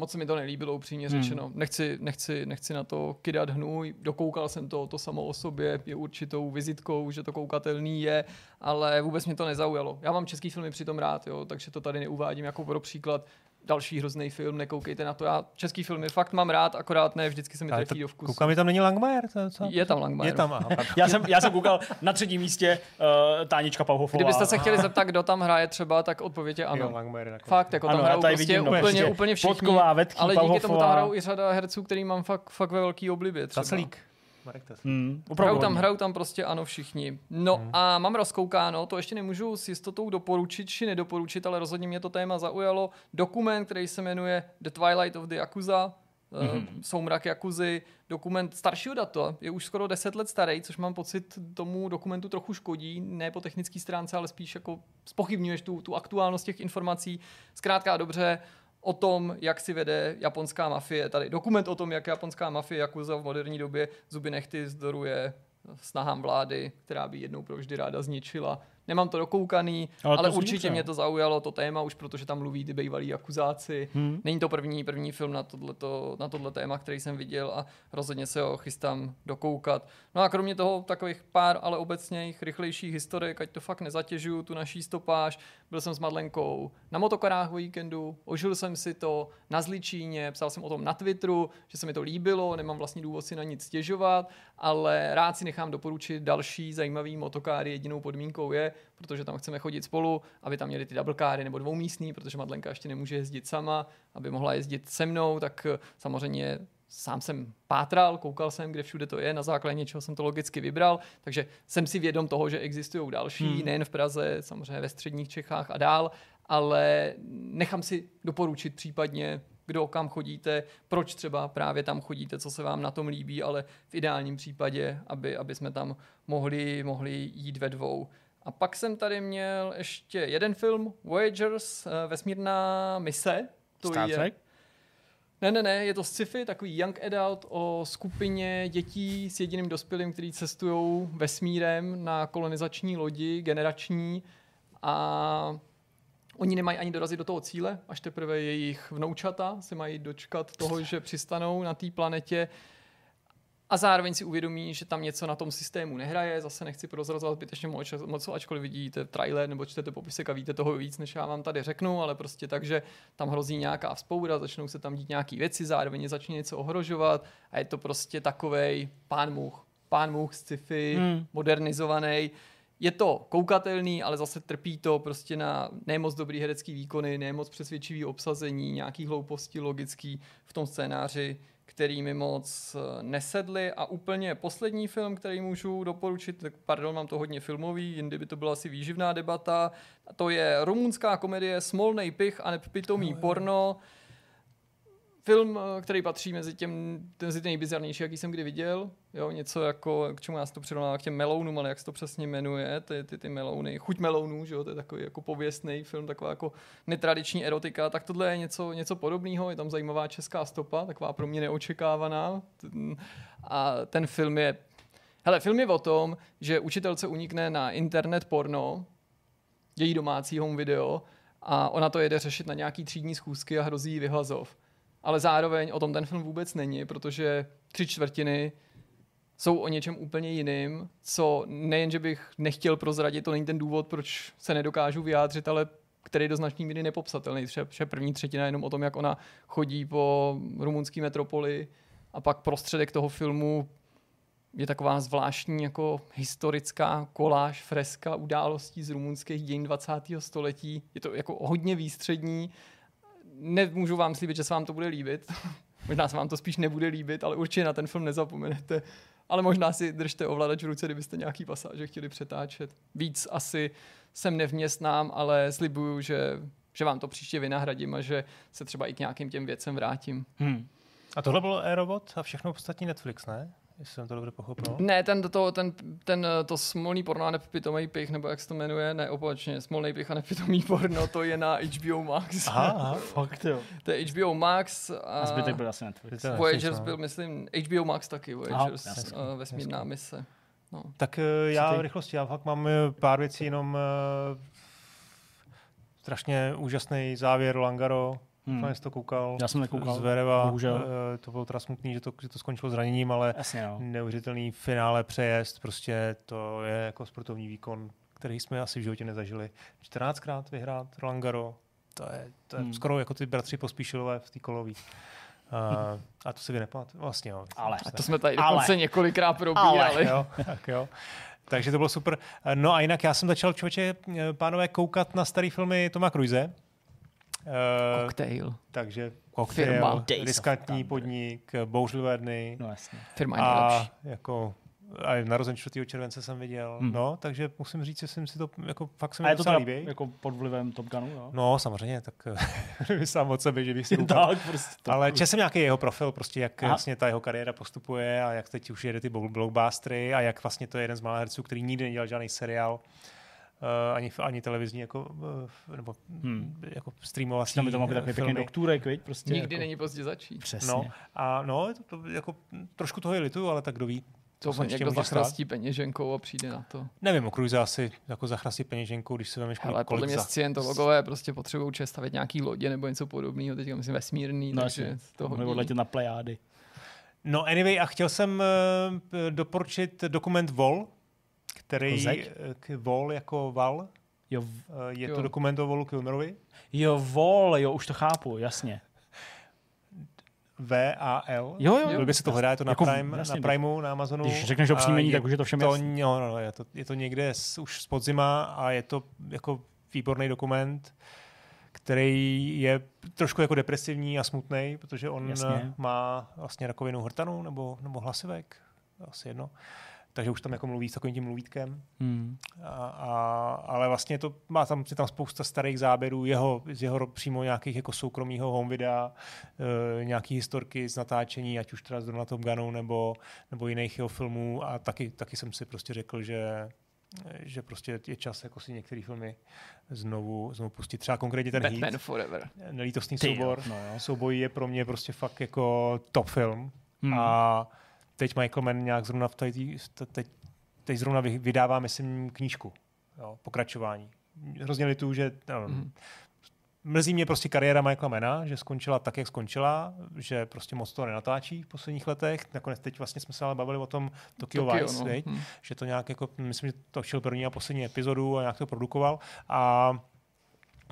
Moc se mi to nelíbilo, upřímně Hmm. řečeno. Nechci, nechci, nechci na to kydat hnůj. Dokoukal jsem to, to samo o sobě je určitou vizitkou, že to koukatelný je, ale vůbec mě to nezaujalo. Já mám český filmy přitom rád, jo, takže to tady neuvádím jako pro příklad. Další hrozný film, nekoukejte na to. Já český filmy fakt mám rád, akorát ne, vždycky se mi trefí to, do vkusu. koukám, je tam není Langmajer? To, co? Je tam Langmajer. Je tam, aha. Já jsem, já jsem koukal na třetím místě uh, Tánička Pauhofová. Kdybyste se chtěli zeptat, kdo tam hraje třeba, tak odpověď je Jo, ano. Langmajer nakonec. Fakt, jako tam Ano, hrajou prostě vidím, no, úplně, prostě úplně všichni. Plotková, Vetký, ale díky tomu tam Pauhofová. hrajou i řada herců, který mám fakt, fakt ve velký oblibě. Třeba. Marek Teslík. Hmm, opravdu Hrajou tam, hrajou tam prostě ano všichni. No Mhm. a mám rozkoukáno, to ještě nemůžu s jistotou doporučit či nedoporučit, ale rozhodně mě to téma zaujalo. Dokument, který se jmenuje The Twilight of the Yakuza, Mhm. mm-hmm. Soumrak Jakuzy, dokument staršího data, je už skoro 10 let starý, což mám pocit tomu dokumentu trochu škodí, ne po technické stránce, ale spíš jako spochybňuješ tu, tu aktuálnost těch informací. Zkrátka a dobře, o tom, jak si vede japonská mafie. Tady dokument o tom, jak japonská mafie Yakuza v moderní době zuby nechty zdoruje snahám vlády, která by jednou provždy ráda zničila. Nemám to dokoukaný, Ale ale, to určitě mě to zaujalo, to téma, už protože tam mluví ty bývalí jakuzáci. Hmm. Není to první, první film na tohleto, na tohle téma, který jsem viděl a rozhodně se ho chystám dokoukat. No a kromě toho takových pár, ale obecnějch, rychlejších historik, ať to fakt nezatěžuju, tu naší stopáž. Byl jsem s Madlenkou na motokarách o víkendu, ožil jsem si to na Zličíně, psal jsem o tom na Twitteru, že se mi to líbilo, nemám vlastně důvod si na nic stěžovat, ale rád si nechám doporučit další zajímavý motokáry. Jedinou podmínkou je, protože tam chceme chodit spolu, aby tam měli ty double káry nebo dvoumístný, protože Madlenka ještě nemůže jezdit sama, aby mohla jezdit se mnou, tak eh, samozřejmě sám jsem pátral, koukal jsem, kde všude to je, na základě něčeho jsem to logicky vybral, takže jsem si vědom toho, že existují další, hmm. nejen v Praze, samozřejmě ve středních Čechách a dál, ale nechám si doporučit případně, kdo kam chodíte, proč třeba právě tam chodíte, co se vám na tom líbí, ale v ideálním případě, aby, aby jsme tam mohli, mohli jít ve dvou. A pak jsem tady měl ještě jeden film, Voyagers, eh, vesmírná mise. To Star je, Trek? ne, ne, ne, je to sci-fi, takový young adult o skupině dětí s jediným dospělým, který cestují vesmírem na kolonizační lodi, generační a oni nemají ani dorazit do toho cíle, až teprve jejich vnoučata se mají dočkat toho, že přistanou na té planetě a zároveň si uvědomí, že tam něco na tom systému nehraje. Zase nechci prozrazovat zbytečně moc, moc, ačkoliv vidíte trailer nebo čtete popisek a víte toho víc, než já vám tady řeknu, ale prostě tak, že tam hrozí nějaká vzpoura, začnou se tam dít nějaké věci, zároveň začne něco ohrožovat a je to prostě takovej pán much. pán much sci-fi, hmm. modernizovaný. Je to koukatelný, ale zase trpí to prostě na nemoc dobrý herecký výkony, nemoc přesvědčivý obsazení, nějaký hlouposti logický v tom scénáři, který mi moc eh, nesedly. A úplně poslední film, který můžu doporučit, tak pardon, mám to hodně filmový, jindy by to byla asi výživná debata, to je rumunská komedie Smolnej pich a nepitomý porno. Film, eh, který patří mezi, těm, mezi nejbizarnější, jaký jsem kdy viděl. Jo, něco jako, k čemu já to přirovnávám, k těm melounům, ale jak se to přesně jmenuje, ty, ty, ty melouny, chuť melounů, že jo, to je takový jako pověstný film, taková jako netradiční erotika, tak tohle je něco, něco podobného, je tam zajímavá česká stopa, taková pro mě neočekávaná. A ten film je, hele, film je o tom, že učitelce unikne na internet porno, její domácí home video, a ona to jede řešit na nějaký třídní schůzky a hrozí jí vyhlazov. Ale zároveň o tom ten film vůbec není, protože tři čtvrtiny jsou o něčem úplně jiným, co nejen, že bych nechtěl prozradit, to není ten důvod, proč se nedokážu vyjádřit, ale který do značné míry nepopsatelný. Třeba první třetina jenom o tom, jak ona chodí po rumunské metropoli a pak prostředek toho filmu je taková zvláštní jako historická koláž, freska událostí z rumunských dějin 20. století. Je to jako hodně výstřední. Nemůžu vám slíbit, že se vám to bude líbit. Možná se vám to spíš nebude líbit, ale určitě na ten film nezapomenete ale možná si držte ovladač v ruce, kdybyste nějaký pasáže chtěli přetáčet. Víc asi sem nevměstnám, ale slibuju, že, že vám to příště vynahradím a že se třeba i k nějakým těm věcem vrátím. Hmm. A tohle bylo Aerobot a všechno ostatní Netflix, ne? Jestli jsem to dobře pochopil. Ne, ten, to, ten, ten, to smolný porno a nepitomý pich, nebo jak se to jmenuje, ne, opačně, smolný pich a nepitomý porno, to je na HBO Max. Aha, aha fakt jo. To je HBO Max. A, a zbytek byl asi Netflix. Voyagers no. byl, myslím, HBO Max taky, Voyagers, aha, uh, vesmírná mise. No. Tak uh, já v rychlosti, já fakt mám eh, pár věcí, jenom uh, strašně úžasný závěr Langaro, Hmm. Jsem to koukal. Já jsem nekoukal. Z Vereva. Bohužel. Eh, to bylo teda smutný, že to, že to skončilo zraněním, ale Jasně, no. neuvěřitelný finále přejezd. Prostě to je jako sportovní výkon, který jsme asi v životě nezažili. 14krát vyhrát Roland Garo. To je, to je hmm. skoro jako ty bratři Pospíšilové v té kolový. Uh, a to si vy nepamatuju. Vlastně jo. Ale. A to jsme tady dokonce několikrát probírali. Ale, jo, tak jo. Takže to bylo super. No a jinak já jsem začal, člověče, pánové, koukat na staré filmy Toma Cruise. Uh, Cocktail. Takže cocktail, Firma. riskantní podnik, bouřlivé dny. No jasně. Firma je a jako a narozen 4. července jsem viděl, hmm. no, takže musím říct, že jsem si to jako fakt se mi A je to líbí. jako pod vlivem Top Gunu, jo? No, samozřejmě, tak sám od sebe, že bych si tak, prostě Ale četl jsem nějaký jeho profil, prostě jak Aha. vlastně ta jeho kariéra postupuje a jak teď už jede ty blockbustery a jak vlastně to je jeden z malých herců, který nikdy nedělal žádný seriál ani, ani televizní jako, uh, nebo hmm. jako streamovací Tam by to mohl být takový pěkný doktůrek, viď? Prostě Nikdy jako... není pozdě začít. Přesně. No, a no, to, to, jako, trošku toho je litu, ale tak kdo ví. To se někdo zachrastí peněženkou a přijde na to. Nevím, o Cruise asi jako zachrastí peněženkou, když se vemeš Ale podle mě za... scientologové prostě potřebují stavit nějaký lodě nebo něco podobného, teďka myslím vesmírný, no, takže to hodí. odletět na plejády. No anyway, a chtěl jsem uh, doporučit dokument Vol, který k vol jako val. Jo, eh, je jo. to dokument o Volu Kilmerovi. Jo, vol, jo, už to chápu, jasně. V-A-L. Jo, jo. Kdyby se to hledá, je to na, jako, Prime, jasně, na Primeu, na Amazonu. Když řekneš o příjmení, tak už je to všem to, jasný. No, no, je to, je to někde z, už z podzima a je to jako výborný dokument, který je trošku jako depresivní a smutný, protože on jasně. má vlastně rakovinu hrtanu nebo, nebo hlasivek, asi jedno. Uh, takže už tam jako mluví s takovým tím mluvítkem. Hmm. A, a, ale vlastně to má tam, je tam spousta starých záběrů jeho, z jeho přímo nějakých jako soukromého home videa, e, nějaký historky z natáčení, ať už teda zrovna Tom Gunu nebo, nebo jiných jeho filmů a taky, taky jsem si prostě řekl, že že prostě je čas jako si některé filmy znovu, znovu pustit. Třeba konkrétně ten Batman Heat. Forever. Nelítostný soubor. No, Souboj je pro mě prostě fakt jako top film. Hmm. A teď Michael Mann nějak zrovna v tady, teď, teď zrovna vydává, myslím, knížku, jo, pokračování. Hrozně litu, že no, mm. mrzí mě prostě kariéra Michaela Mana, že skončila tak, jak skončila, že prostě moc to nenatáčí v posledních letech. Nakonec teď vlastně jsme se ale bavili o tom Tokyo, Tokyo Vice, no. hmm. že to nějak jako, myslím, že točil první a poslední epizodu a nějak to produkoval. A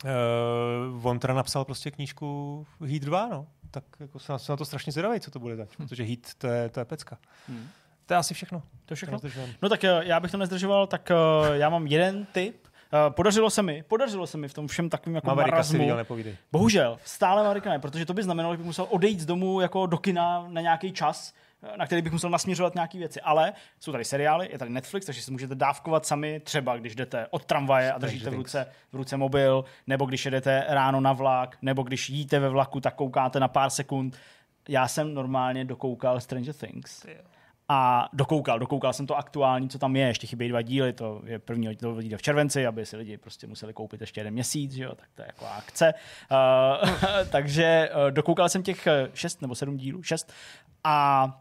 uh, on teda napsal prostě knížku Heat 2, no tak jako jsem na to strašně zvědavý, co to bude zač, hmm. protože Heat to je, to je pecka. Hmm. To je asi všechno. To je všechno? No tak eh, já bych to nezdržoval, tak eh, já mám jeden tip. Eh, podařilo se mi, podařilo se mi v tom všem takovým jako Mavericka si marazmu. viděl, nepovídej. Bohužel, stále Mavericka ne, protože to by znamenalo, že bych musel odejít z domu jako do kina na nějaký čas, na který bych musel nasměřovat nějaké věci. Ale jsou tady seriály, je tady Netflix, takže si můžete dávkovat sami, třeba když jdete od tramvaje a držíte v ruce, v ruce mobil, nebo když jedete ráno na vlak, nebo když jíte ve vlaku, tak koukáte na pár sekund. Já jsem normálně dokoukal Stranger Things. A dokoukal, dokoukal jsem to aktuální, co tam je, ještě chybějí dva díly, to je první to vyjde v červenci, aby si lidi prostě museli koupit ještě jeden měsíc, že jo, tak to je jako akce. Uh, takže uh, dokoukal jsem těch eh, šest nebo sedm dílů, šest a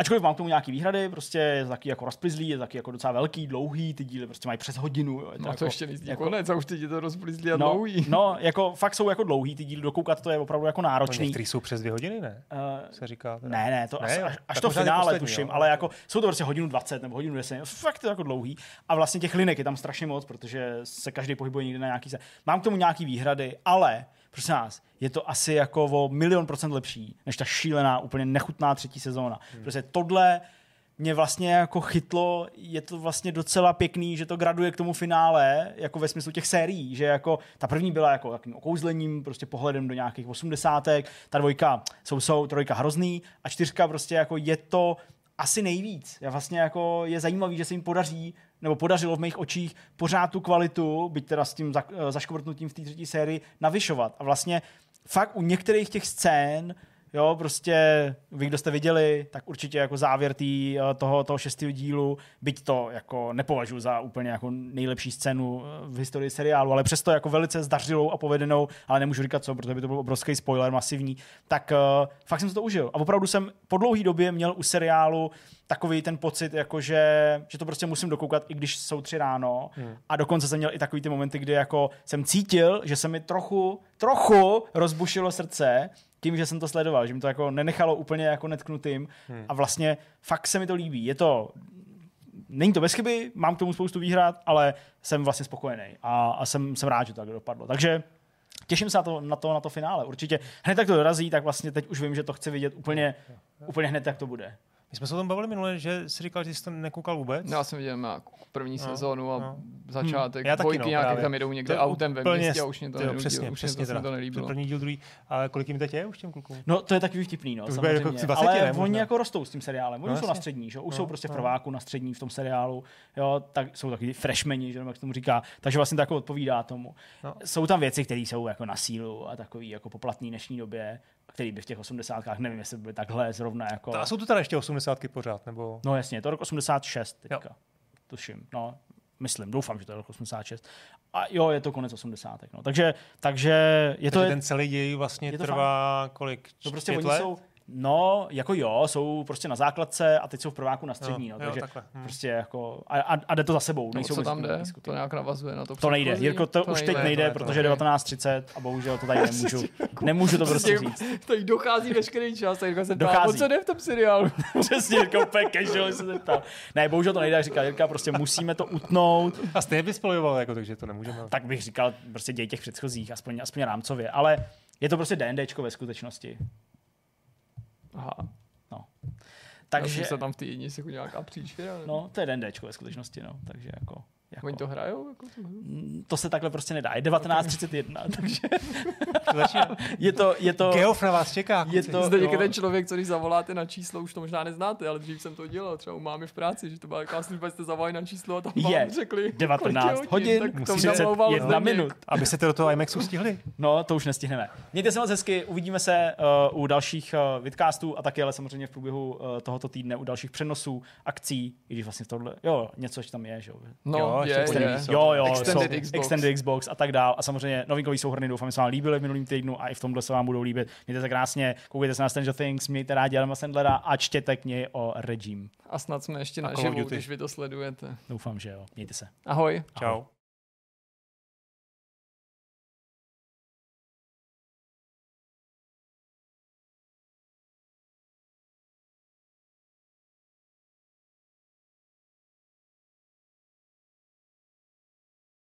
Ačkoliv mám k tomu nějaký výhrady, prostě je to taky jako rozplizlý, je to taky jako docela velký, dlouhý, ty díly prostě mají přes hodinu. Jo, je to No jako, to ještě není jako- konec a už teď je to rozplizlý a no, dlouhý. no, jako fakt jsou jako dlouhý ty díly, dokoukat to je opravdu jako náročný. Některý jsou přes dvě hodiny, ne? Uh, Se říká. Teda. ne, ne, to Ne, až, až, až to finále poslední, tuším, jo. ale jako jsou to prostě hodinu 20 nebo hodinu 10, fakt to je jako dlouhý. A vlastně těch linek je tam strašně moc, protože se každý pohybuje někde na nějaký se. Mám k tomu nějaký výhrady, ale prosím nás, je to asi jako o milion procent lepší, než ta šílená, úplně nechutná třetí sezóna. Hmm. Protože tohle mě vlastně jako chytlo, je to vlastně docela pěkný, že to graduje k tomu finále, jako ve smyslu těch sérií, že jako ta první byla jako takovým okouzlením, prostě pohledem do nějakých osmdesátek, ta dvojka jsou, jsou, trojka hrozný a čtyřka prostě jako je to asi nejvíc. Já vlastně jako je zajímavý, že se jim podaří nebo podařilo v mých očích pořád tu kvalitu, byť teda s tím za, zaškvrtnutím v té třetí sérii, navyšovat. A vlastně fakt u některých těch scén Jo, prostě vy, kdo jste viděli, tak určitě jako závěr tý, eh, toho, toho šestého dílu, byť to jako nepovažuji za úplně jako nejlepší scénu eh, v historii seriálu, ale přesto jako velice zdařilou a povedenou, ale nemůžu říkat co, protože by to byl obrovský spoiler, masivní, tak uh, fakt jsem si to užil. A opravdu jsem po dlouhé době měl u seriálu takový ten pocit, jako že, že to prostě musím dokoukat, i když jsou tři ráno. Hmm. A dokonce jsem měl i takový ty momenty, kdy jako jsem cítil, že se mi trochu, trochu rozbušilo srdce, tím, že jsem to sledoval, že mi to jako nenechalo úplně jako netknutým hmm. a vlastně fakt se mi to líbí. Je to Není to bez chyby, mám k tomu spoustu výhrad, ale jsem vlastně spokojený a, a jsem, jsem rád, že to tak dopadlo. Takže těším se na to, na to, na to finále. Určitě hned tak to dorazí, tak vlastně teď už vím, že to chci vidět úplně, úplně hned, jak to bude. My jsme se o tom bavili minule, že jsi říkal, že jsi to nekoukal vůbec. Já jsem viděl na první No, sezónu a no. začátek. Já taky, dvojky no, nějaké právě. tam jedou někde To autem ve městě a už mě to jo, přesně, už přesně mě to, teda. to nelíbilo. První díl, druhý. A kolik jim teď je už těm klukům? No, to je takový vtipný, no, To už bude jako samozřejmě. 20, ale ne, oni jako rostou s tím seriálem. Oni No, jsou na střední, že? Už No, jsou prostě v no. prváku na střední v tom seriálu. Jo, tak jsou takový freshmeni, že jak tomu říká. Takže vlastně to jako odpovídá tomu. No. Jsou tam věci, které jsou jako na sílu a takový jako poplatný v dnešní době, který by v těch osmdesátkách, nevím, jestli by takhle zrovna jako... A jsou tu teda ještě osmdesátky pořád, nebo? No jasně, je to rok 86 teďka. Jo. Tuším, no, myslím, doufám, že to je rok 86. A jo, je to konec 80. No. Takže, takže je to... Takže je, ten celý děj vlastně je to trvá kolik? to prostě oni let? jsou, no, jako jo, jsou prostě na základce a teď jsou v prváku na střední, Jo, no, jo, takže takhle, hm. prostě jako, a, a, a jde to za sebou. No, nejsou co tam jde? To nějak navazuje na to To nejde? Jirko, to, už teď nejde, nejde, to to protože ne. 19.30 a bohužel to tady nemůžu, nemůžu to prostě říct. Tady dochází veškerý čas, tak Jirka se ptá, co jde v tom seriálu? Přesně, Jirka úplně casual se zeptal. Ne, bohužel to nejde, jak říká Jirka, prostě musíme to utnout, A stejně by spojoval, jako, takže to nemůžeme. tak bych říkal prostě děj těch předchozích, aspoň, aspoň rámcově, ale je to prostě D&Dčko ve skutečnosti. Aha, No. takže Takže, se tam v té jednici jako nějaká příšera. No. no, to je D&Dčko ve skutečnosti, no, takže jako, jako Oni to hrajou? Jako to? Mm, to se takhle prostě nedá. Je 19.31, takže Začíná. je to, je to, Geof na vás čeká. je to, Zde je ten člověk, co když zavoláte na číslo, už to možná neznáte, ale dřív jsem to dělal, třeba u mámy v práci, že to byla taková služba, že jste zavolali na číslo a tam Je. vám řekli, 19 kolik je hodin, tak to 31 namlouval Zdeněk. minut. Aby se to do toho IMAXu stihli. No, to už nestihneme. Mějte se moc hezky, uvidíme se uh, u dalších uh, vidcastů a taky ale samozřejmě v průběhu uh, tohoto týdne u dalších přenosů, akcí, i když vlastně v tohle, jo, něco že tam je, že jo. No, Jo, je, ještě je. Jo, jo, Extended jsou, Xbox. Extended Xbox a tak dál. A samozřejmě novinkový souhrny doufám, že se vám líbily v minulým týdnu a i v tomhle se vám budou líbit. Mějte se krásně, koukejte se na Stranger Things, mějte rádi Adama Sandlera a čtěte knihy o Regime. A snad jsme ještě A Call of naživu, Duty. když vy to sledujete. Doufám, že jo. Mějte se. Ahoj. Čau.